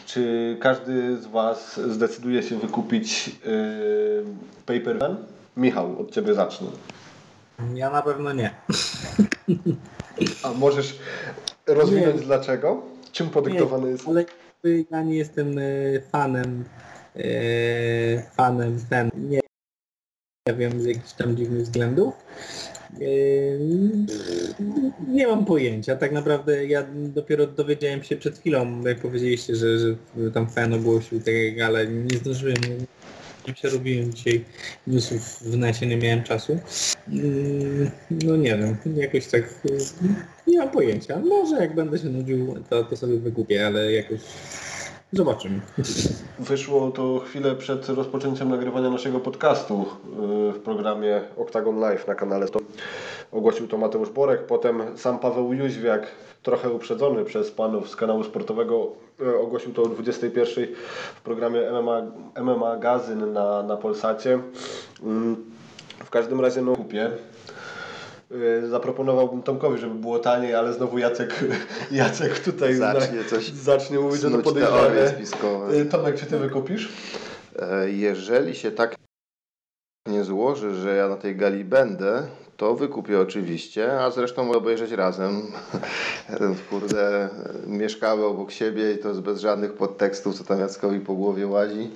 S1: Czy każdy z Was zdecyduje się wykupić yy, pay-per-view? Michał, od Ciebie zacznę.
S2: Ja na pewno nie.
S1: A możesz rozwinąć
S2: Nie.
S1: dlaczego? Czym podyktowane jest?
S2: Ale ja nie jestem e, fanem e, fanem ten, nie, wiem, z jakichś tam dziwnych względów. E, nie mam pojęcia. Tak naprawdę ja dopiero dowiedziałem się przed chwilą, jak powiedzieliście, że, że tam fan ogłosił tak, ale nie zdążyłem nie przerobiłem dzisiaj newsów w nesie, nie miałem czasu. Mm, No nie wiem, jakoś tak y, nie mam pojęcia. Może jak będę się nudził, to, to sobie wykupię, ale jakoś zobaczymy.
S1: Wyszło to chwilę przed rozpoczęciem nagrywania naszego podcastu yy, w programie Octagon Live na kanale. Ogłosił to Mateusz Borek, potem sam Paweł Jóźwiak, trochę uprzedzony przez panów z kanału sportowego, yy, ogłosił to o 21 w programie MMA, MMA Gazyn na, na Polsacie. Yy, W każdym razie no kupię. Yy, Zaproponowałbym Tomkowi, żeby było taniej, ale znowu Jacek, Jacek tutaj
S3: Zacznie coś
S1: zacznie mówić, że to podejrzane. Yy, Tomek, czy ty wykupisz?
S3: E, Jeżeli się tak nie złoży, że ja na tej gali będę, to wykupię oczywiście, a zresztą obejrzeć razem. Kurde, mieszkamy obok siebie i to jest bez żadnych podtekstów, co tam Jackowi po głowie łazi,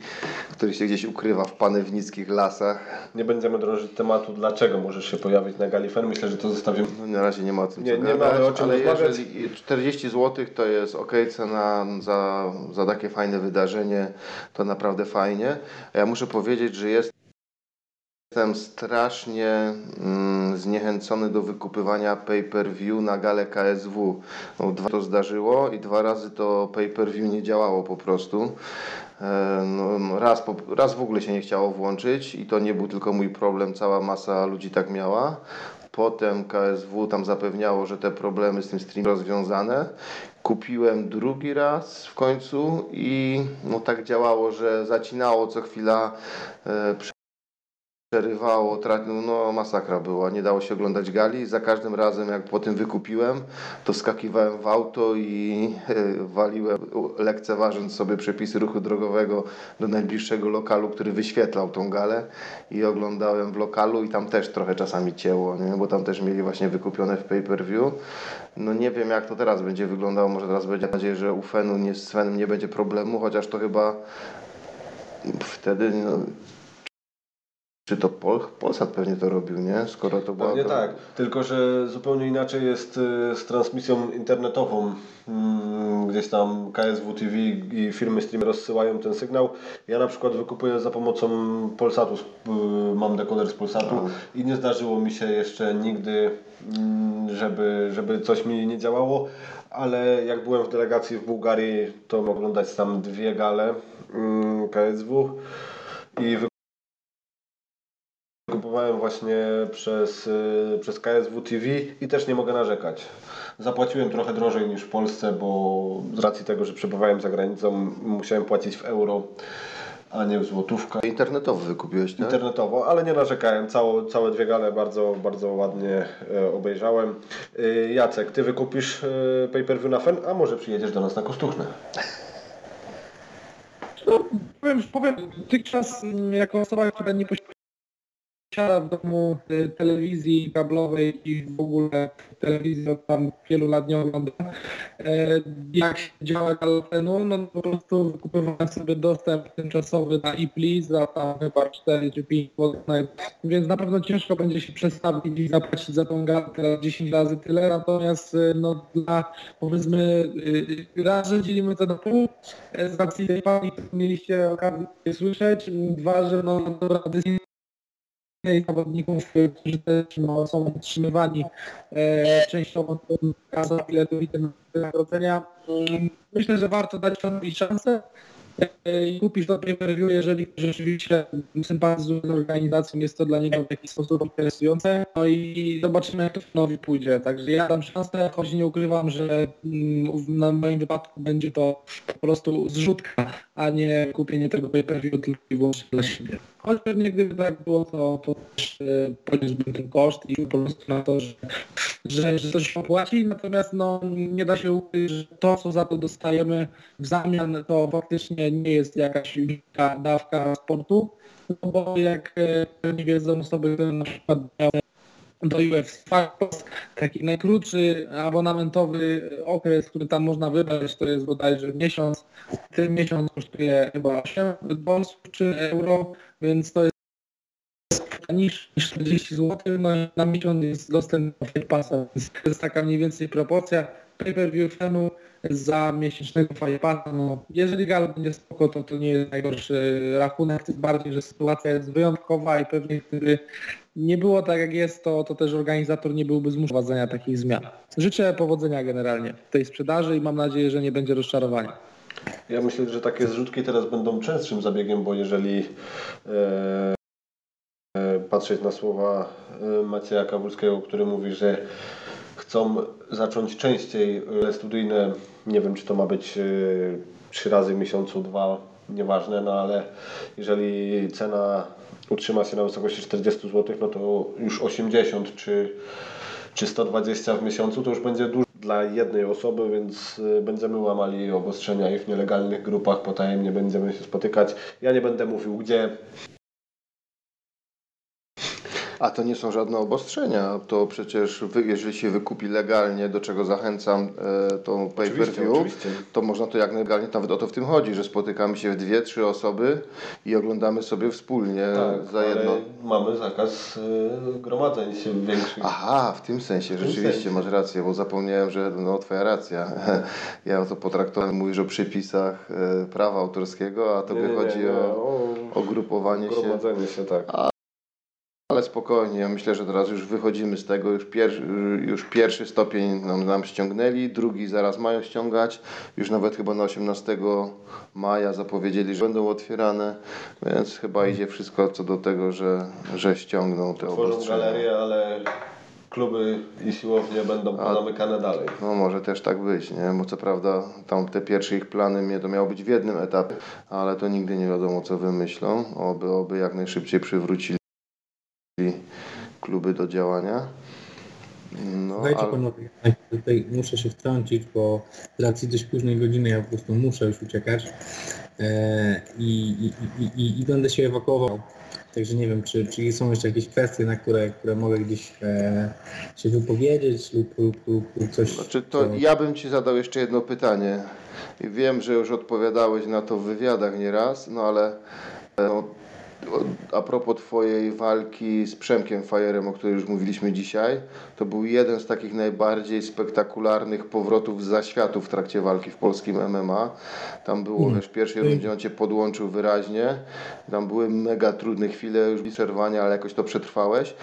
S3: który się gdzieś ukrywa w panewnickich lasach.
S1: Nie będziemy drążyć tematu, dlaczego możesz się pojawić na Galifen. Myślę, że to zostawimy.
S3: No, na razie nie ma o tym
S1: Nie-
S3: co
S1: nie
S3: gadać,
S1: o czym
S3: ale
S1: rozmawiać.
S3: jeżeli 40 zł to jest ok cena za, za takie fajne wydarzenie, to naprawdę fajnie. A Ja muszę powiedzieć, że jest Jestem strasznie mm, zniechęcony do wykupywania pay-per-view na galę KSW. No, dwa to zdarzyło i dwa razy to pay-per-view nie działało po prostu. E, No, raz, po, raz w ogóle się nie chciało włączyć i to nie był tylko mój problem, cała masa ludzi tak miała. Potem KSW tam zapewniało, że te problemy z tym streamem rozwiązane. Kupiłem drugi raz w końcu i no, tak działało, że zacinało co chwila. E, przerywało, tra- no masakra była, nie dało się oglądać gali. Za każdym razem jak po tym wykupiłem, to wskakiwałem w auto i e, waliłem, lekceważąc sobie przepisy ruchu drogowego do najbliższego lokalu, który wyświetlał tą galę i oglądałem w lokalu i tam też trochę czasami cięło, nie? bo tam też mieli właśnie wykupione w pay-per-view. No nie wiem jak to teraz będzie wyglądało, może teraz będzie mam nadzieję, że u Fenu nie, z Fenem nie będzie problemu, chociaż to chyba wtedy no, czy to Pol, Polsat pewnie to robił, nie? Skoro to była...
S1: Pewnie tak, tylko że zupełnie inaczej jest y, z transmisją internetową. Mm, Gdzieś tam KSW TV i firmy stream rozsyłają ten sygnał. Ja na przykład wykupuję za pomocą Polsatu, y, mam dekoder z Polsatu i nie zdarzyło mi się jeszcze nigdy, mm, żeby, żeby coś mi nie działało, ale jak byłem w delegacji w Bułgarii, to mogłem oglądać tam dwie gale mm, KSW i Kupowałem właśnie przez, y, przez KSW TV i też nie mogę narzekać. Zapłaciłem trochę drożej niż w Polsce, bo z racji tego, że przebywałem za granicą, musiałem płacić w euro, a nie w złotówkach.
S3: Internetowo wykupiłeś, tak?
S1: Internetowo, ale nie narzekałem. Całe, całe dwie gale bardzo, bardzo ładnie e, obejrzałem. E, Jacek, ty wykupisz e, pay-per-view na FEN, a może przyjedziesz do nas na Kostuchnę?
S4: No, powiem, powiem, dotychczas mm, jako osoba, która nie posiada w domu y, telewizji kablowej i w ogóle telewizji od tam wielu lat nie oglądam, e, jak się działa Galafenu, no po prostu wykupywałem sobie dostęp tymczasowy na iPli za tam chyba 4 czy 5 zł, więc na pewno ciężko będzie się przestawić i zapłacić za tą galę teraz 10 razy tyle, natomiast y, no dla powiedzmy y, raz, że dzielimy to na pół, e, z racji tej pani, mieliście okazję słyszeć, dwa, że no dobra dyskusja zawodników, którzy też no, są utrzymywani e, częściowo za biletów i wynagrodzenia. Mm, Myślę, że warto dać Fanowi szansę e, i kupić to pay-per-view, jeżeli rzeczywiście sympatyzuje z organizacją, jest to dla niego w jakiś sposób interesujące. No i zobaczymy, jak to Fanowi pójdzie. Także ja dam szansę, choć nie ukrywam, że mm, w moim wypadku będzie to po prostu zrzutka, a nie kupienie tego pay-per-view tylko i wyłącznie dla siebie. Pewnie gdyby tak było, to, to też e, poniósłbym ten koszt i po prostu na to, że, że, że się opłaci, natomiast no, nie da się ukryć, że to, co za to dostajemy w zamian, to faktycznie nie jest jakaś wielka dawka sportu, no bo jak e, nie wiedzą osoby, które na przykład do UFC Fightpass. Taki najkrótszy abonamentowy okres, który tam można wybrać, to jest bodajże miesiąc. Ten miesiąc kosztuje chyba 8 dolców czy euro, więc to jest niż 40 zł, no na miesiąc jest dostęp do Fight Passa, więc to jest taka mniej więcej proporcja pay-per-view cenu za miesięcznego Fight Passa. No, jeżeli gal będzie spoko, to to nie jest najgorszy rachunek, tym bardziej, że sytuacja jest wyjątkowa i pewnie gdyby nie było tak jak jest, to, to też organizator nie byłby zmuszony do prowadzenia takich zmian. Życzę powodzenia generalnie w tej sprzedaży i mam nadzieję, że nie będzie rozczarowania.
S1: Ja myślę, że takie zrzutki teraz będą częstszym zabiegiem, bo jeżeli e, e, patrzeć na słowa e, Macieja Kabulskiego, który mówi, że chcą zacząć częściej e, studyjne, nie wiem czy to ma być trzy razy w miesiącu, dwa, nieważne, no ale jeżeli cena utrzyma się na wysokości 40 zł, no to już 80 czy, czy 120 w miesiącu to już będzie dużo dla jednej osoby, więc y, będziemy łamali obostrzenia i w nielegalnych grupach potajemnie będziemy się spotykać. Ja nie będę mówił gdzie,
S3: A to nie są żadne obostrzenia. To przecież wy, jeżeli się wykupi legalnie, do czego zachęcam e, tą pay per view, to można to jak najlegalnie, nawet o to w tym chodzi, że spotykamy się w dwie, trzy osoby i oglądamy sobie wspólnie
S1: tak,
S3: za jedno.
S1: mamy zakaz y, gromadzeń się większych.
S3: Aha, w tym sensie,
S1: tym
S3: rzeczywiście
S1: sensie.
S3: masz rację, bo zapomniałem, że no twoja racja. Ja to potraktowałem, mówisz o przepisach e, prawa autorskiego, a tobie
S1: Nie, nie,
S3: chodzi
S1: nie,
S3: o, o grupowanie się.
S1: gromadzenie się, tak.
S3: Ale spokojnie, ja myślę, że teraz już wychodzimy z tego, już, pier, już pierwszy stopień nam, nam ściągnęli, drugi zaraz mają ściągać, już nawet chyba na 18 maja zapowiedzieli, że będą otwierane, więc chyba idzie wszystko co do tego, że, że ściągną te
S1: Tworzą galerię, ale kluby i siłownie będą zamykane dalej.
S3: No może też tak być, nie? Bo co prawda tam te pierwsze ich plany mnie to miało być w jednym etapie, ale to nigdy nie wiadomo co wymyślą, oby, oby jak najszybciej przywrócili kluby do działania. No,
S2: Słuchajcie
S3: ale...
S2: panowie, tutaj muszę się wtrącić, bo z racji dość późnej godziny ja po prostu muszę już uciekać e, i, i, i, i, będę się ewakuował. Także nie wiem, czy, czy są jeszcze jakieś kwestie, na które, które mogę gdzieś e, się wypowiedzieć lub, lub, lub, coś.
S3: Znaczy to
S2: co-
S3: ja bym Ci zadał jeszcze jedno pytanie. Wiem, że już odpowiadałeś na to w wywiadach nieraz, no ale e, no, a propos Twojej walki z Przemkiem Fajerem, o której już mówiliśmy dzisiaj, to był jeden z takich najbardziej spektakularnych powrotów z zaświatu w trakcie walki w polskim MMA. Tam było,
S2: Mm.
S3: wiesz, w pierwszej rundzie on Cię podłączył wyraźnie, tam były mega trudne chwile, już przerwania, ale jakoś to przetrwałeś.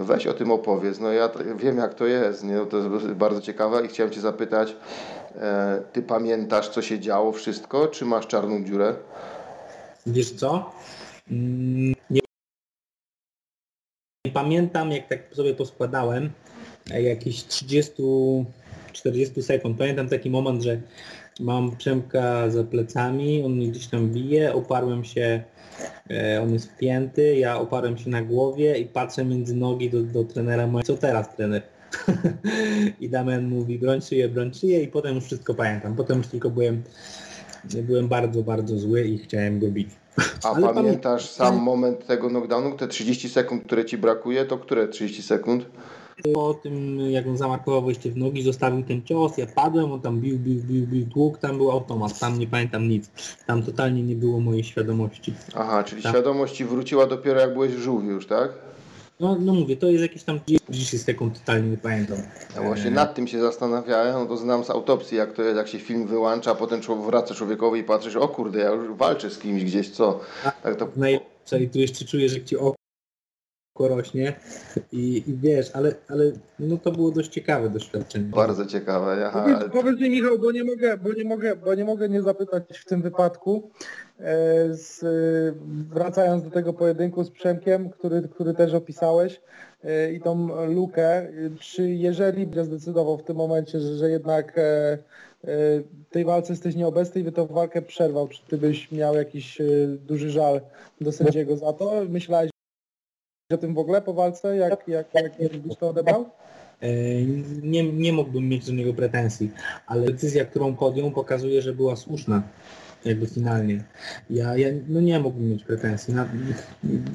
S3: Weź o tym opowiedz. No ja wiem jak to jest, nie? to jest bardzo ciekawe i chciałem Cię zapytać, e, Ty pamiętasz co się działo wszystko, czy masz czarną dziurę?
S2: Wiesz co? Nie, pamiętam, jak tak sobie poskładałem, e, jakieś 30-40 sekund. Pamiętam taki moment, że mam Przemka za plecami, on mnie gdzieś tam bije, oparłem się, e, on jest wpięty, ja oparłem się na głowie i patrzę między nogi do, do trenera, mówię, co teraz trener? I Damian mówi, broń szyję, broń szyję i potem już wszystko pamiętam. Potem już tylko byłem, byłem bardzo, bardzo zły i chciałem go bić.
S3: A
S2: Ale
S3: pamiętasz
S2: pamię-
S3: sam moment tego knockdownu, te 30 sekund, które Ci brakuje, to które 30 sekund?
S2: Po tym, jak on zamarkował wejście w nogi, zostawił ten cios, ja padłem, on tam bił, bił, bił, bił, tłuk, tam był automat, tam nie pamiętam nic. Tam totalnie nie było mojej świadomości.
S3: Aha, czyli
S2: Tak.
S3: świadomość Ci wróciła dopiero jak byłeś w żółwiu już, tak?
S2: No, no mówię, to jest jakieś tam 30 sekund, totalnie nie pamiętam.
S3: Ja właśnie nad tym się zastanawiałem, no to znam z autopsji, jak to jest, jak się film wyłącza, a potem człowiek wraca człowiekowi i patrzysz, o kurde, ja już walczę z kimś gdzieś, co? Tak to...
S2: Najlepsze i tu jeszcze czujesz, jak ci oko rośnie i, i wiesz, ale, ale no to było dość ciekawe doświadczenie.
S3: Bardzo ciekawe, aha,
S4: Powiedz,
S3: ale...
S4: powiedz mi Michał, bo nie mogę, bo nie mogę, bo nie mogę nie zapytać w tym wypadku, z, e, wracając do tego pojedynku z Przemkiem, który, który też opisałeś e, i tą lukę, e, czy jeżeli by zdecydował w tym momencie, że, że jednak e, e, tej walce jesteś nieobecny i by tą walkę przerwał, czy ty byś miał jakiś e, duży żal do sędziego za to? Myślałeś o tym w ogóle po walce, jak, jak, jak, jak byś to odebrał?
S2: E, Nie, nie mógłbym mieć do niego pretensji, ale decyzja, którą podjął pokazuje, że była słuszna jakby finalnie. Ja, ja no nie mógłbym mieć pretensji, na,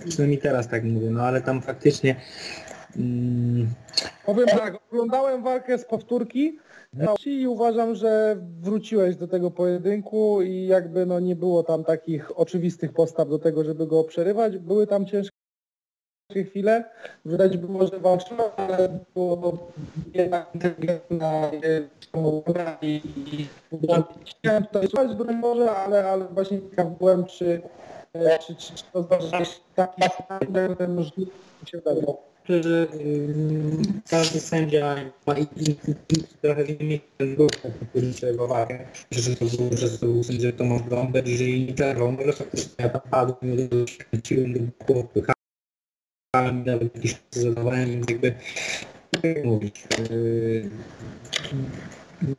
S2: przynajmniej teraz tak mówię, no ale tam faktycznie mm,
S4: Powiem tak, oglądałem walkę z powtórki no, i uważam, że wróciłeś do tego pojedynku i jakby no nie było tam takich oczywistych postaw do tego, żeby go przerywać. Były tam ciężkie chwile, widać było, że walczył, ale było jednak inteligentna i, i chciałem tutaj słuchać, broń może, ale, ale właśnie ciekaw czy, e, czy, czy, czy to zdarzasz taki scenariusz, ten możliwy się.
S2: Myślę, że ym, każdy sędzia ma trochę innych którzy przejęła walkę. Myślę, że to był, że to był sędzia Tomasz Blomberg, że i przerwał, no ale faktycznie ja tam padłem, nie kręciłem do głowy, nawet jakieś zadawałem, więc jakby jak mówić. Yy,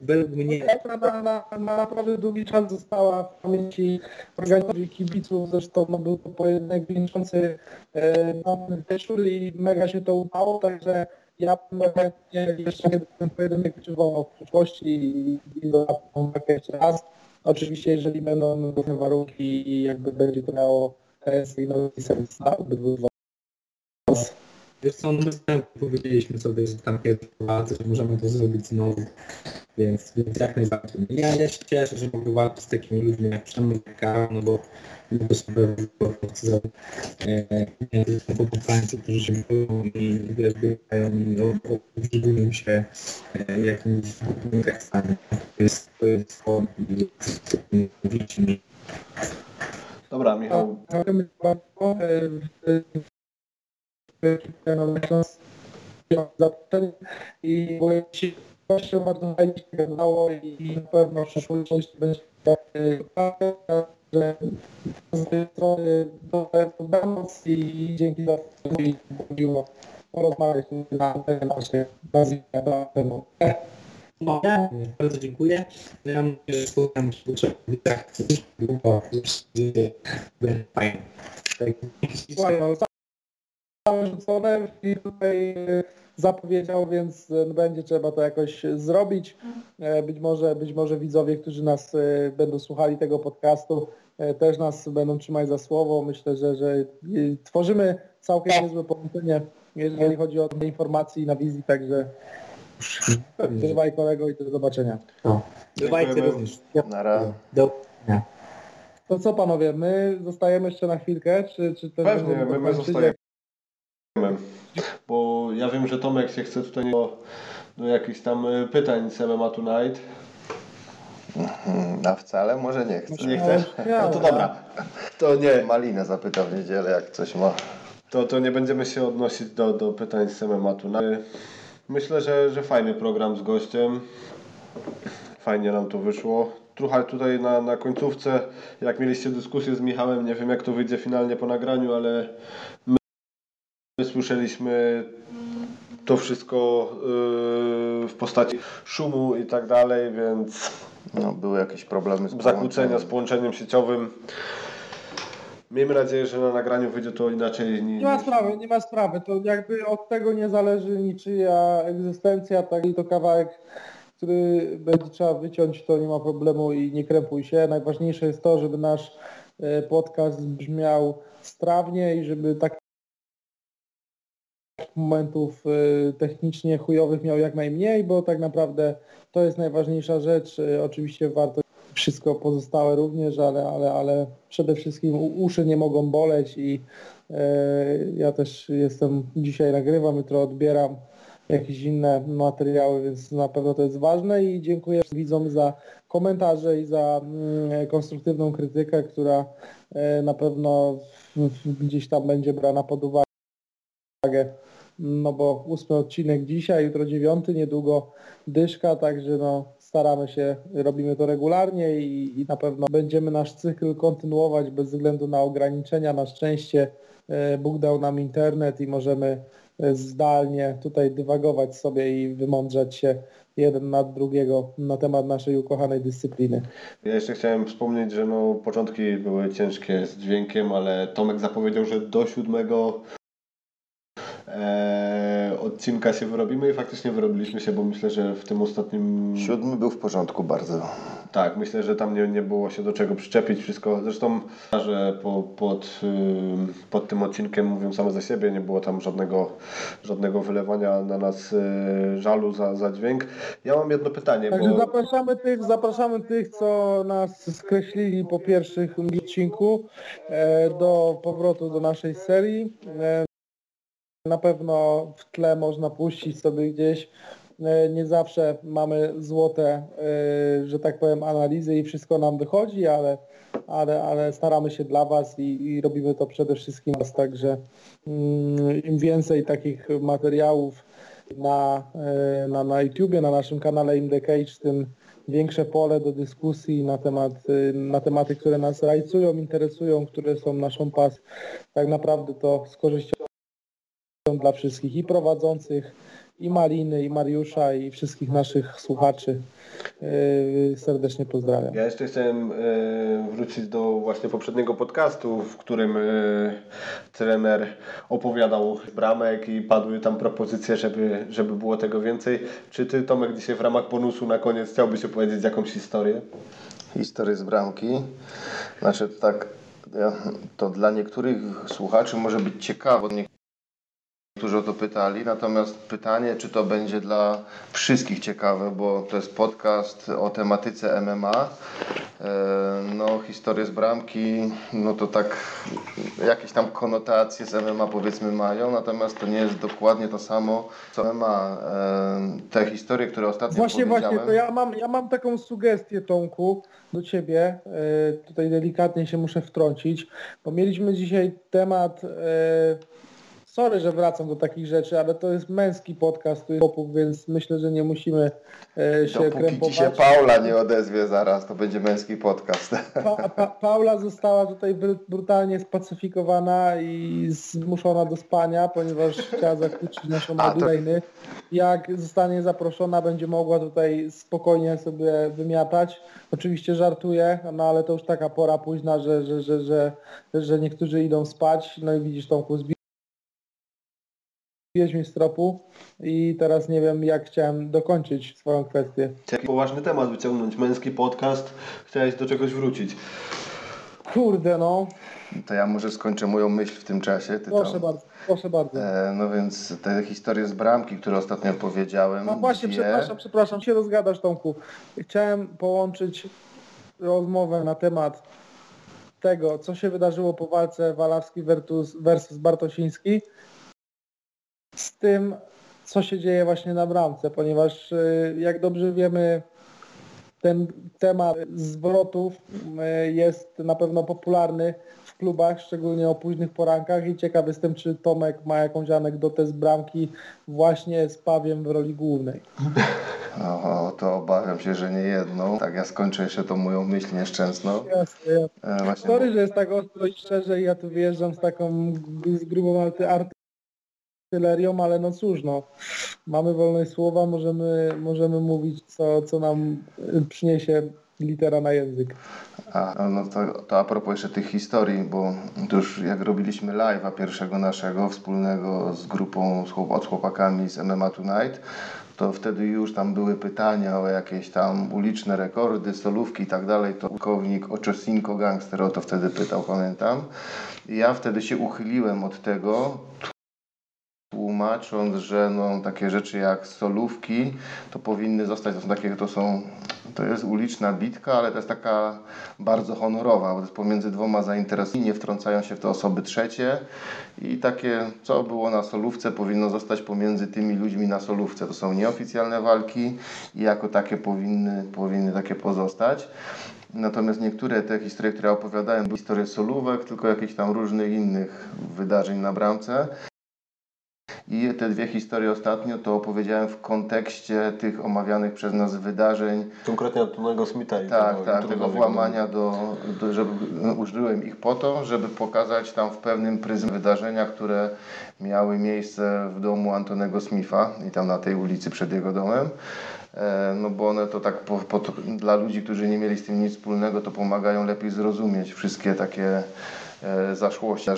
S2: według mnie
S4: na, na, na, na naprawdę długi czas została w pamięci organizatorów i kibiców. Zresztą no, był to pojedynek wieńczący e, nowy wieczór i mega się to udało, także ja jeszcze kiedy ten pojedynek w przyszłości i, i walkę jeszcze raz. Oczywiście jeżeli będą różne warunki i jakby będzie to miało sens i nowy sens obydwu
S2: Wiesz co, my powiedzieliśmy sobie, że tam kiedyś walce, że możemy to zrobić znowu, więc, więc jak najbardziej. Ja, ja się cieszę, że mogę walczyć z takimi ludźmi jak Przemek no bo bo sobie za nie tylko popańcy, którzy się boją i wiesz, biegają i obżygują się e, jakimiś tekstami. To jest to jest to.
S1: Dobra, Michał,
S4: Zapytanie i bo się właśnie bardzo fajnie się gadało i na pewno w przyszłości będzie że z tej strony dobranoc i dzięki za to mi miło porozmawiać na te nasze na temu.
S2: No, ja bardzo dziękuję. Ja myślę, że się w tak długo, już będzie fajnie. Tak,
S4: Słuchaj, no, całe rzucone i tutaj e, zapowiedział, więc e, będzie trzeba to jakoś zrobić. E, Być może, być może widzowie, którzy nas będą słuchali tego podcastu, też nas będą trzymać za słowo. Myślę, że, że tworzymy całkiem niezłe połączenie, jeżeli chodzi o te informacji na wizji, także trzymaj kolego i do zobaczenia.
S2: no. Bywajcie również.
S3: Nara.
S2: Do widzenia.
S4: To co panowie, my zostajemy jeszcze na chwilkę, czy, czy też
S1: pewnie, my, my zostajemy. Bo ja wiem, że Tomek się chce tutaj do, do jakichś tam y, pytań z MMA Tonight.
S3: Hmm, A wcale może nie chcę.
S1: Nie chcesz? No to dobra. To nie,
S3: Malinę zapytam w niedzielę, jak coś ma.
S1: to, to nie będziemy się odnosić do, do pytań z MMA Tonight. Myślę, że, że fajny program z gościem. Fajnie nam to wyszło. Trochę tutaj na, na końcówce, jak mieliście dyskusję z Michałem, nie wiem jak to wyjdzie finalnie po nagraniu, ale my słyszeliśmy to wszystko yy, w postaci szumu i tak dalej, więc
S3: No, były jakieś problemy z
S1: zakłócenia z
S3: połączeniem.
S1: sieciowym. Miejmy nadzieję, że na nagraniu wyjdzie to inaczej niż...
S4: Nie ma sprawy, nie ma sprawy. To jakby od tego nie zależy niczyja egzystencja, tak i to kawałek, który będzie trzeba wyciąć, to nie ma problemu i nie krępuj się. Najważniejsze jest to, żeby nasz e, podcast brzmiał strawnie i żeby takich momentów e, technicznie chujowych miał jak najmniej, bo tak naprawdę to jest najważniejsza rzecz. E, Oczywiście warto wszystko pozostałe również, ale, ale, ale przede wszystkim uszy nie mogą boleć i e, ja też jestem, dzisiaj nagrywam, jutro odbieram jakieś inne materiały, więc na pewno to jest ważne i dziękuję widzom za komentarze i za mm, konstruktywną krytykę, która na pewno gdzieś tam będzie brana pod uwagę. No bo ósmy odcinek dzisiaj, jutro dziewiąty, niedługo dyszka, także no staramy się, robimy to regularnie i, i na pewno będziemy nasz cykl kontynuować bez względu na ograniczenia. Na szczęście e, Bóg dał nam internet i możemy e, zdalnie tutaj dywagować sobie i wymądrzać się jeden nad drugiego na temat naszej ukochanej dyscypliny.
S1: Ja jeszcze chciałem wspomnieć, że no, początki były ciężkie z dźwiękiem, ale Tomek zapowiedział, że do siódmego e, odcinka się wyrobimy i faktycznie wyrobiliśmy się, bo myślę, że w tym ostatnim...
S3: Siódmy był w porządku bardzo.
S1: Tak, myślę, że tam nie, nie było się do czego przyczepić wszystko. Zresztą, że po, pod, pod tym odcinkiem mówią same za siebie, nie było tam żadnego, żadnego wylewania na nas y, żalu za, za dźwięk. Ja mam jedno pytanie,
S4: Także
S1: bo...
S4: zapraszamy tych, zapraszamy tych, co nas skreślili po pierwszych odcinku e, do powrotu do naszej serii. Na pewno w tle można puścić sobie gdzieś. E, nie zawsze mamy złote, e, że tak powiem, analizy i wszystko nam wychodzi, ale, ale, ale staramy się dla Was i, i robimy to przede wszystkim Was, także mm, im więcej takich materiałów na, e, na, na YouTubie, na naszym kanale In The Cage, tym większe pole do dyskusji na temat, y, na tematy, które nas rajcują, interesują, które są naszą pas. Tak naprawdę to z korzyścią dla wszystkich i prowadzących, i Maliny, i Mariusza, i wszystkich naszych słuchaczy. Yy, Serdecznie pozdrawiam.
S1: Ja jeszcze chciałem e, wrócić do właśnie poprzedniego podcastu, w którym e, trener opowiadał bramek i padły tam propozycje, żeby, żeby było tego więcej. Czy ty, Tomek, dzisiaj w ramach bonusu na koniec chciałbyś opowiedzieć jakąś historię?
S3: Historię z bramki. Znaczy tak, to dla niektórych słuchaczy może być ciekawe, bo niektórzy o to pytali, natomiast pytanie, czy to będzie dla wszystkich ciekawe, bo to jest podcast o tematyce MMA. E, No, historie z bramki, no to tak jakieś tam konotacje z MMA powiedzmy mają, natomiast to nie jest dokładnie to samo co MMA. E, Te historie, które ostatnio
S4: Właśnie, właśnie, to ja mam, ja mam taką sugestię, Tomku, do Ciebie. E, Tutaj delikatnie się muszę wtrącić, bo mieliśmy dzisiaj temat, sorry, że wracam do takich rzeczy, ale to jest męski podcast, tu jest popów, więc myślę, że nie musimy e, się
S3: Dopóki
S4: krępować.
S3: się Paula nie odezwie zaraz, to będzie męski podcast.
S4: Pa, pa, Paula została tutaj br- brutalnie spacyfikowana i zmuszona do spania, ponieważ chciała zakłócić naszą
S3: A, to-.
S4: Jak zostanie zaproszona, będzie mogła tutaj spokojnie sobie wymiatać. Oczywiście żartuję, no ale to już taka pora późna, że, że, że, że, że niektórzy idą spać. No i widzisz Tomku, zbiłeś mnie z tropu i teraz nie wiem jak chciałem dokończyć swoją kwestię.
S1: Jaki poważny temat wyciągnąć? Męski podcast, chciałeś do czegoś wrócić.
S4: Kurde no,
S3: To ja może skończę moją myśl w tym czasie. Ty
S4: proszę
S3: tam.
S4: bardzo, proszę bardzo.
S3: E, no więc te historie z bramki, które ostatnio powiedziałem.
S4: No właśnie,
S3: dwie,
S4: przepraszam, przepraszam, się rozgadasz Tomku. Chciałem połączyć rozmowę na temat tego, co się wydarzyło po walce Walawski versus, versus Bartosiński tym, co się dzieje właśnie na bramce, ponieważ y, jak dobrze wiemy, ten temat zwrotów y, jest na pewno popularny w klubach, szczególnie o późnych porankach i ciekaw jestem, czy Tomek ma jakąś anegdotę z bramki właśnie z Pawiem w roli głównej.
S3: O, to obawiam się, że nie jedną. Tak, ja skończę jeszcze tą moją myśl nieszczęsną.
S4: Jasne, jasne.
S3: E, właśnie,
S4: Sorry, że jest tak ostro i szczerze i ja tu wyjeżdżam z taką z grubą arty- artylerią, ale no cóż, no, mamy wolność słowa, możemy, możemy mówić, co, co nam y, przyniesie litera na język.
S3: A, no to, to a propos jeszcze tych historii, bo już jak robiliśmy live'a pierwszego naszego wspólnego z grupą z chłop, chłopakami z MMA Tonight, to wtedy już tam były pytania o jakieś tam uliczne rekordy, solówki i tak dalej. To pułkownik Oczosinko Gangster o to wtedy pytał, pamiętam. I ja wtedy się uchyliłem od tego, tłumacząc, że no, takie rzeczy jak solówki to powinny zostać, to są takie, to są, to jest uliczna bitka, ale to jest taka bardzo honorowa, bo to jest pomiędzy dwoma zainteresowanymi, nie wtrącają się w to osoby trzecie i takie, co było na solówce powinno zostać pomiędzy tymi ludźmi na solówce. To są nieoficjalne walki i jako takie powinny, powinny takie pozostać. Natomiast niektóre te historie, które opowiadałem, były historie solówek, tylko jakichś tam różnych innych wydarzeń na bramce. I te dwie historie ostatnio to opowiedziałem w kontekście tych omawianych przez nas wydarzeń.
S1: Konkretnie Antonego Smitha i
S3: Tak,
S1: tego
S3: tak, tego włamania do, do żeby, no, użyłem ich po to, żeby pokazać tam w pewnym pryzmie wydarzenia, które miały miejsce w domu Antonego Smitha i tam na tej ulicy przed jego domem. E, No bo one to tak po, po, dla ludzi, którzy nie mieli z tym nic wspólnego, to pomagają lepiej zrozumieć wszystkie takie e, zaszłości.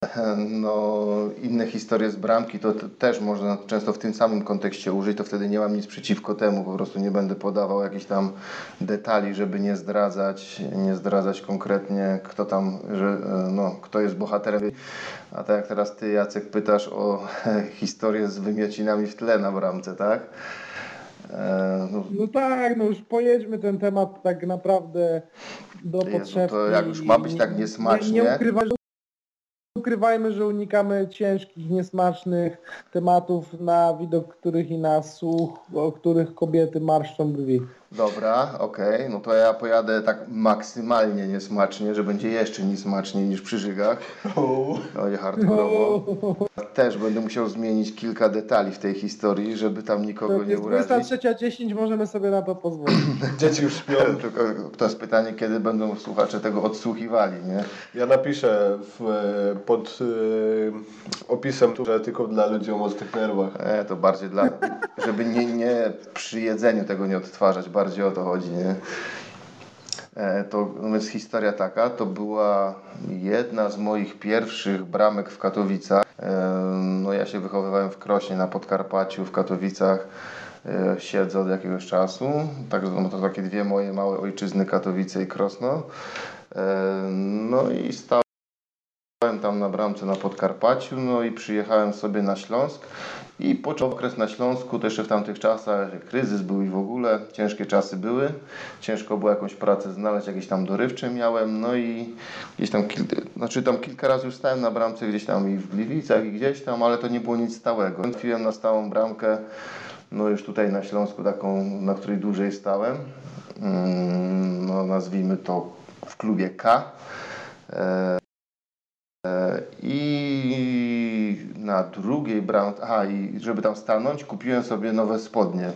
S3: no, inne historie z bramki, to, też można często w tym samym kontekście użyć, to wtedy nie mam nic przeciwko temu, po prostu nie będę podawał jakichś tam detali, żeby nie zdradzać, nie zdradzać konkretnie, kto tam, że, no, kto jest bohaterem. A tak jak teraz ty, Jacek, pytasz o historię z wymiocinami w tle na bramce, tak?
S4: E, no, no, tak, no już pojedźmy ten temat tak naprawdę do Jezu,
S3: To jak już ma być tak niesmacznie. Nie, nie
S4: ukrywajmy, że unikamy ciężkich, niesmacznych tematów, na widok których i na słuch, o których kobiety marszczą brwi.
S3: Dobra, okej, okay. no to ja pojadę tak maksymalnie niesmacznie, że będzie jeszcze niesmaczniej niż przy żygach. Oj, hardkorowo. Też będę musiał zmienić kilka detali w tej historii, żeby tam nikogo nie urazić.
S4: 23.10 możemy sobie na to pozwolić.
S1: Dzieci już śpią.
S3: Tylko to jest pytanie, kiedy będą słuchacze tego odsłuchiwali, nie?
S1: Ja napiszę w, pod y, opisem, że tylko dla ludzi o mocnych nerwach.
S3: E, to bardziej dla, żeby nie, nie przy jedzeniu tego nie odtwarzać bardziej o to chodzi, nie? E, to no więc historia taka, to była jedna z moich pierwszych bramek w Katowicach. E, no ja się wychowywałem w Krośnie na Podkarpaciu, w Katowicach. E, siedzę od jakiegoś czasu. Tak, no to takie dwie moje małe ojczyzny, Katowice i Krosno. No i stałem tam na bramce na Podkarpaciu, no i przyjechałem sobie na Śląsk. I począł okres na Śląsku, jeszcze w tamtych czasach kryzys był i w ogóle ciężkie czasy były. Ciężko było jakąś pracę znaleźć, jakieś tam dorywcze miałem. No i gdzieś tam, kil... znaczy tam kilka razy już stałem na bramce gdzieś tam i w Gliwicach i gdzieś tam, ale to nie było nic stałego. Trafiłem na stałą bramkę, no już tutaj na Śląsku taką, na której dłużej stałem. Mm, no nazwijmy to w klubie K. E, I na drugiej bramce, aha i żeby tam stanąć, kupiłem sobie nowe spodnie e,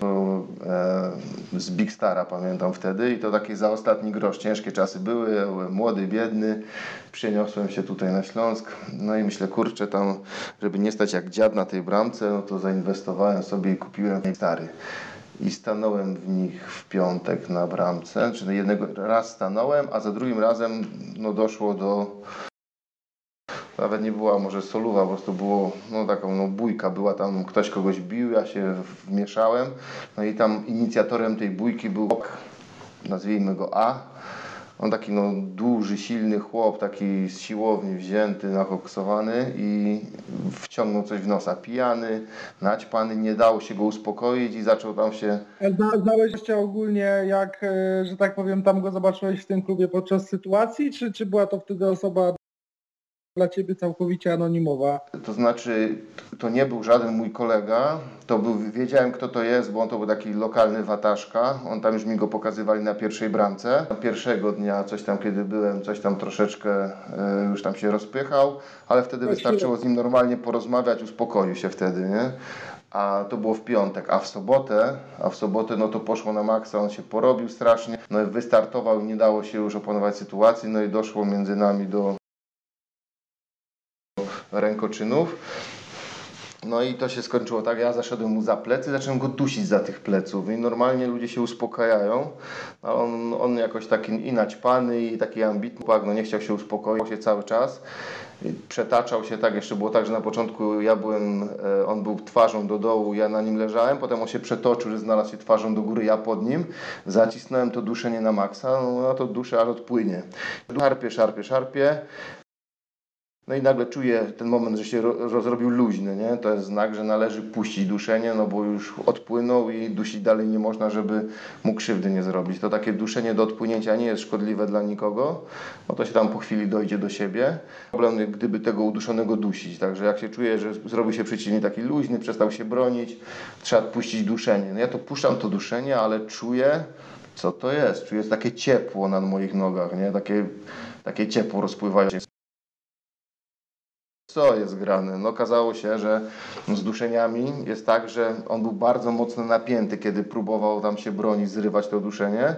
S3: z Big Stara, pamiętam wtedy i to takie za ostatni grosz, ciężkie czasy były, byłem młody, biedny, przeniosłem się tutaj na Śląsk, no i myślę, kurczę tam, żeby nie stać jak dziad na tej bramce, no to zainwestowałem sobie i kupiłem Big Stary. I stanąłem w nich w piątek na bramce, czyli jednego raz stanąłem, a za drugim razem no, doszło do nawet nie była może soluwa, po prostu było no, taką no, bójka, była tam, ktoś kogoś bił, ja się wmieszałem, no i tam inicjatorem tej bójki był nazwijmy go A, on taki no, duży, silny chłop, taki z siłowni wzięty, nakoksowany i wciągnął coś w nosa. Pijany, naćpany, nie dało się go uspokoić i zaczął tam się...
S4: Znałeś się ogólnie, jak, e, że tak powiem, tam go zobaczyłeś w tym klubie podczas sytuacji, czy, czy była to wtedy osoba dla Ciebie całkowicie anonimowa.
S3: To znaczy, to nie był żaden mój kolega, to był, wiedziałem kto to jest, bo on to był taki lokalny wataszka, on tam już mi go pokazywali na pierwszej bramce. Pierwszego dnia, coś tam kiedy byłem, coś tam troszeczkę e, już tam się rozpychał, ale wtedy wystarczyło z nim normalnie porozmawiać, uspokoił się wtedy, nie? a to było w piątek, a w sobotę, a w sobotę no to poszło na maksa, on się porobił strasznie, no i wystartował, nie dało się już opanować sytuacji, no i doszło między nami do rękoczynów. No i to się skończyło tak, ja zaszedłem mu za plecy, zacząłem go dusić za tych pleców i normalnie ludzie się uspokajają, a on, on jakoś taki i naćpany i taki ambitny, no nie chciał się uspokoić się cały czas. Przetaczał się tak, jeszcze było tak, że na początku ja byłem, e, on był twarzą do dołu, ja na nim leżałem, potem on się przetoczył, że znalazł się twarzą do góry, ja pod nim, zacisnąłem to duszenie na maksa, no to duszę aż odpłynie. Szarpie, szarpie, szarpie, no i nagle czuję ten moment, że się rozrobił luźny, nie? To jest znak, że należy puścić duszenie, no bo już odpłynął i dusić dalej nie można, żeby mu krzywdy nie zrobić. To takie duszenie do odpłynięcia nie jest szkodliwe dla nikogo, bo to się tam po chwili dojdzie do siebie. Problem, gdyby tego uduszonego dusić, także jak się czuje, że zrobił się przeciwnie taki luźny, przestał się bronić, trzeba puścić duszenie. No ja to puszczam to duszenie, ale czuję, co to jest. Czuję takie ciepło na moich nogach, nie? Takie, takie ciepło rozpływające co jest grane? No okazało się, że z duszeniami jest tak, że on był bardzo mocno napięty, kiedy próbował tam się bronić, zrywać to duszenie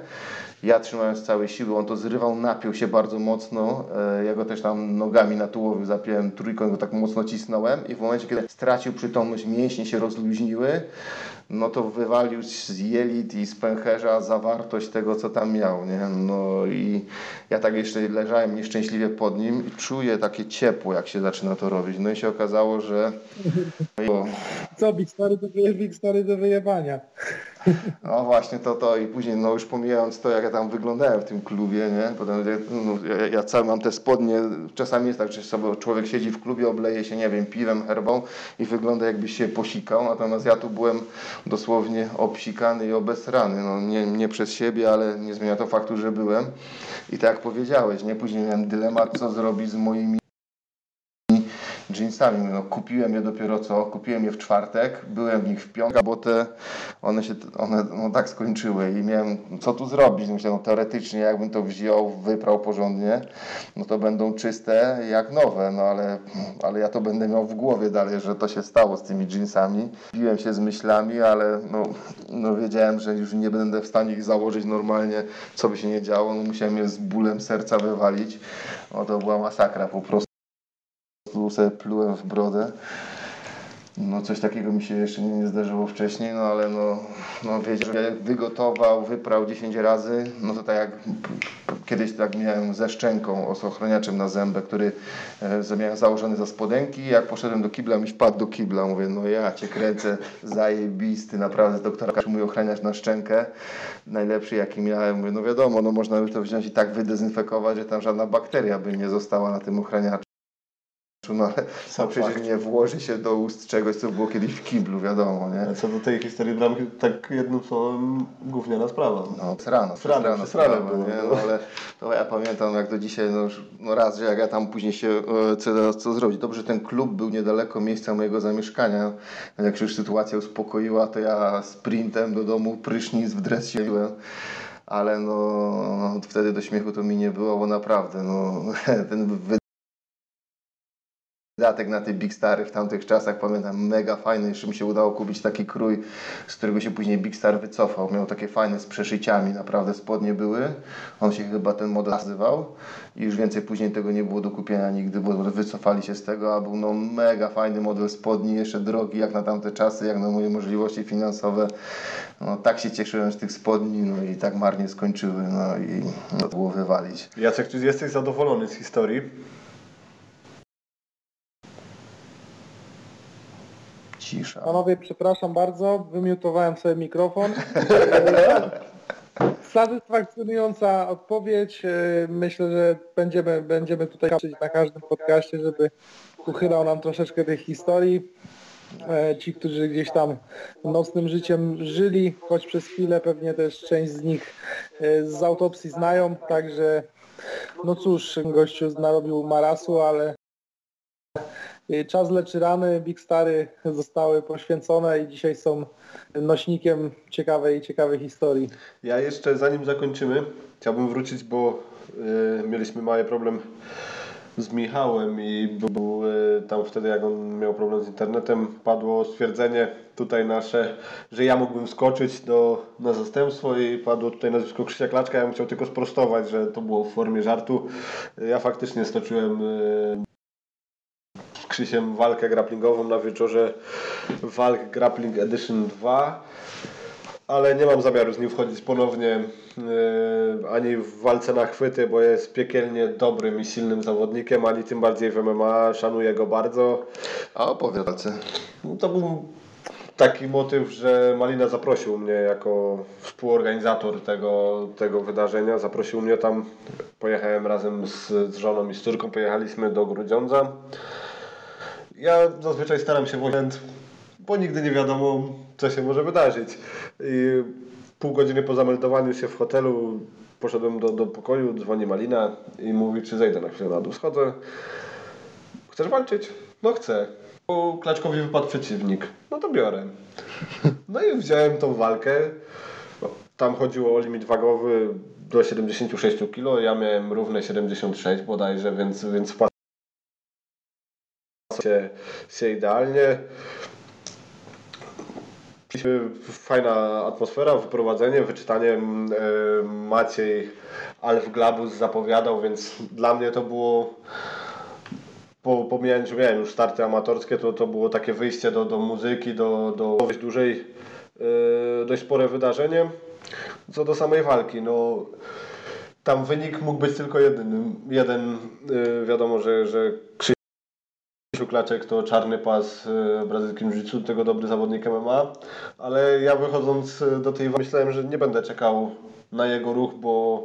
S3: Ja trzymając z całej siły, on to zrywał, napiął się bardzo mocno. E, Ja go też tam nogami na tułowiu zapiąłem trójką, go tak mocno cisnąłem i w momencie, kiedy stracił przytomność, mięśnie się rozluźniły, no to wywalił z jelit i z pęcherza zawartość tego, co tam miał, nie? No i ja tak jeszcze leżałem nieszczęśliwie pod nim i czuję takie ciepło, jak się zaczyna to robić. No i się okazało, że
S4: Co, Big Story do, wyje- Big Story do wyjebania.
S3: No właśnie to to i później no już pomijając to jak ja tam wyglądałem w tym klubie, nie? Potem no, ja, ja cały mam te spodnie, czasami jest tak, że sobie człowiek siedzi w klubie, obleje się, nie wiem, piwem, herbą i wygląda jakby się posikał, natomiast ja tu byłem dosłownie obsikany i obesrany, no nie, nie przez siebie, ale nie zmienia to faktu, że byłem i tak jak powiedziałeś, nie? Później miałem dylemat, co zrobić z moimi jeansami. No, kupiłem je dopiero co, kupiłem je w czwartek, byłem w nich w piątek, bo te, one się one, no, tak skończyły i miałem, co tu zrobić? Myślałem, no, teoretycznie jakbym to wziął, wyprał porządnie, no to będą czyste jak nowe, no ale, ale ja to będę miał w głowie dalej, że to się stało z tymi jeansami. Biłem się z myślami, ale no, no wiedziałem, że już nie będę w stanie ich założyć normalnie, co by się nie działo, no musiałem je z bólem serca wywalić. No to była masakra po prostu prostu sobie plułem w brodę. No coś takiego mi się jeszcze nie, zdarzyło wcześniej, no ale no, no wiecie, że wygotował, wyprał 10 razy, no to tak jak kiedyś tak miałem ze szczęką, z ochroniaczem na zębę, który e, miałem założony za spodenki, jak poszedłem do kibla, mi wpadł do kibla, mówię, no ja cię kręcę, zajebisty, naprawdę z doktora mój ochraniacz na szczękę, najlepszy jaki miałem, mówię, no wiadomo, no można by to wziąć i tak wydezynfekować, że tam żadna bakteria by nie została na tym ochraniaczu. No ale
S1: Sam
S3: no, przecież
S1: fakt.
S3: nie włoży się do ust czegoś, co było kiedyś w kiblu, wiadomo, nie?
S1: Co do tej historii bramki, tak jednym słowem gówniana sprawa.
S3: No, srano, srano,
S1: przesrane
S3: sprawa,
S1: było,
S3: nie?
S1: no.
S3: No, ale to ja pamiętam jak do dzisiaj, no, no raz, że jak ja tam później się, e, co, co zrobić. Dobrze, ten klub był niedaleko miejsca mojego zamieszkania. Jak się już sytuacja uspokoiła, to ja sprintem do domu, prysznic w dres sięgłem. Ale no, no, wtedy do śmiechu to mi nie było, bo naprawdę, no, ten wydatek na te Big Stary w tamtych czasach, pamiętam, mega fajny. Jeszcze mi się udało kupić taki krój, z którego się później Big Star wycofał. Miał takie fajne z przeszyciami, naprawdę spodnie były. On się chyba ten model nazywał i już więcej później tego nie było do kupienia nigdy, bo wycofali się z tego, a był no mega fajny model spodni, jeszcze drogi jak na tamte czasy, jak na moje możliwości finansowe. No tak się cieszyłem z tych spodni, no i tak marnie skończyły, no i no, to było wywalić.
S1: Jacek, czy jesteś zadowolony z historii?
S3: Cisza.
S4: Panowie, przepraszam bardzo, wymiutowałem sobie mikrofon. Satysfakcjonująca odpowiedź. E, Myślę, że będziemy, będziemy tutaj patrzeć na każdym podcaście, żeby uchylał nam troszeczkę tej historii. E, Ci, którzy gdzieś tam nocnym życiem żyli, choć przez chwilę pewnie też część z nich e, z autopsji znają, także no cóż, gościu narobił marasu, ale Czas leczy rany, Big Stary zostały poświęcone i dzisiaj są nośnikiem ciekawej, ciekawej historii.
S1: Ja jeszcze zanim zakończymy, chciałbym wrócić, bo y, mieliśmy mały problem z Michałem i był y, tam wtedy, jak on miał problem z internetem, padło stwierdzenie tutaj nasze, że ja mógłbym skoczyć do, na zastępstwo i padło tutaj nazwisko Krzysia Klaczka. Ja bym chciał tylko sprostować, że to było w formie żartu. Ja faktycznie stoczyłem y, Krzysiem walkę grapplingową na wieczorze Walk Grappling Edition 2 ale nie mam zamiaru z nim wchodzić ponownie yy, ani w walce na chwyty, bo jest piekielnie dobrym i silnym zawodnikiem, ani tym bardziej w MMA, szanuję go bardzo.
S3: A opowiedz.
S1: No, to był taki motyw, że Malina zaprosił mnie jako współorganizator tego, tego wydarzenia. Zaprosił mnie tam, pojechałem razem z, z żoną i z córką, pojechaliśmy do Grudziądza. Ja zazwyczaj staram się wozić, bo nigdy nie wiadomo, co się może wydarzyć. I pół godziny po zameldowaniu się w hotelu poszedłem do, do pokoju, dzwoni Malina i mówi, czy zejdę na chwilę na dół. Schodzę. Chcesz walczyć? No chcę. Klaczkowi wypadł przeciwnik. No to biorę. No i wziąłem tą walkę. Tam chodziło o limit wagowy do 76 kg. Ja miałem równe 76 bodajże, więc, więc się, się idealnie. Fajna atmosfera, wyprowadzenie, wyczytanie. e, Maciej Alf Glabus zapowiadał, więc dla mnie to było po, pomijając, że miałem już starty amatorskie, to, to było takie wyjście do, do muzyki, do, do dość dużej, e, dość spore wydarzenie. Co do samej walki, no tam wynik mógł być tylko jeden. Jeden, e, wiadomo, że, że Krzysiu Klaczek to czarny pas w brazylijskim jiu tego dobry zawodnik MMA, ale ja wychodząc e, do tej myślałem, że nie będę czekał na jego ruch, bo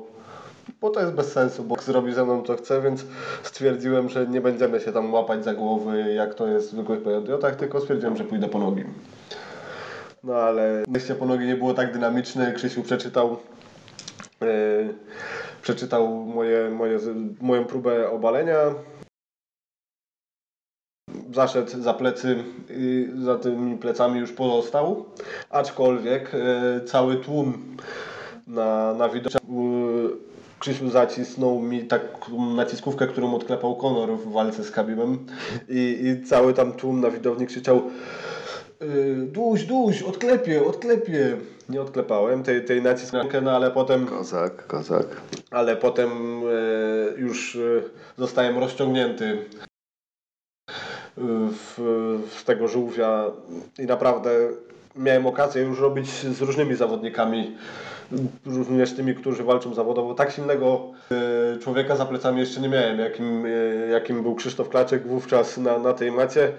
S1: bo to jest bez sensu, bo zrobi ze mną co chce, więc stwierdziłem, że nie będziemy się tam łapać za głowy, jak to jest w zwykłych PJJ-ach, tylko stwierdziłem, że pójdę po nogi. No ale wejście po nogi nie było tak dynamiczne, Krzysiu przeczytał e, przeczytał moje, moje, moją próbę obalenia, zaszedł za plecy i za tymi plecami już pozostał, aczkolwiek e, cały tłum na, na widoku Krzysiu zacisnął mi taką naciskówkę, którą odklepał Conor w walce z Khabibem i, i cały tam tłum na widowni krzyczał duś, duś, odklepie, odklepie. Nie odklepałem tej, tej naciskówki, no ale potem
S3: Kozak, kozak.
S1: ale potem e, już e, zostałem rozciągnięty e, w, w tego żółwia i naprawdę miałem okazję już robić z różnymi zawodnikami, również tymi, którzy walczą zawodowo. Tak silnego e, człowieka za plecami jeszcze nie miałem, jakim, e, jakim był Krzysztof Klaczek wówczas na, na tej macie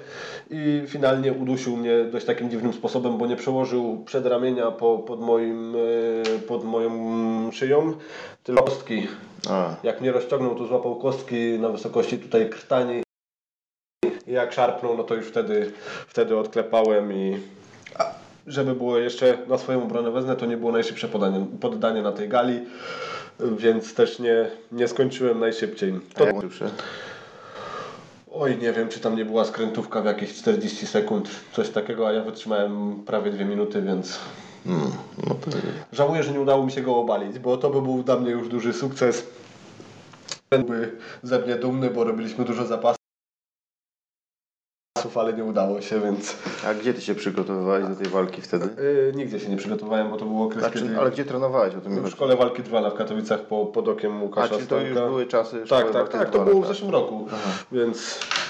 S1: i finalnie udusił mnie dość takim dziwnym sposobem, bo nie przełożył przedramienia po, pod, moim, e, pod moją szyją, tylko kostki.
S3: A,
S1: Jak mnie rozciągnął, to złapał kostki na wysokości tutaj krtani. I jak szarpnął, no to już wtedy, wtedy odklepałem i żeby było jeszcze na swoją obronę wezmę, to nie było najszybsze podanie, poddanie na tej gali, więc też nie, nie skończyłem najszybciej. To,
S3: ruszy?
S1: oj, nie wiem, czy tam nie była skrętówka w jakieś 40 sekund, coś takiego, a ja wytrzymałem prawie dwie minuty, więc
S3: Hmm, no to
S1: Żałuję, że nie udało mi się go obalić, bo to by był dla mnie już duży sukces. Byłby ze mnie dumny, bo robiliśmy dużo zapasów, ale nie udało się, więc
S3: A gdzie ty się przygotowywałeś do tej walki wtedy?
S1: yy, nigdzie się nie przygotowałem, bo to był okres,
S3: Znaczy,
S1: kiedy
S3: ale gdzie trenowałeś o tym
S1: w szkole walki Trwala w Katowicach po, pod okiem
S3: A
S1: Łukasza
S3: czy to już
S1: Stanka.
S3: były czasy
S1: Tak, tak, tak, to było w
S3: tak?
S1: zeszłym roku, więc pod
S3: Właśnie,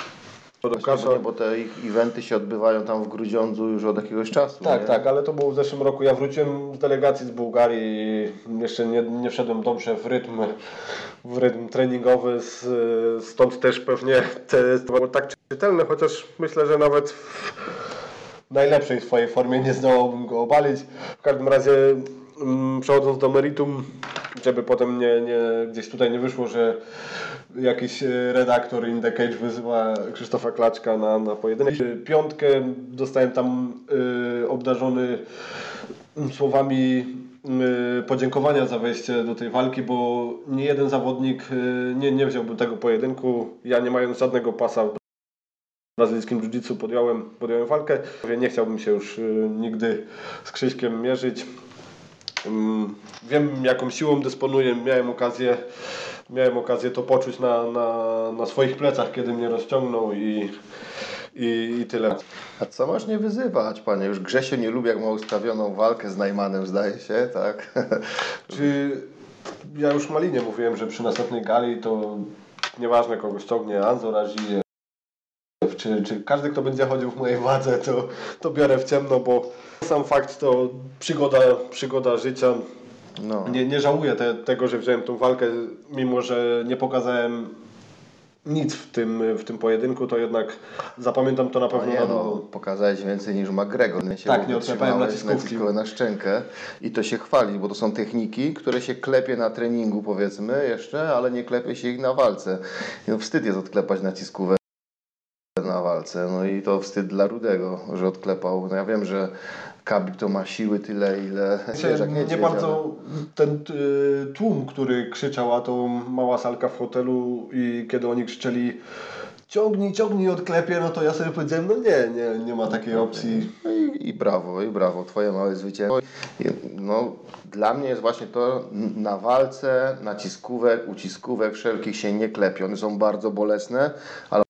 S1: Łukasza...
S3: bo, te ich eventy się odbywają tam w Grudziądzu już od jakiegoś czasu.
S1: Tak,
S3: nie?
S1: tak, ale to było w zeszłym roku. Ja wróciłem z delegacji z Bułgarii i jeszcze nie, nie wszedłem dobrze w rytm, w rytm treningowy, z, stąd też pewnie te, to było tak czytelne, chociaż myślę, że nawet w najlepszej swojej formie nie zdołałbym go obalić. W każdym razie przechodząc do meritum, żeby potem nie, nie, gdzieś tutaj nie wyszło, że jakiś e, redaktor in the cage wyzywa Krzysztofa Klaczka na, na pojedynek. Piątkę dostałem tam y, obdarzony słowami y, podziękowania za wejście do tej walki, bo nie jeden zawodnik y, nie, nie wziąłby tego pojedynku. Ja nie mając żadnego pasa brazylijskim jiu-jitsu podjąłem, podjąłem walkę. Nie chciałbym się już nigdy z Krzyśkiem mierzyć. Mm, Wiem jaką siłą dysponuję, miałem okazję, miałem okazję to poczuć na, na, na swoich plecach, kiedy mnie rozciągnął i, i, i tyle.
S3: A co masz nie wyzywać, panie? Już Grzesio nie lubi, jak ma ustawioną walkę z Najmanem, zdaje się, tak?
S1: Czy ja już Malinie mówiłem, że przy następnej gali to nieważne kogo ściągnie, Anzo Razijew, czy, czy każdy kto będzie chodził w mojej wadze, to, to biorę w ciemno, bo sam fakt to przygoda, przygoda życia.
S3: No.
S1: Nie, nie żałuję te, tego, że wziąłem tą walkę, mimo że nie pokazałem nic w tym, w tym pojedynku, to jednak zapamiętam to na
S3: No
S1: pewno
S3: nie,
S1: na
S3: no, pokazałeś więcej niż McGregor. Nie się
S1: Tak, nie
S3: wytrzymałeś
S1: naciskówki.
S3: naciskówkę na szczękę i to się chwali, bo to są techniki, które się klepie na treningu powiedzmy jeszcze, ale nie klepie się ich na walce. No, wstyd jest odklepać naciskówę na walce, no i to wstyd dla Rudego, że odklepał. No ja wiem, że Khabib to ma siły tyle, ile
S1: nie,
S3: niedźwiedź,
S1: bardzo ten y, tłum, który krzyczał, a to mała salka w hotelu i kiedy oni krzyczeli ciągnij, ciągnij, odklepie, no to ja sobie powiedziałem, no nie, nie, nie ma takiej opcji.
S3: No i, I brawo, i brawo, twoje małe zwycięstwo. No, dla mnie jest właśnie to, na walce naciskówek, uciskówek wszelkich się nie klepie. One są bardzo bolesne, ale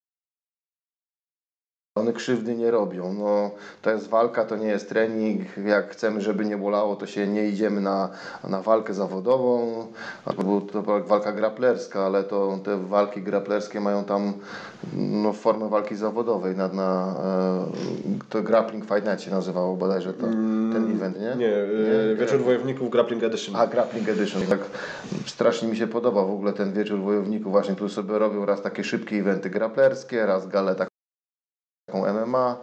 S3: one krzywdy nie robią. No, to jest walka, to nie jest trening. Jak chcemy, żeby nie bolało, to się nie idziemy na, na walkę zawodową. Albo to była walka graplerska, ale to te walki graplerskie mają tam no, formę walki zawodowej. Na, na, e, to Grappling Fight Night się nazywało bodajże to, ten event, nie?
S1: Nie, e, Wieczór Wojowników Grappling Edition.
S3: A, Grappling Edition. Tak strasznie mi się podoba w ogóle ten wieczór wojowników. Właśnie tu sobie robią raz takie szybkie eventy grapplerskie, raz galę tak- taką MMA.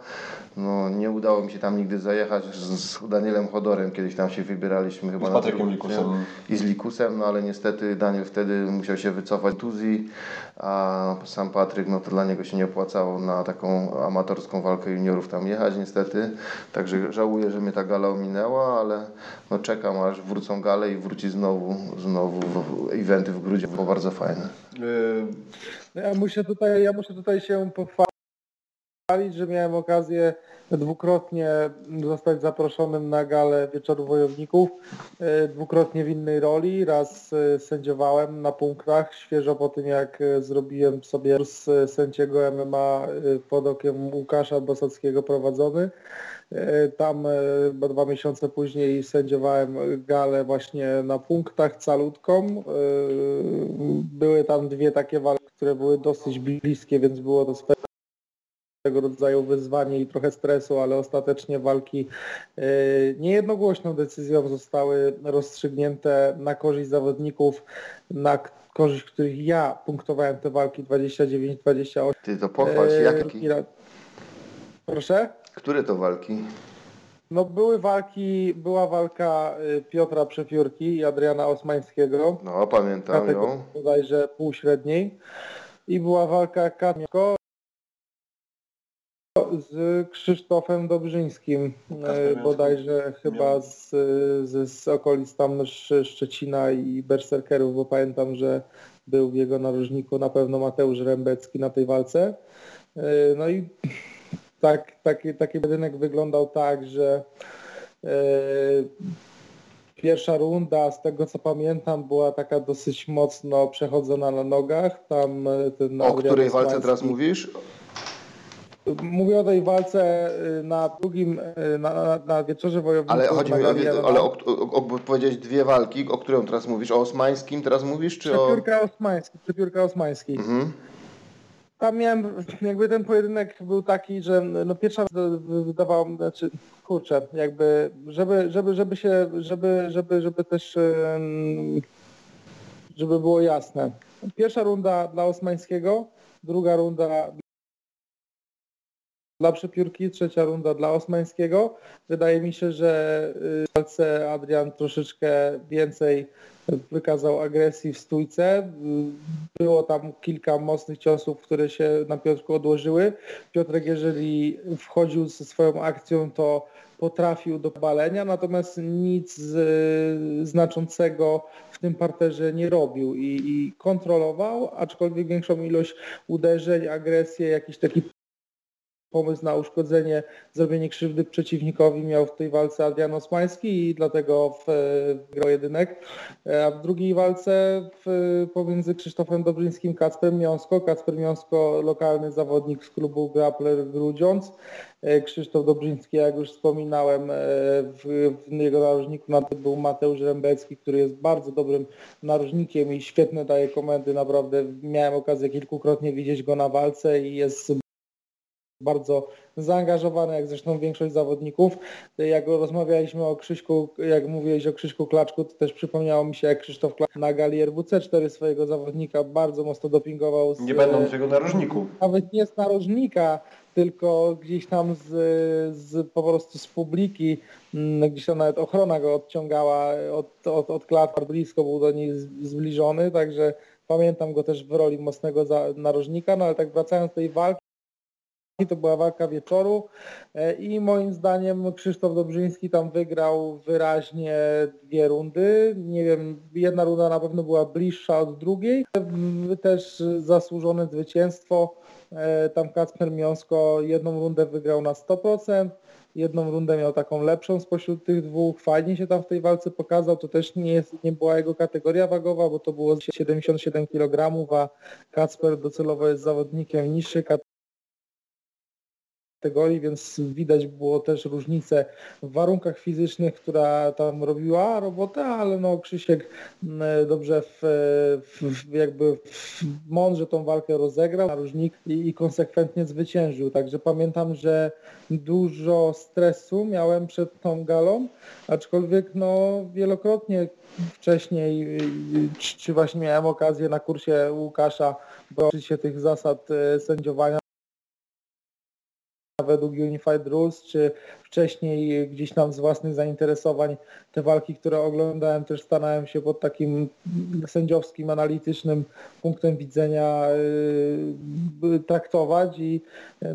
S3: No, nie udało mi się tam nigdy zajechać z, z Danielem Chodorem. Kiedyś tam się wybieraliśmy chyba
S1: Z
S3: na
S1: Patrykiem
S3: drugą-
S1: Likusem.
S3: I z Likusem, no ale niestety Daniel wtedy musiał się wycofać z Tuzji, a sam Patryk, no to dla niego się nie opłacało na taką amatorską walkę juniorów tam jechać niestety. Także żałuję, że mnie ta gala ominęła, ale no czekam aż wrócą gale i wróci znowu, znowu w- eventy w Grudzie, bo bardzo fajne.
S1: E,
S4: Ja muszę tutaj, ja muszę tutaj się pochwalić, że miałem okazję dwukrotnie zostać zaproszonym na galę Wieczoru Wojowników. E, Dwukrotnie w innej roli. Raz e, sędziowałem na punktach, świeżo po tym jak e, zrobiłem sobie e, sędziego MMA pod okiem Łukasza Bosackiego prowadzony. Tam dwa miesiące później sędziowałem galę właśnie na punktach calutką. Były tam dwie takie walki, które były dosyć bliskie, więc było to swego rodzaju wyzwanie i trochę stresu, ale ostatecznie walki e, niejednogłośną decyzją zostały rozstrzygnięte na korzyść zawodników, na korzyść których ja punktowałem te walki 29-28.
S3: Ty to pochwal się,
S4: E,
S3: jakie?
S4: i ra- Proszę?
S3: Które to walki?
S4: No były walki, była walka y, Piotra Przepiórki i Adriana Osmańskiego,
S3: No pamiętam ją.
S4: bodajże półśredniej i była walka Katmiako z Krzysztofem Dobrzyńskim, y, bodajże chyba z, z, z okolic tam Sz- Szczecina i Berserkerów, bo pamiętam, że był w jego narożniku na pewno Mateusz Rębecki na tej walce. Y, No i tak, taki, taki pojedynek wyglądał tak, że e, pierwsza runda, z tego co pamiętam, była taka dosyć mocno przechodzona na nogach. Tam e, ten
S3: O której walce teraz mówisz?
S4: Mówię o tej walce y, na drugim, y, na, na, na wieczorze wojowników.
S3: Ale chodzi mi o, ale o, o, o, bo powiedziałeś dwie walki, o którym teraz mówisz? O Osmańskim teraz mówisz, czy o...
S4: Przepiórka Osmański, Przepiórka Osmański.
S3: Mhm.
S4: Tam miałem, jakby ten pojedynek był taki, że no pierwsza wydawało znaczy kurczę, jakby, żeby, żeby, żeby się, żeby, żeby, żeby też, żeby było jasne. Pierwsza runda dla Osmańskiego, druga runda dla Przepiórki, trzecia runda dla Osmańskiego. Wydaje mi się, że y, w walce Adrian troszeczkę więcej wykazał agresji w stójce. Y, Było tam kilka mocnych ciosów, które się na Piotrku odłożyły. Piotrek, jeżeli wchodził ze swoją akcją, to potrafił do balenia, natomiast nic z, znaczącego w tym parterze nie robił i, i kontrolował, aczkolwiek większą ilość uderzeń, agresję, jakiś taki pomysł na uszkodzenie, zrobienie krzywdy przeciwnikowi miał w tej walce Adrian Osmański i dlatego w, wygrał jedynek. E, A w drugiej walce w, pomiędzy Krzysztofem Dobrzyńskim Kacperem Miąsko. Kacper Miąsko, lokalny zawodnik z klubu Grappler Grudziądz. E, Krzysztof Dobrzyński, jak już wspominałem, e, w, w jego narożniku na był Mateusz Rębecki, który jest bardzo dobrym narożnikiem i świetne daje komendy. Naprawdę miałem okazję kilkukrotnie widzieć go na walce i jest bardzo zaangażowany, jak zresztą większość zawodników. Jak rozmawialiśmy o Krzyśku, jak mówiłeś o Krzyśku Klaczku, to też przypomniało mi się, jak Krzysztof Klaczk na gali RWC4 swojego zawodnika bardzo mocno dopingował. Z,
S1: nie będącego narożniku.
S4: Nawet nie z narożnika, tylko gdzieś tam z, z po prostu z publiki, mm, gdzieś tam nawet ochrona go odciągała od, od, od klatki, blisko był do niej zbliżony, także pamiętam go też w roli mocnego narożnika, no ale tak wracając do tej walki, to była walka wieczoru e, i moim zdaniem Krzysztof Dobrzyński tam wygrał wyraźnie dwie rundy. Nie wiem, jedna runda na pewno była bliższa od drugiej. W- Też zasłużone zwycięstwo. E, Tam Kacper Miąsko jedną rundę wygrał na 100%. Jedną rundę miał taką lepszą spośród tych dwóch. Fajnie się tam w tej walce pokazał. To też nie, jest, nie była jego kategoria wagowa, bo to było 77 kg, a Kacper docelowo jest zawodnikiem niższej kategorii kategorii, więc widać było też różnicę w warunkach fizycznych, która tam robiła robotę, ale no Krzysiek mm, dobrze w, w, jakby w mądrze tą walkę rozegrał, naróżnik i, i konsekwentnie zwyciężył. Także pamiętam, że dużo stresu miałem przed tą galą, aczkolwiek no wielokrotnie wcześniej, czy, właśnie miałem okazję na kursie Łukasza uczyć się tych zasad e, sędziowania według Unified Rules, czy wcześniej gdzieś tam z własnych zainteresowań te walki, które oglądałem, też starałem się pod takim sędziowskim, analitycznym punktem widzenia yy, traktować i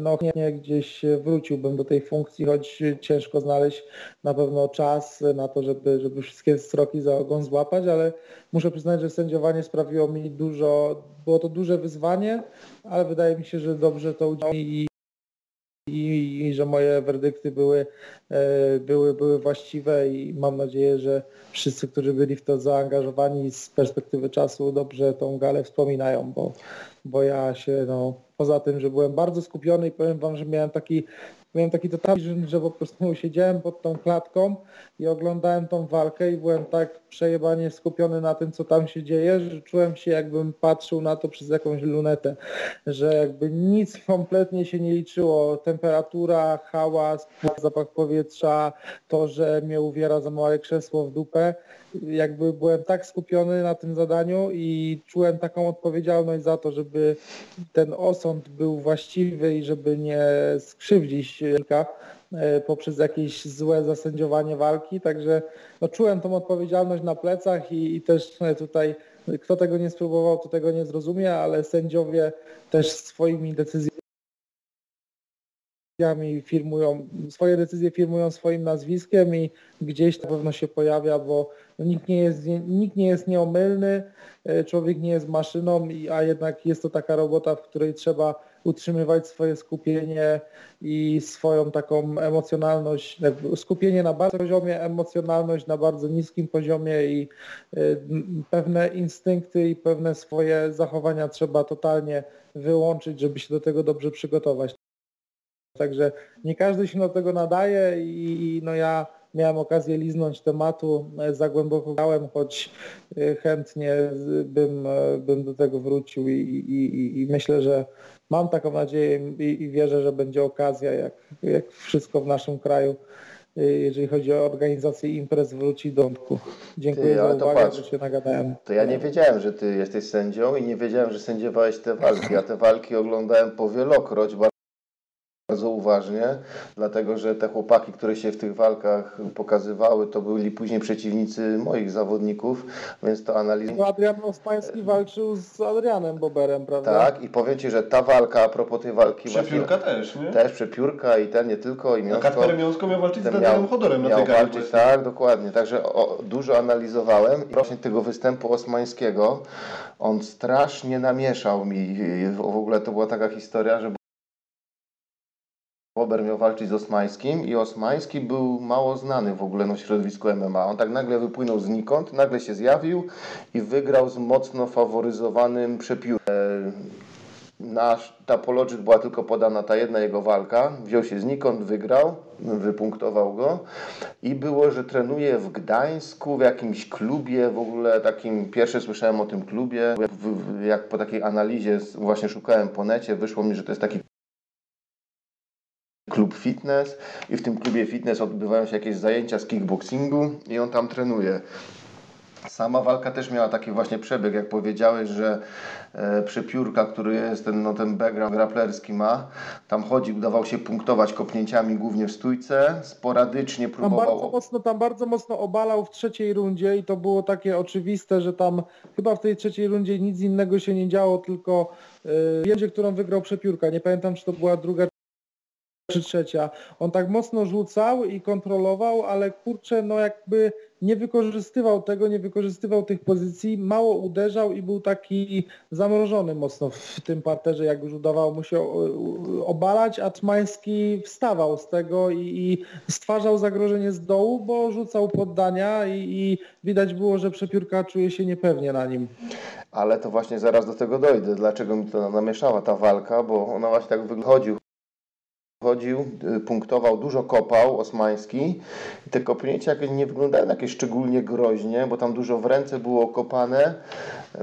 S4: no nie gdzieś wróciłbym do tej funkcji, choć ciężko znaleźć na pewno czas na to, żeby, żeby wszystkie stroki za ogon złapać, ale muszę przyznać, że sędziowanie sprawiło mi dużo, było to duże wyzwanie, ale wydaje mi się, że dobrze to udziało i że moje werdykty były, e, były, były właściwe i mam nadzieję, że wszyscy, którzy byli w to zaangażowani z perspektywy czasu dobrze tą galę wspominają, bo, bo ja się no, poza tym, że byłem bardzo skupiony i powiem Wam, że miałem taki miałem taki totalny, że po prostu siedziałem pod tą klatką i oglądałem tą walkę i byłem tak przejebanie skupiony na tym, co tam się dzieje, że czułem się jakbym patrzył na to przez jakąś lunetę, że jakby nic kompletnie się nie liczyło. Temperatura, hałas, zapach powietrza, to, że mnie uwiera za małe krzesło w dupę. Jakby byłem tak skupiony na tym zadaniu i czułem taką odpowiedzialność za to, żeby ten osąd był właściwy i żeby nie skrzywdzić E, poprzez jakieś złe zasędziowanie walki, także no, czułem tą odpowiedzialność na plecach i, i też tutaj kto tego nie spróbował, to tego nie zrozumie, ale sędziowie też swoimi decyzjami firmują, swoje decyzje firmują swoim nazwiskiem i gdzieś na pewno się pojawia, bo nikt nie jest, nikt nie jest nieomylny, e, człowiek nie jest maszyną, a jednak jest to taka robota, w której trzeba utrzymywać swoje skupienie i swoją taką emocjonalność, skupienie na bardzo poziomie, emocjonalność na bardzo niskim poziomie i y, pewne instynkty i pewne swoje zachowania trzeba totalnie wyłączyć, żeby się do tego dobrze przygotować. Także nie każdy się do tego nadaje i no ja miałem okazję liznąć tematu, e, za głęboko grałem, choć e, chętnie bym, e, bym do tego wrócił i, i, i myślę, że mam taką nadzieję i, i wierzę, że będzie okazja, jak, jak wszystko w naszym kraju, jeżeli chodzi o organizację imprez, wróci do wątku. Dziękuję ty, za uwagę, patrz, że się nagadałem.
S3: To ja nie wiedziałem, że ty jesteś sędzią i nie wiedziałem, że sędziowałeś te walki. Ja te walki oglądałem powielokroć, bardzo uważnie, dlatego że te chłopaki, które się w tych walkach pokazywały, to byli później przeciwnicy moich zawodników, więc to analiza...
S4: No Adrian Ospański walczył z Adrianem Boberem, prawda?
S3: Tak i powiem Ci, że ta walka, a propos tej walki...
S1: Przepiórka właśnie, też, nie?
S3: Też Przepiórka i ten nie tylko, i Miąsko...
S1: A Kacper Miąsko miał walczyć z Adrianem Chodorem na tej walczyć,
S3: Tak, dokładnie, także o, dużo analizowałem i właśnie tego występu osmańskiego on strasznie namieszał mi, w ogóle to była taka historia, że Bober miał walczyć z Osmańskim i Osmański był mało znany w ogóle na środowisku MMA. On tak nagle wypłynął znikąd, nagle się zjawił i wygrał z mocno faworyzowanym przepiórem. Nasz, ta Pologit była tylko podana ta jedna jego walka. Wziął się znikąd, wygrał, wypunktował go i było, że trenuje w Gdańsku w jakimś klubie, w ogóle takim, pierwsze słyszałem o tym klubie, jak, jak po takiej analizie właśnie szukałem po necie, wyszło mi, że to jest taki klub fitness i w tym klubie fitness odbywają się jakieś zajęcia z kickboxingu i on tam trenuje. Sama walka też miała taki właśnie przebieg, jak powiedziałeś, że e, przepiórka, który jest ten, no, ten background grapplerski ma, tam chodził, dawał się punktować kopnięciami głównie w stójce, sporadycznie próbował...
S4: Tam bardzo, mocno, tam bardzo mocno obalał w trzeciej rundzie i to było takie oczywiste, że tam chyba w tej trzeciej rundzie nic innego się nie działo, tylko yy, którą wygrał przepiórka. Nie pamiętam, czy to była druga czy trzecia. On tak mocno rzucał i kontrolował, ale kurczę, no jakby nie wykorzystywał tego, nie wykorzystywał tych pozycji, mało uderzał i był taki zamrożony mocno w tym parterze, jak już udawało mu się obalać, a Trmański wstawał z tego i, i stwarzał zagrożenie z dołu, bo rzucał poddania i, i widać było, że przepiórka czuje się niepewnie na nim.
S3: Ale to właśnie zaraz do tego dojdę. Dlaczego mi to namieszała ta walka, bo ona właśnie tak wychodził chodził, y, punktował, dużo kopał osmański. I te kopnięcia nie wyglądają jakieś szczególnie groźnie, bo tam dużo w ręce było kopane.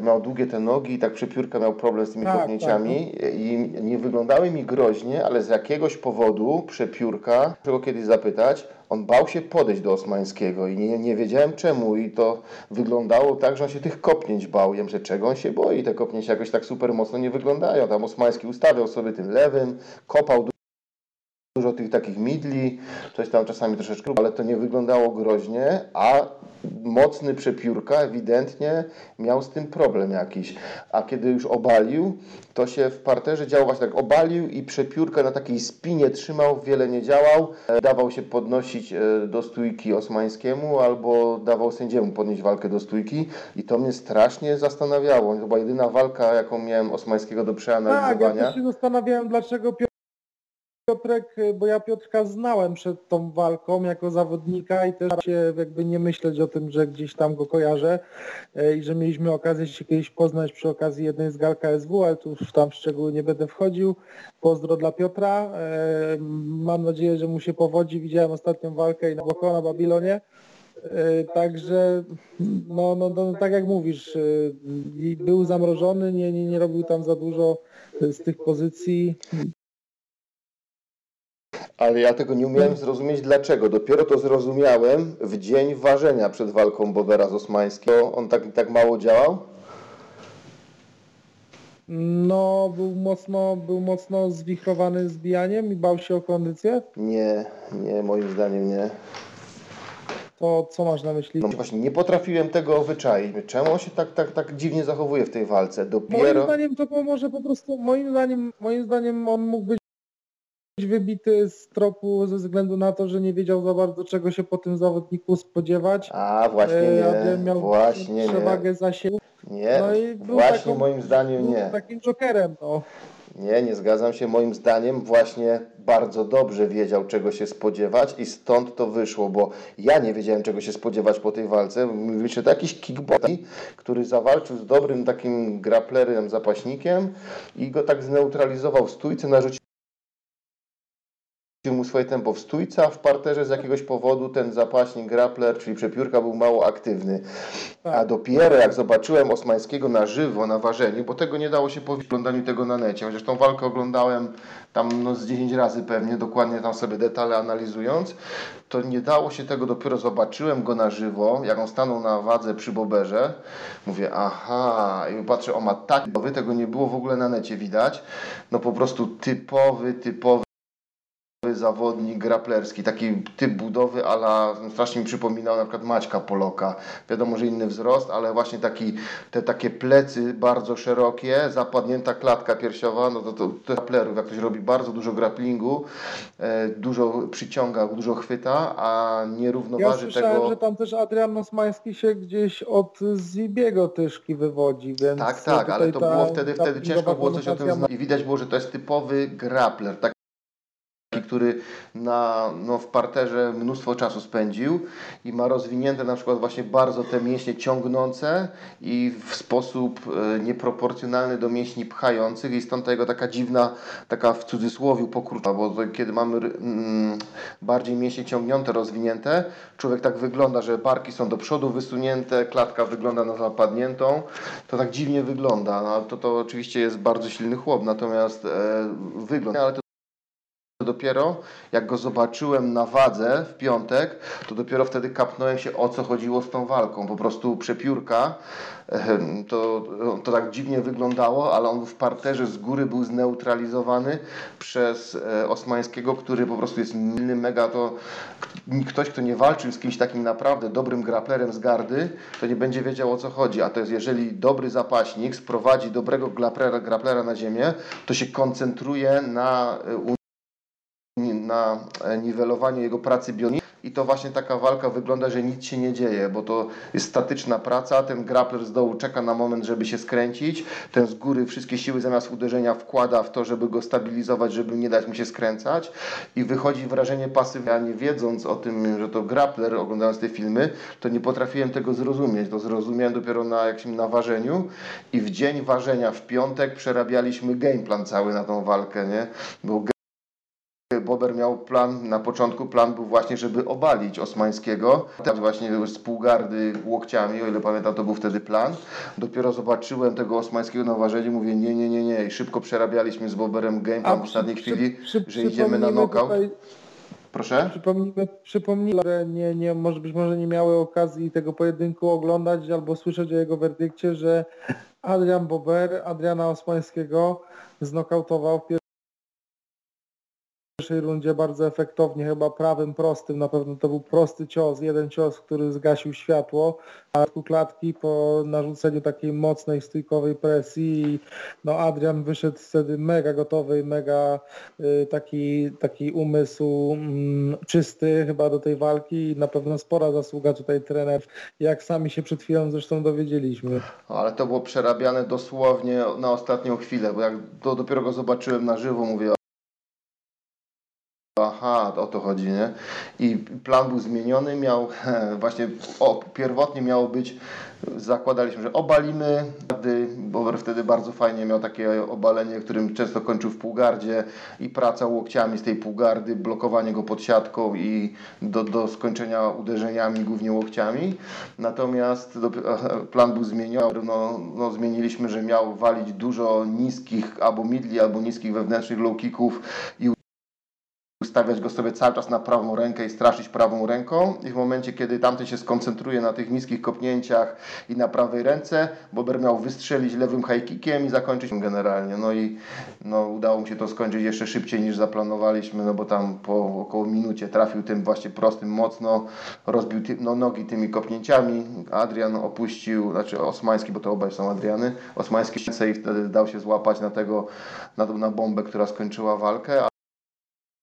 S3: Miał długie te nogi i tak przepiórka miał problem z tymi
S4: Tak,
S3: kopnięciami i nie wyglądały mi groźnie, ale z jakiegoś powodu przepiórka, czego kiedyś zapytać, on bał się podejść do Osmańskiego i nie, nie wiedziałem czemu i to wyglądało tak, że on się tych kopnięć bał. Ja myślę, czego on się boi? Te kopnięcia jakoś tak super mocno nie wyglądają. Tam Osmański ustawiał sobie tym lewym, kopał dużo tych takich midli, coś tam czasami troszeczkę, ale to nie wyglądało groźnie, a mocny przepiórka ewidentnie miał z tym problem jakiś. A kiedy już obalił, to się w parterze działo właśnie tak, obalił i przepiórkę na takiej spinie trzymał, wiele nie działał, e, dawał się podnosić e, do stójki osmańskiemu albo dawał sędziemu podnieść walkę do stójki i to mnie strasznie zastanawiało. To była jedyna walka, jaką miałem osmańskiego do
S4: Tak, ja
S3: przeanalizowania.
S4: się zastanawiałem, dlaczego Piotrek, bo ja Piotrka znałem przed tą walką jako zawodnika i też się jakby nie myśleć o tym, że gdzieś tam go kojarzę e, i że mieliśmy okazję się kiedyś poznać przy okazji jednej z gal KSW, ale tu już tam w szczegóły nie będę wchodził. Pozdro dla Piotra. E, Mam nadzieję, że mu się powodzi. Widziałem ostatnią walkę i na Boko na Babilonie. E, Także, no, no, no tak jak mówisz, był zamrożony, nie, nie, nie robił tam za dużo z tych pozycji.
S3: Ale ja tego nie umiałem zrozumieć dlaczego. Dopiero to zrozumiałem w dzień ważenia przed walką Bobera z Osmańskim. On tak, tak mało działał?
S4: No, był mocno, był mocno zwichrowany zbijaniem i bał się o kondycję.
S3: Nie, nie, moim zdaniem nie.
S4: To co masz na myśli?
S3: No właśnie, nie potrafiłem tego wyczaić. Czemu on się tak, tak, tak dziwnie zachowuje w tej walce?
S4: Moim
S3: Dopiero...
S4: zdaniem to pomoże po prostu, moim zdaniem, moim zdaniem on mógł być wybity z tropu ze względu na to, że nie wiedział za bardzo czego się po tym zawodniku spodziewać.
S3: A, właśnie
S4: E,
S3: nie,
S4: miał
S3: właśnie nie.
S4: przewagę zasięgu.
S3: Nie,
S4: No i był
S3: właśnie
S4: taką-
S3: moim zdaniem
S4: Był
S3: nie.
S4: takim jokerem, no.
S3: Nie, nie zgadzam się. Moim zdaniem właśnie bardzo dobrze wiedział, czego się spodziewać i stąd to wyszło, bo ja nie wiedziałem, czego się spodziewać po tej walce. Myślę, to jakiś kickboxer, który zawalczył z dobrym takim graplerem, zapaśnikiem i go tak zneutralizował w stójce, narzucił mu swoje tempo w a parterze z jakiegoś powodu ten zapaśnik grappler, czyli przepiórka był mało aktywny. A
S4: Tak.
S3: dopiero jak zobaczyłem Osmańskiego na żywo, na ważeniu, bo tego nie dało się w oglądaniu tego na necie, chociaż tą walkę oglądałem tam no, z 10 razy pewnie, dokładnie tam sobie detale analizując, to nie dało się tego, dopiero zobaczyłem go na żywo, jak on stanął na wadze przy Boberze, mówię, aha, i patrzę, o ma tak, tego nie było w ogóle na necie widać, no po prostu typowy, typowy zawodnik graplerski, taki typ budowy, ale strasznie mi przypominał na przykład Maćka Poloka. Wiadomo, że inny wzrost, ale właśnie taki, te takie plecy bardzo szerokie, zapadnięta klatka piersiowa, no to, to, to graplerów, jak ktoś robi bardzo dużo grapplingu, e, dużo przyciąga, dużo chwyta, a nie
S4: Ja
S3: równoważy
S4: słyszałem,
S3: tego...
S4: że tam też Adrian Osmański się gdzieś od Zibiego tyszki wywodzi, więc
S3: Tak, tak, ale to
S4: ta-
S3: było wtedy, wtedy ciężko było coś o tym znać. I widać było, że to jest typowy grappler. Taki, który na, no, w parterze mnóstwo czasu spędził i ma rozwinięte na przykład właśnie bardzo te mięśnie ciągnące i w sposób e, nieproporcjonalny do mięśni pchających i stąd jego taka dziwna, taka w cudzysłowie pokurcza, bo kiedy mamy mm, bardziej mięśnie ciągnięte, rozwinięte, człowiek tak wygląda, że barki są do przodu wysunięte, klatka wygląda na zapadniętą, to tak dziwnie wygląda. No, to, to oczywiście jest bardzo silny chłop, natomiast e, wygląd, ale to dopiero jak go zobaczyłem na wadze w piątek, to dopiero wtedy kapnąłem się o co chodziło z tą walką. Po prostu przepiórka, to, to tak dziwnie wyglądało, ale on w parterze z góry był zneutralizowany przez e, Osmańskiego, który po prostu jest milny, mega to ktoś, kto nie walczył z kimś takim naprawdę dobrym graplerem z gardy, to nie będzie wiedział o co chodzi. A to jest, jeżeli dobry zapaśnik sprowadzi dobrego graplera, graplera na ziemię, to się koncentruje na e, na niwelowaniu jego pracy bionicznej i to właśnie taka walka wygląda, że nic się nie dzieje, bo to jest statyczna praca, ten grappler z dołu czeka na moment, żeby się skręcić, ten z góry wszystkie siły zamiast uderzenia wkłada w to, żeby go stabilizować, żeby nie dać mu się skręcać. I wychodzi wrażenie pasywne, a nie wiedząc o tym, że to grappler, oglądając te filmy, to nie potrafiłem tego zrozumieć, to zrozumiałem dopiero na jakimś naważeniu i w dzień ważenia w piątek przerabialiśmy gameplan cały na tą walkę, nie, Bober miał plan, na początku plan był właśnie, żeby obalić Osmańskiego, tak właśnie z półgardy łokciami, o ile pamiętam to był wtedy plan. Dopiero zobaczyłem tego Osmańskiego na ważeniu, mówię nie, nie, nie, nie i szybko przerabialiśmy z Boberem game plan w ostatniej chwili, że idziemy na knockout.
S4: tutaj-
S3: Proszę?
S4: Przypomnijmy, przypomnijmy, że nie, nie, może być może nie miały okazji tego pojedynku oglądać albo słyszeć o jego werdykcie, że Adrian Bober, Adriana Osmańskiego znokautował w pierwszej rundzie bardzo efektownie, chyba prawym prostym, na pewno to był prosty cios, jeden cios, który zgasił światło, a w klatki po narzuceniu takiej mocnej, stójkowej presji no Adrian wyszedł wtedy mega gotowy, mega y, taki, taki umysł mm, czysty chyba do tej walki i na pewno spora zasługa tutaj trenerów, jak sami się przed chwilą zresztą dowiedzieliśmy.
S3: No, Ale to było przerabiane dosłownie na ostatnią chwilę, bo jak to dopiero go zobaczyłem na żywo, mówię aha, o to chodzi, nie? I plan był zmieniony, miał właśnie, o, pierwotnie miało być, zakładaliśmy, że obalimy, Bober wtedy bardzo fajnie miał takie obalenie, którym często kończył w półgardzie i praca łokciami z tej półgardy, blokowanie go pod siatką i do, do skończenia uderzeniami, głównie łokciami. Natomiast do, plan był zmieniony, no, no, zmieniliśmy, że miał walić dużo niskich albo midli, albo niskich wewnętrznych low kicków i ustawiać go sobie cały czas na prawą rękę i straszyć prawą ręką i w momencie, kiedy tamten się skoncentruje na tych niskich kopnięciach i na prawej ręce, Bober miał wystrzelić lewym high kickiem i zakończyć generalnie. No i no, udało mu się to skończyć jeszcze szybciej niż zaplanowaliśmy, no bo tam po około minucie trafił tym właśnie prostym mocno, rozbił ty, no, nogi tymi kopnięciami. Adrian opuścił, znaczy Osmański, bo to obaj są Adriany, Osmański i wtedy dał się złapać na tego, na, na bombę, która skończyła walkę,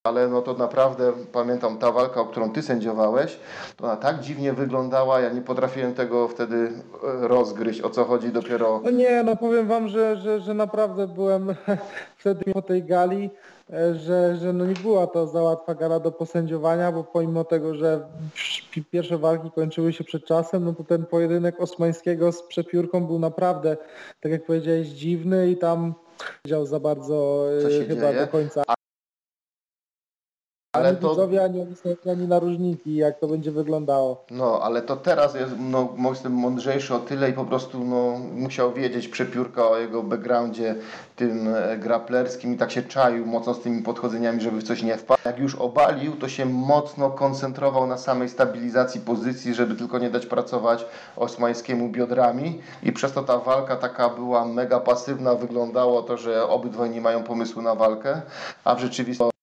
S3: ale no to naprawdę pamiętam ta walka, o którą ty sędziowałeś, to ona tak dziwnie wyglądała, ja nie potrafiłem tego wtedy e, rozgryźć, o co chodzi dopiero.
S4: No nie, no powiem wam, że, że, że naprawdę byłem wtedy po tej gali, e, że, że no nie była to za łatwa gala do posędziowania, bo pomimo tego, że pierwsze walki kończyły się przed czasem, no to ten pojedynek Osmańskiego z przepiórką był naprawdę, tak jak powiedziałeś, dziwny i tam wiedział za bardzo
S3: się
S4: chyba
S3: dzieje?
S4: do końca.
S3: Ale
S4: ani
S3: to-
S4: widzowie, ani ani narożniki, jak to będzie wyglądało.
S3: No, ale to teraz jest, no, jestem mądrzejszy o tyle i po prostu no, musiał wiedzieć przepiórka o jego backgroundzie tym e, graplerskim i tak się czaił mocno z tymi podchodzeniami, żeby w coś nie wpadł. Jak już obalił, to się mocno koncentrował na samej stabilizacji pozycji, żeby tylko nie dać pracować Osmańskiemu biodrami i przez to ta walka taka była mega pasywna, wyglądało to, że obydwaj nie mają pomysłu na walkę, a w rzeczywistości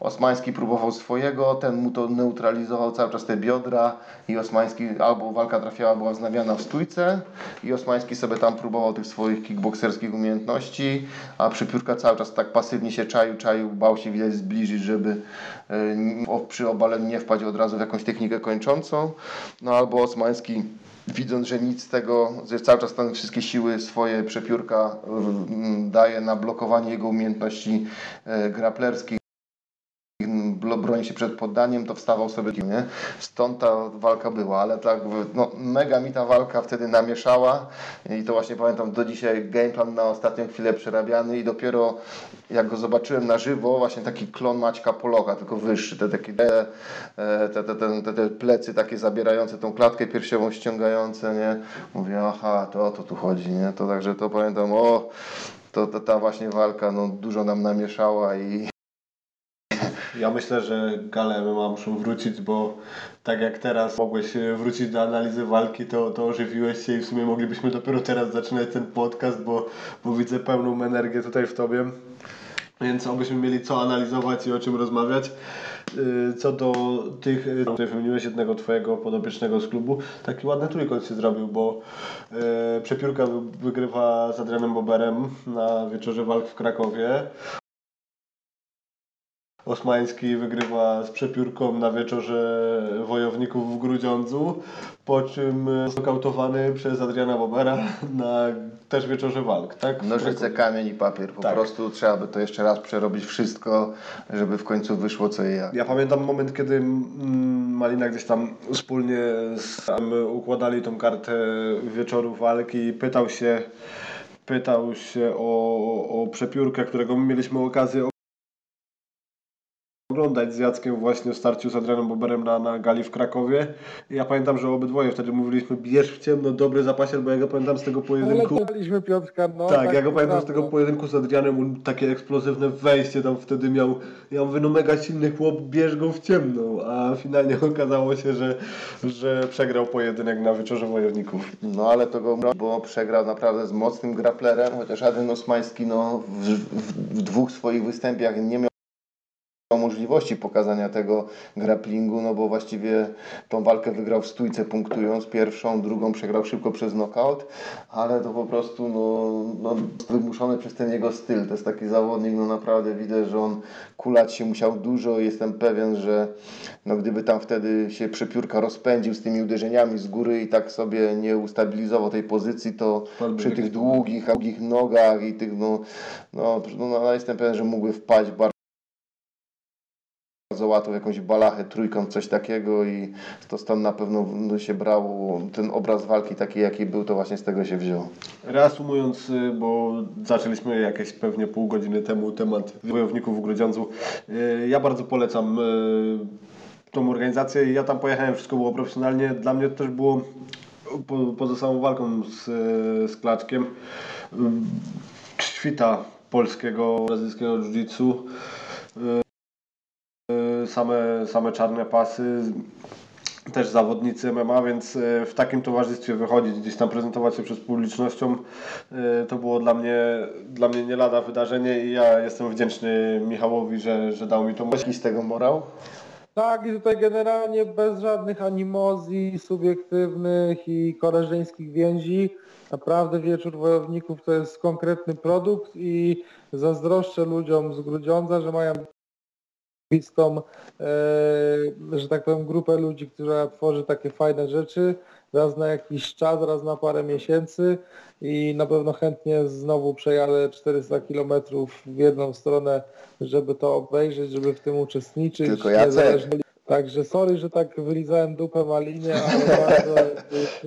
S3: Osmański próbował swojego, ten mu to neutralizował cały czas te biodra i Osmański albo walka trafiała, była wznawiana w stójce i Osmański sobie tam próbował tych swoich kickbokserskich umiejętności, a Przypiórka cały czas tak pasywnie się czaił, czaił, bał się widać zbliżyć, żeby e, przy obaleniu nie wpaść od razu w jakąś technikę kończącą, no albo Osmański widząc, że nic z tego, że cały czas ten wszystkie siły swoje Przepiórka daje na blokowanie jego umiejętności e, graplerskich, blo- broni się przed poddaniem, to wstawał sobie, nie? Stąd ta walka była, ale tak, no, mega mi ta walka wtedy namieszała i to właśnie pamiętam do dzisiaj gameplan na ostatnią chwilę przerabiany i dopiero jak go zobaczyłem na żywo, właśnie taki klon Maćka Polocha, tylko wyższy, te takie te, te, te, te plecy takie zabierające tą klatkę piersiową, ściągające, nie? Mówię, aha, to o to tu chodzi, nie? To także to pamiętam, o, to, to ta właśnie walka, no dużo nam namieszała i
S1: Ja myślę, że gale MMA muszą wrócić, bo tak jak teraz mogłeś e, wrócić do analizy walki, to, to ożywiłeś się i w sumie moglibyśmy dopiero teraz zaczynać ten podcast, bo, bo widzę pełną energię tutaj w Tobie. Więc obyśmy mieli co analizować i o czym rozmawiać. Yy, Co do tych, yy, tutaj wymieniłeś jednego Twojego podopiecznego z klubu, taki ładny trójkąt się zrobił, bo Przepiórka wy- wygrywa z Adrianem Boberem na wieczorze walk w Krakowie. Osmański wygrywa z przepiórką na wieczorze wojowników w Grudziądzu, po czym znokautowany przez Adriana Bobera na też wieczorze walk, tak?
S3: Nożyce, kamień i papier. Po
S1: Tak.
S3: prostu trzeba by to jeszcze raz przerobić wszystko, żeby w końcu wyszło co i jak.
S1: Ja pamiętam moment, kiedy Malina gdzieś tam wspólnie z tam układali tą kartę wieczoru walki i pytał się, pytał się o, o, o przepiórkę, którego my mieliśmy okazję oglądać z Jackiem właśnie w starciu z Adrianem Boberem na, na gali w Krakowie. I ja pamiętam, że obydwoje wtedy mówiliśmy bierz w ciemno, dobry zapasier, bo ja go pamiętam z tego
S4: Ale
S1: pojedynku.
S4: pytaliśmy Piotrka, no.
S1: tak, ja go pamiętam z tego pojedynku z Adrianem, on takie eksplozywne wejście tam wtedy miał. Ja mówię, no mega silny chłop, bierz go w ciemno. A finalnie okazało się, że, że przegrał pojedynek na wieczorze wojowników.
S3: No ale to go, bo przegrał naprawdę z mocnym graplerem, chociaż Adrian Osmański no, w, w, w dwóch swoich występach nie miał możliwości pokazania tego grapplingu, no bo właściwie tą walkę wygrał w stójce punktując pierwszą, drugą przegrał szybko przez knockout, ale to po prostu no, no, wymuszone przez ten jego styl. To jest taki zawodnik, no naprawdę widać, że on kulać się musiał dużo i jestem pewien, że no, gdyby tam wtedy się przepiórka rozpędził z tymi uderzeniami z góry i tak sobie nie ustabilizował tej pozycji, to przy tych długich, długich nogach i tych, no, no, no, no jestem pewien, że mógłby wpaść bardzo w jakąś balachę, trójkąt, coś takiego i to stąd na pewno no, się brało, ten obraz walki taki jaki był, to właśnie z tego się wziął.
S1: Reasumując, y, bo zaczęliśmy jakieś pewnie pół godziny temu temat wojowników w Grudziądzu. Y, Ja bardzo polecam y, tą organizację. Ja tam pojechałem, wszystko było profesjonalnie. Dla mnie też było po, poza samą walką z, z Klaczkiem świta polskiego, brazylijskiego jiu-jitsu. Same, same czarne pasy też zawodnicy MMA, więc e, w takim towarzystwie wychodzić, gdzieś tam prezentować się przed publicznością, e, to było dla mnie, dla mnie nie lada wydarzenie i ja jestem wdzięczny Michałowi, że, że dał mi tą
S3: Jaki z tego morał?
S4: Tak, i tutaj generalnie bez żadnych animozji subiektywnych i koleżeńskich więzi. Naprawdę wieczór wojowników to jest konkretny produkt i zazdroszczę ludziom z Grudziądza, że mają bliską, e, że tak powiem, grupę ludzi, która tworzy takie fajne rzeczy raz na jakiś czas, raz na parę miesięcy i na pewno chętnie znowu przejadę 400 km w jedną stronę, żeby to obejrzeć, żeby w tym uczestniczyć.
S3: Tylko
S4: niezależnie- Także sorry, że tak wylizałem dupę maliny, ale bardzo...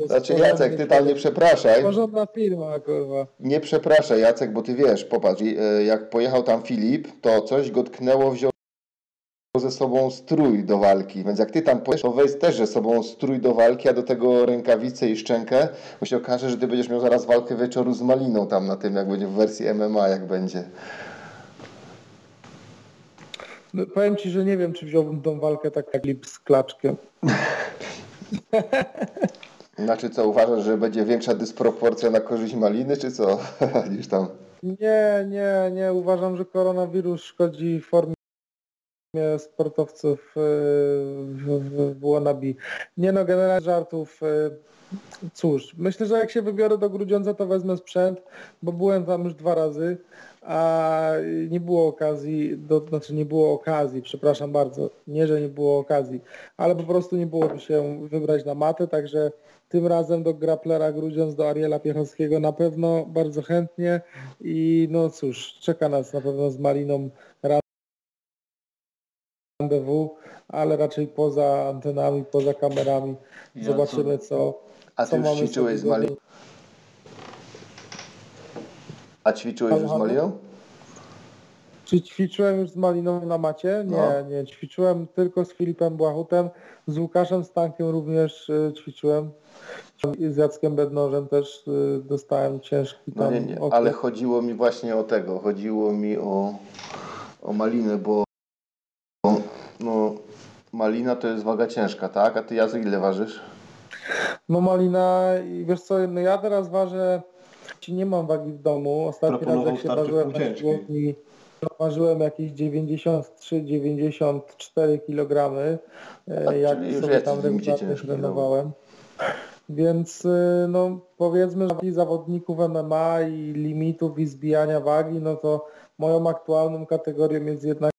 S3: Znaczy Jacek, ty tam nie przepraszaj,
S4: Porządna firma, kurwa.
S3: nie przepraszaj Jacek, bo ty wiesz, popatrz, e, jak pojechał tam Filip, to coś go tknęło, wziął ze sobą strój do walki, więc jak ty tam pojedziesz, to weź też ze sobą strój do walki, a do tego rękawice i szczękę, bo się okaże, że ty będziesz miał zaraz walkę wieczoru z Maliną tam na tym, jak będzie w wersji MMA, jak będzie.
S4: No, powiem ci, że nie wiem, czy wziąłbym tą walkę tak jak lip z klaczkiem.
S3: Znaczy co, uważasz, że będzie większa dysproporcja na korzyść Maliny, czy co? niż tam.
S4: Nie, nie, nie. Uważam, że koronawirus szkodzi formie sportowców e, w, w, wannabe. Nie no, generalnie żartów. e, Cóż, myślę, że jak się wybiorę do Grudziądza, to wezmę sprzęt, bo byłem tam już dwa razy, a nie było okazji, do, znaczy nie było okazji, przepraszam bardzo, nie, że nie było okazji, ale po prostu nie było się wybrać na matę, także tym razem do graplera Grudziądz, do Ariela Piechowskiego na pewno bardzo chętnie i no cóż, czeka nas na pewno z Maliną randewu, ale raczej poza antenami, poza kamerami.
S1: Ja
S4: Zobaczymy co,
S3: A
S4: co
S3: ty już
S4: mamy
S3: ćwiczyłeś z Maliną? A ćwiczyłeś już z Maliną?
S4: Czy ćwiczyłem już z Maliną na macie? Nie,
S3: No.
S4: nie. Ćwiczyłem tylko z Filipem Błachutem. Z Łukaszem Stankiem również y, ćwiczyłem. I z Jackiem Bednożem też y, dostałem ciężki
S3: No
S4: tam
S3: nie, nie,
S4: okres.
S3: ale chodziło mi właśnie o tego, chodziło mi o, o malinę, bo no, malina to jest waga ciężka, tak? A ty Jacek ile ważysz?
S4: No Malina i wiesz co, no ja teraz ważę, ci nie mam wagi w domu. Ostatni raz jak się ważyłem na siłowni, ważyłem jakieś 93-94 kg, e, jak sobie tam regularnie
S3: no.
S4: trenowałem. Więc y, no powiedzmy, że zawodników MMA i limitów i zbijania wagi, no to moją aktualną kategorią jest jednak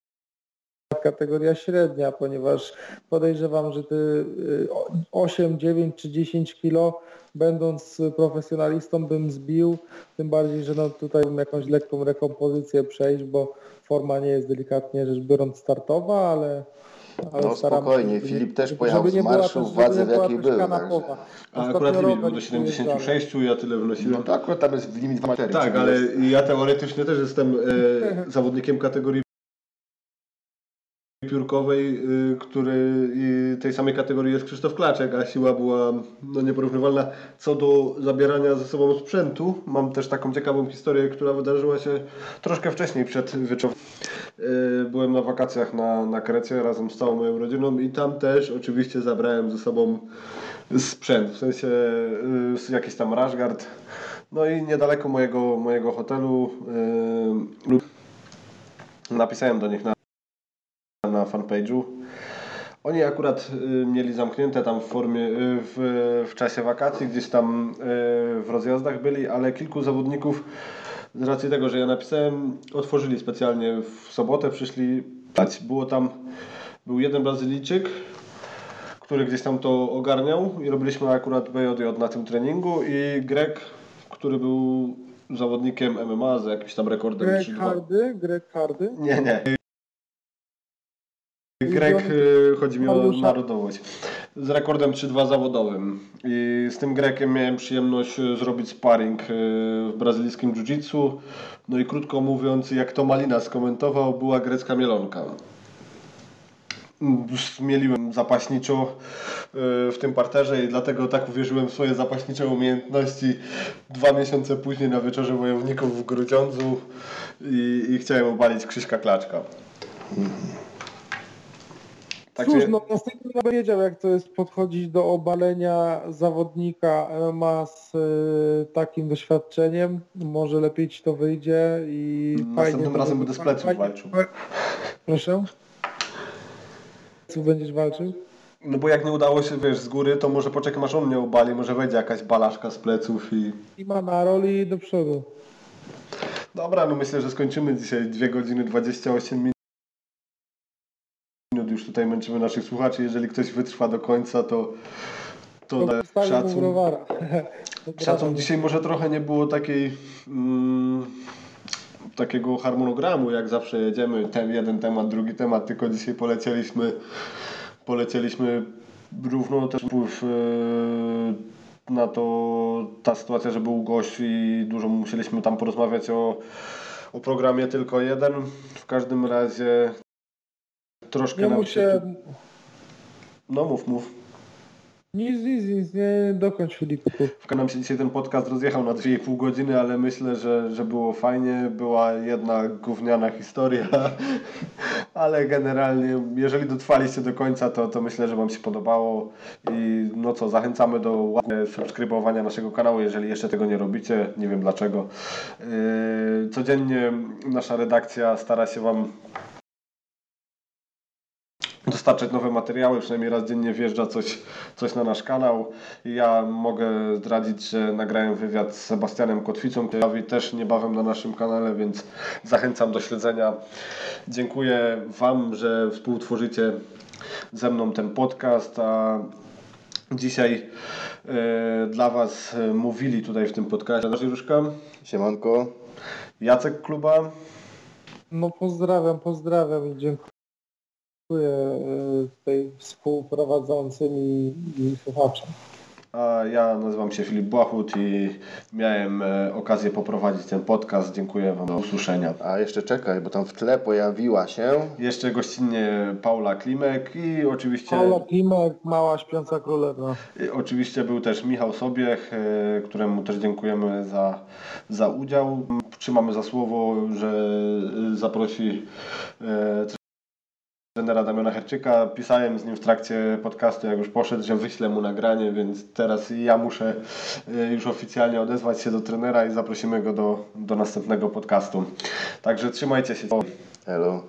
S4: kategoria średnia, ponieważ podejrzewam, że ty y, o- 8, 9 czy 10 kilo będąc profesjonalistą bym zbił, tym bardziej, że no tutaj bym jakąś lekką rekompozycję przejść, bo forma nie jest delikatnie rzecz biorąc startowa, ale, ale
S3: No
S4: staram się,
S3: spokojnie,
S4: żeby
S3: Filip
S4: nie-
S3: też pojechał z marszu w wadze, w jakiej był,
S4: kanapowa.
S1: A akurat limit był do
S4: jest
S1: 76, ja tyle wnosiłem.
S3: No to akurat tam jest limit 2
S1: Tak, ale ja teoretycznie też jestem e, zawodnikiem kategorii piórkowej, y, który y, tej samej kategorii jest Krzysztof Klaczek, a siła była no, nieporównywalna. Co do zabierania ze sobą sprzętu, mam też taką ciekawą historię, która wydarzyła się troszkę wcześniej przed wieczorem. Y, Byłem na wakacjach na, na Krecie razem z całą moją rodziną i tam też oczywiście zabrałem ze sobą sprzęt, w sensie jakiś tam rashguard. No i niedaleko mojego, mojego hotelu y, lub- napisałem do nich na, na fanpage'u. Oni akurat y, mieli zamknięte tam w formie, y, w, w czasie wakacji, gdzieś tam y, w rozjazdach byli, ale kilku zawodników z racji tego, że ja napisałem, otworzyli specjalnie w sobotę, przyszli dać. Było tam, był jeden Brazylijczyk, który gdzieś tam to ogarniał i robiliśmy akurat BJJ na tym treningu i Grek, który był zawodnikiem MMA z jakimś tam rekordem
S4: Greg
S1: 3-2.
S4: Hardy, Greg Hardy.
S1: Nie, nie. Grek, y, chodzi mi o narodowość. Z rekordem 3-2 zawodowym. I z tym Grekiem miałem przyjemność y, zrobić sparring y, w brazylijskim jiu-jitsu. No i krótko mówiąc, jak to Malina skomentował, była grecka mielonka. Zmieliłem zapaśniczo y, w tym parterze i dlatego tak uwierzyłem w swoje zapaśnicze umiejętności dwa miesiące później na wieczorze wojowników w Grudziądzu i, i chciałem obalić Krzyśka Klaczka.
S4: Cóż, no następnie nie wiedział jak to jest podchodzić do obalenia zawodnika MMA z y, takim doświadczeniem. Może lepiej ci to wyjdzie i
S1: Następnym
S4: fajnie
S1: razem
S4: to-
S1: będę z pleców walczył.
S4: Proszę? Pleców będziesz walczył?
S1: No bo jak nie udało się, wiesz, z góry, to może poczekam aż on mnie obali, może wejdzie jakaś balaszka z pleców i...
S4: I ma na roli do przodu.
S1: Dobra, no myślę, że skończymy dzisiaj 2 godziny 28 minut. Już tutaj męczymy naszych słuchaczy. Jeżeli ktoś wytrwa do końca, to, to
S4: Postawił mu
S1: szacun. Szacun. Dzisiaj może trochę nie było takiej... Mm, takiego harmonogramu, jak zawsze jedziemy, ten jeden temat, drugi temat, tylko dzisiaj polecieliśmy polecieliśmy równo też wpływ e, na to ta sytuacja, że był gość i dużo musieliśmy tam porozmawiać o, o programie tylko jeden. W każdym razie troszkę
S4: Nie
S1: nam się... No mów, mów.
S4: Nic, nic, nic, nie dokończ Filipku.
S1: W nam się dzisiaj ten podcast rozjechał na 2,5 godziny, ale myślę, że, że było fajnie. Była jedna gówniana historia, ale generalnie, jeżeli dotrwaliście do końca, to, to myślę, że Wam się podobało. I no co, zachęcamy do subskrybowania naszego kanału, jeżeli jeszcze tego nie robicie. Nie wiem dlaczego. Yy, Codziennie nasza redakcja stara się Wam dostarczać nowe materiały, przynajmniej raz dziennie wjeżdża coś, coś na nasz kanał. Ja mogę zdradzić, że nagrałem wywiad z Sebastianem Kotwicą, który pojawi też niebawem na naszym kanale, więc zachęcam do śledzenia. Dziękuję Wam, że współtworzycie ze mną ten podcast, a dzisiaj e, dla Was mówili tutaj w tym podcastie Adaś Różka,
S3: Siemanko.
S1: Jacek Kluba,
S4: No pozdrawiam, pozdrawiam i dziękuję e, tutaj współprowadzącym i, i
S1: ja nazywam się Filip Błachut i miałem e, okazję poprowadzić ten podcast. Dziękuję Wam do usłyszenia.
S3: A jeszcze czekaj, bo tam w tle pojawiła się
S1: Jeszcze gościnnie Paula Klimek i oczywiście,
S4: Paula Klimek, mała śpiąca królewna.
S1: i oczywiście był też Michał Sobiech, e, któremu też dziękujemy za, za udział. Trzymamy za słowo, że zaprosi trenera Damiana Herczyka. Pisałem z nim w trakcie podcastu, jak już poszedł, że wyślę mu nagranie, więc teraz ja muszę e, już oficjalnie odezwać się do trenera i zaprosimy go do, do następnego podcastu. Także trzymajcie się.
S3: Hello.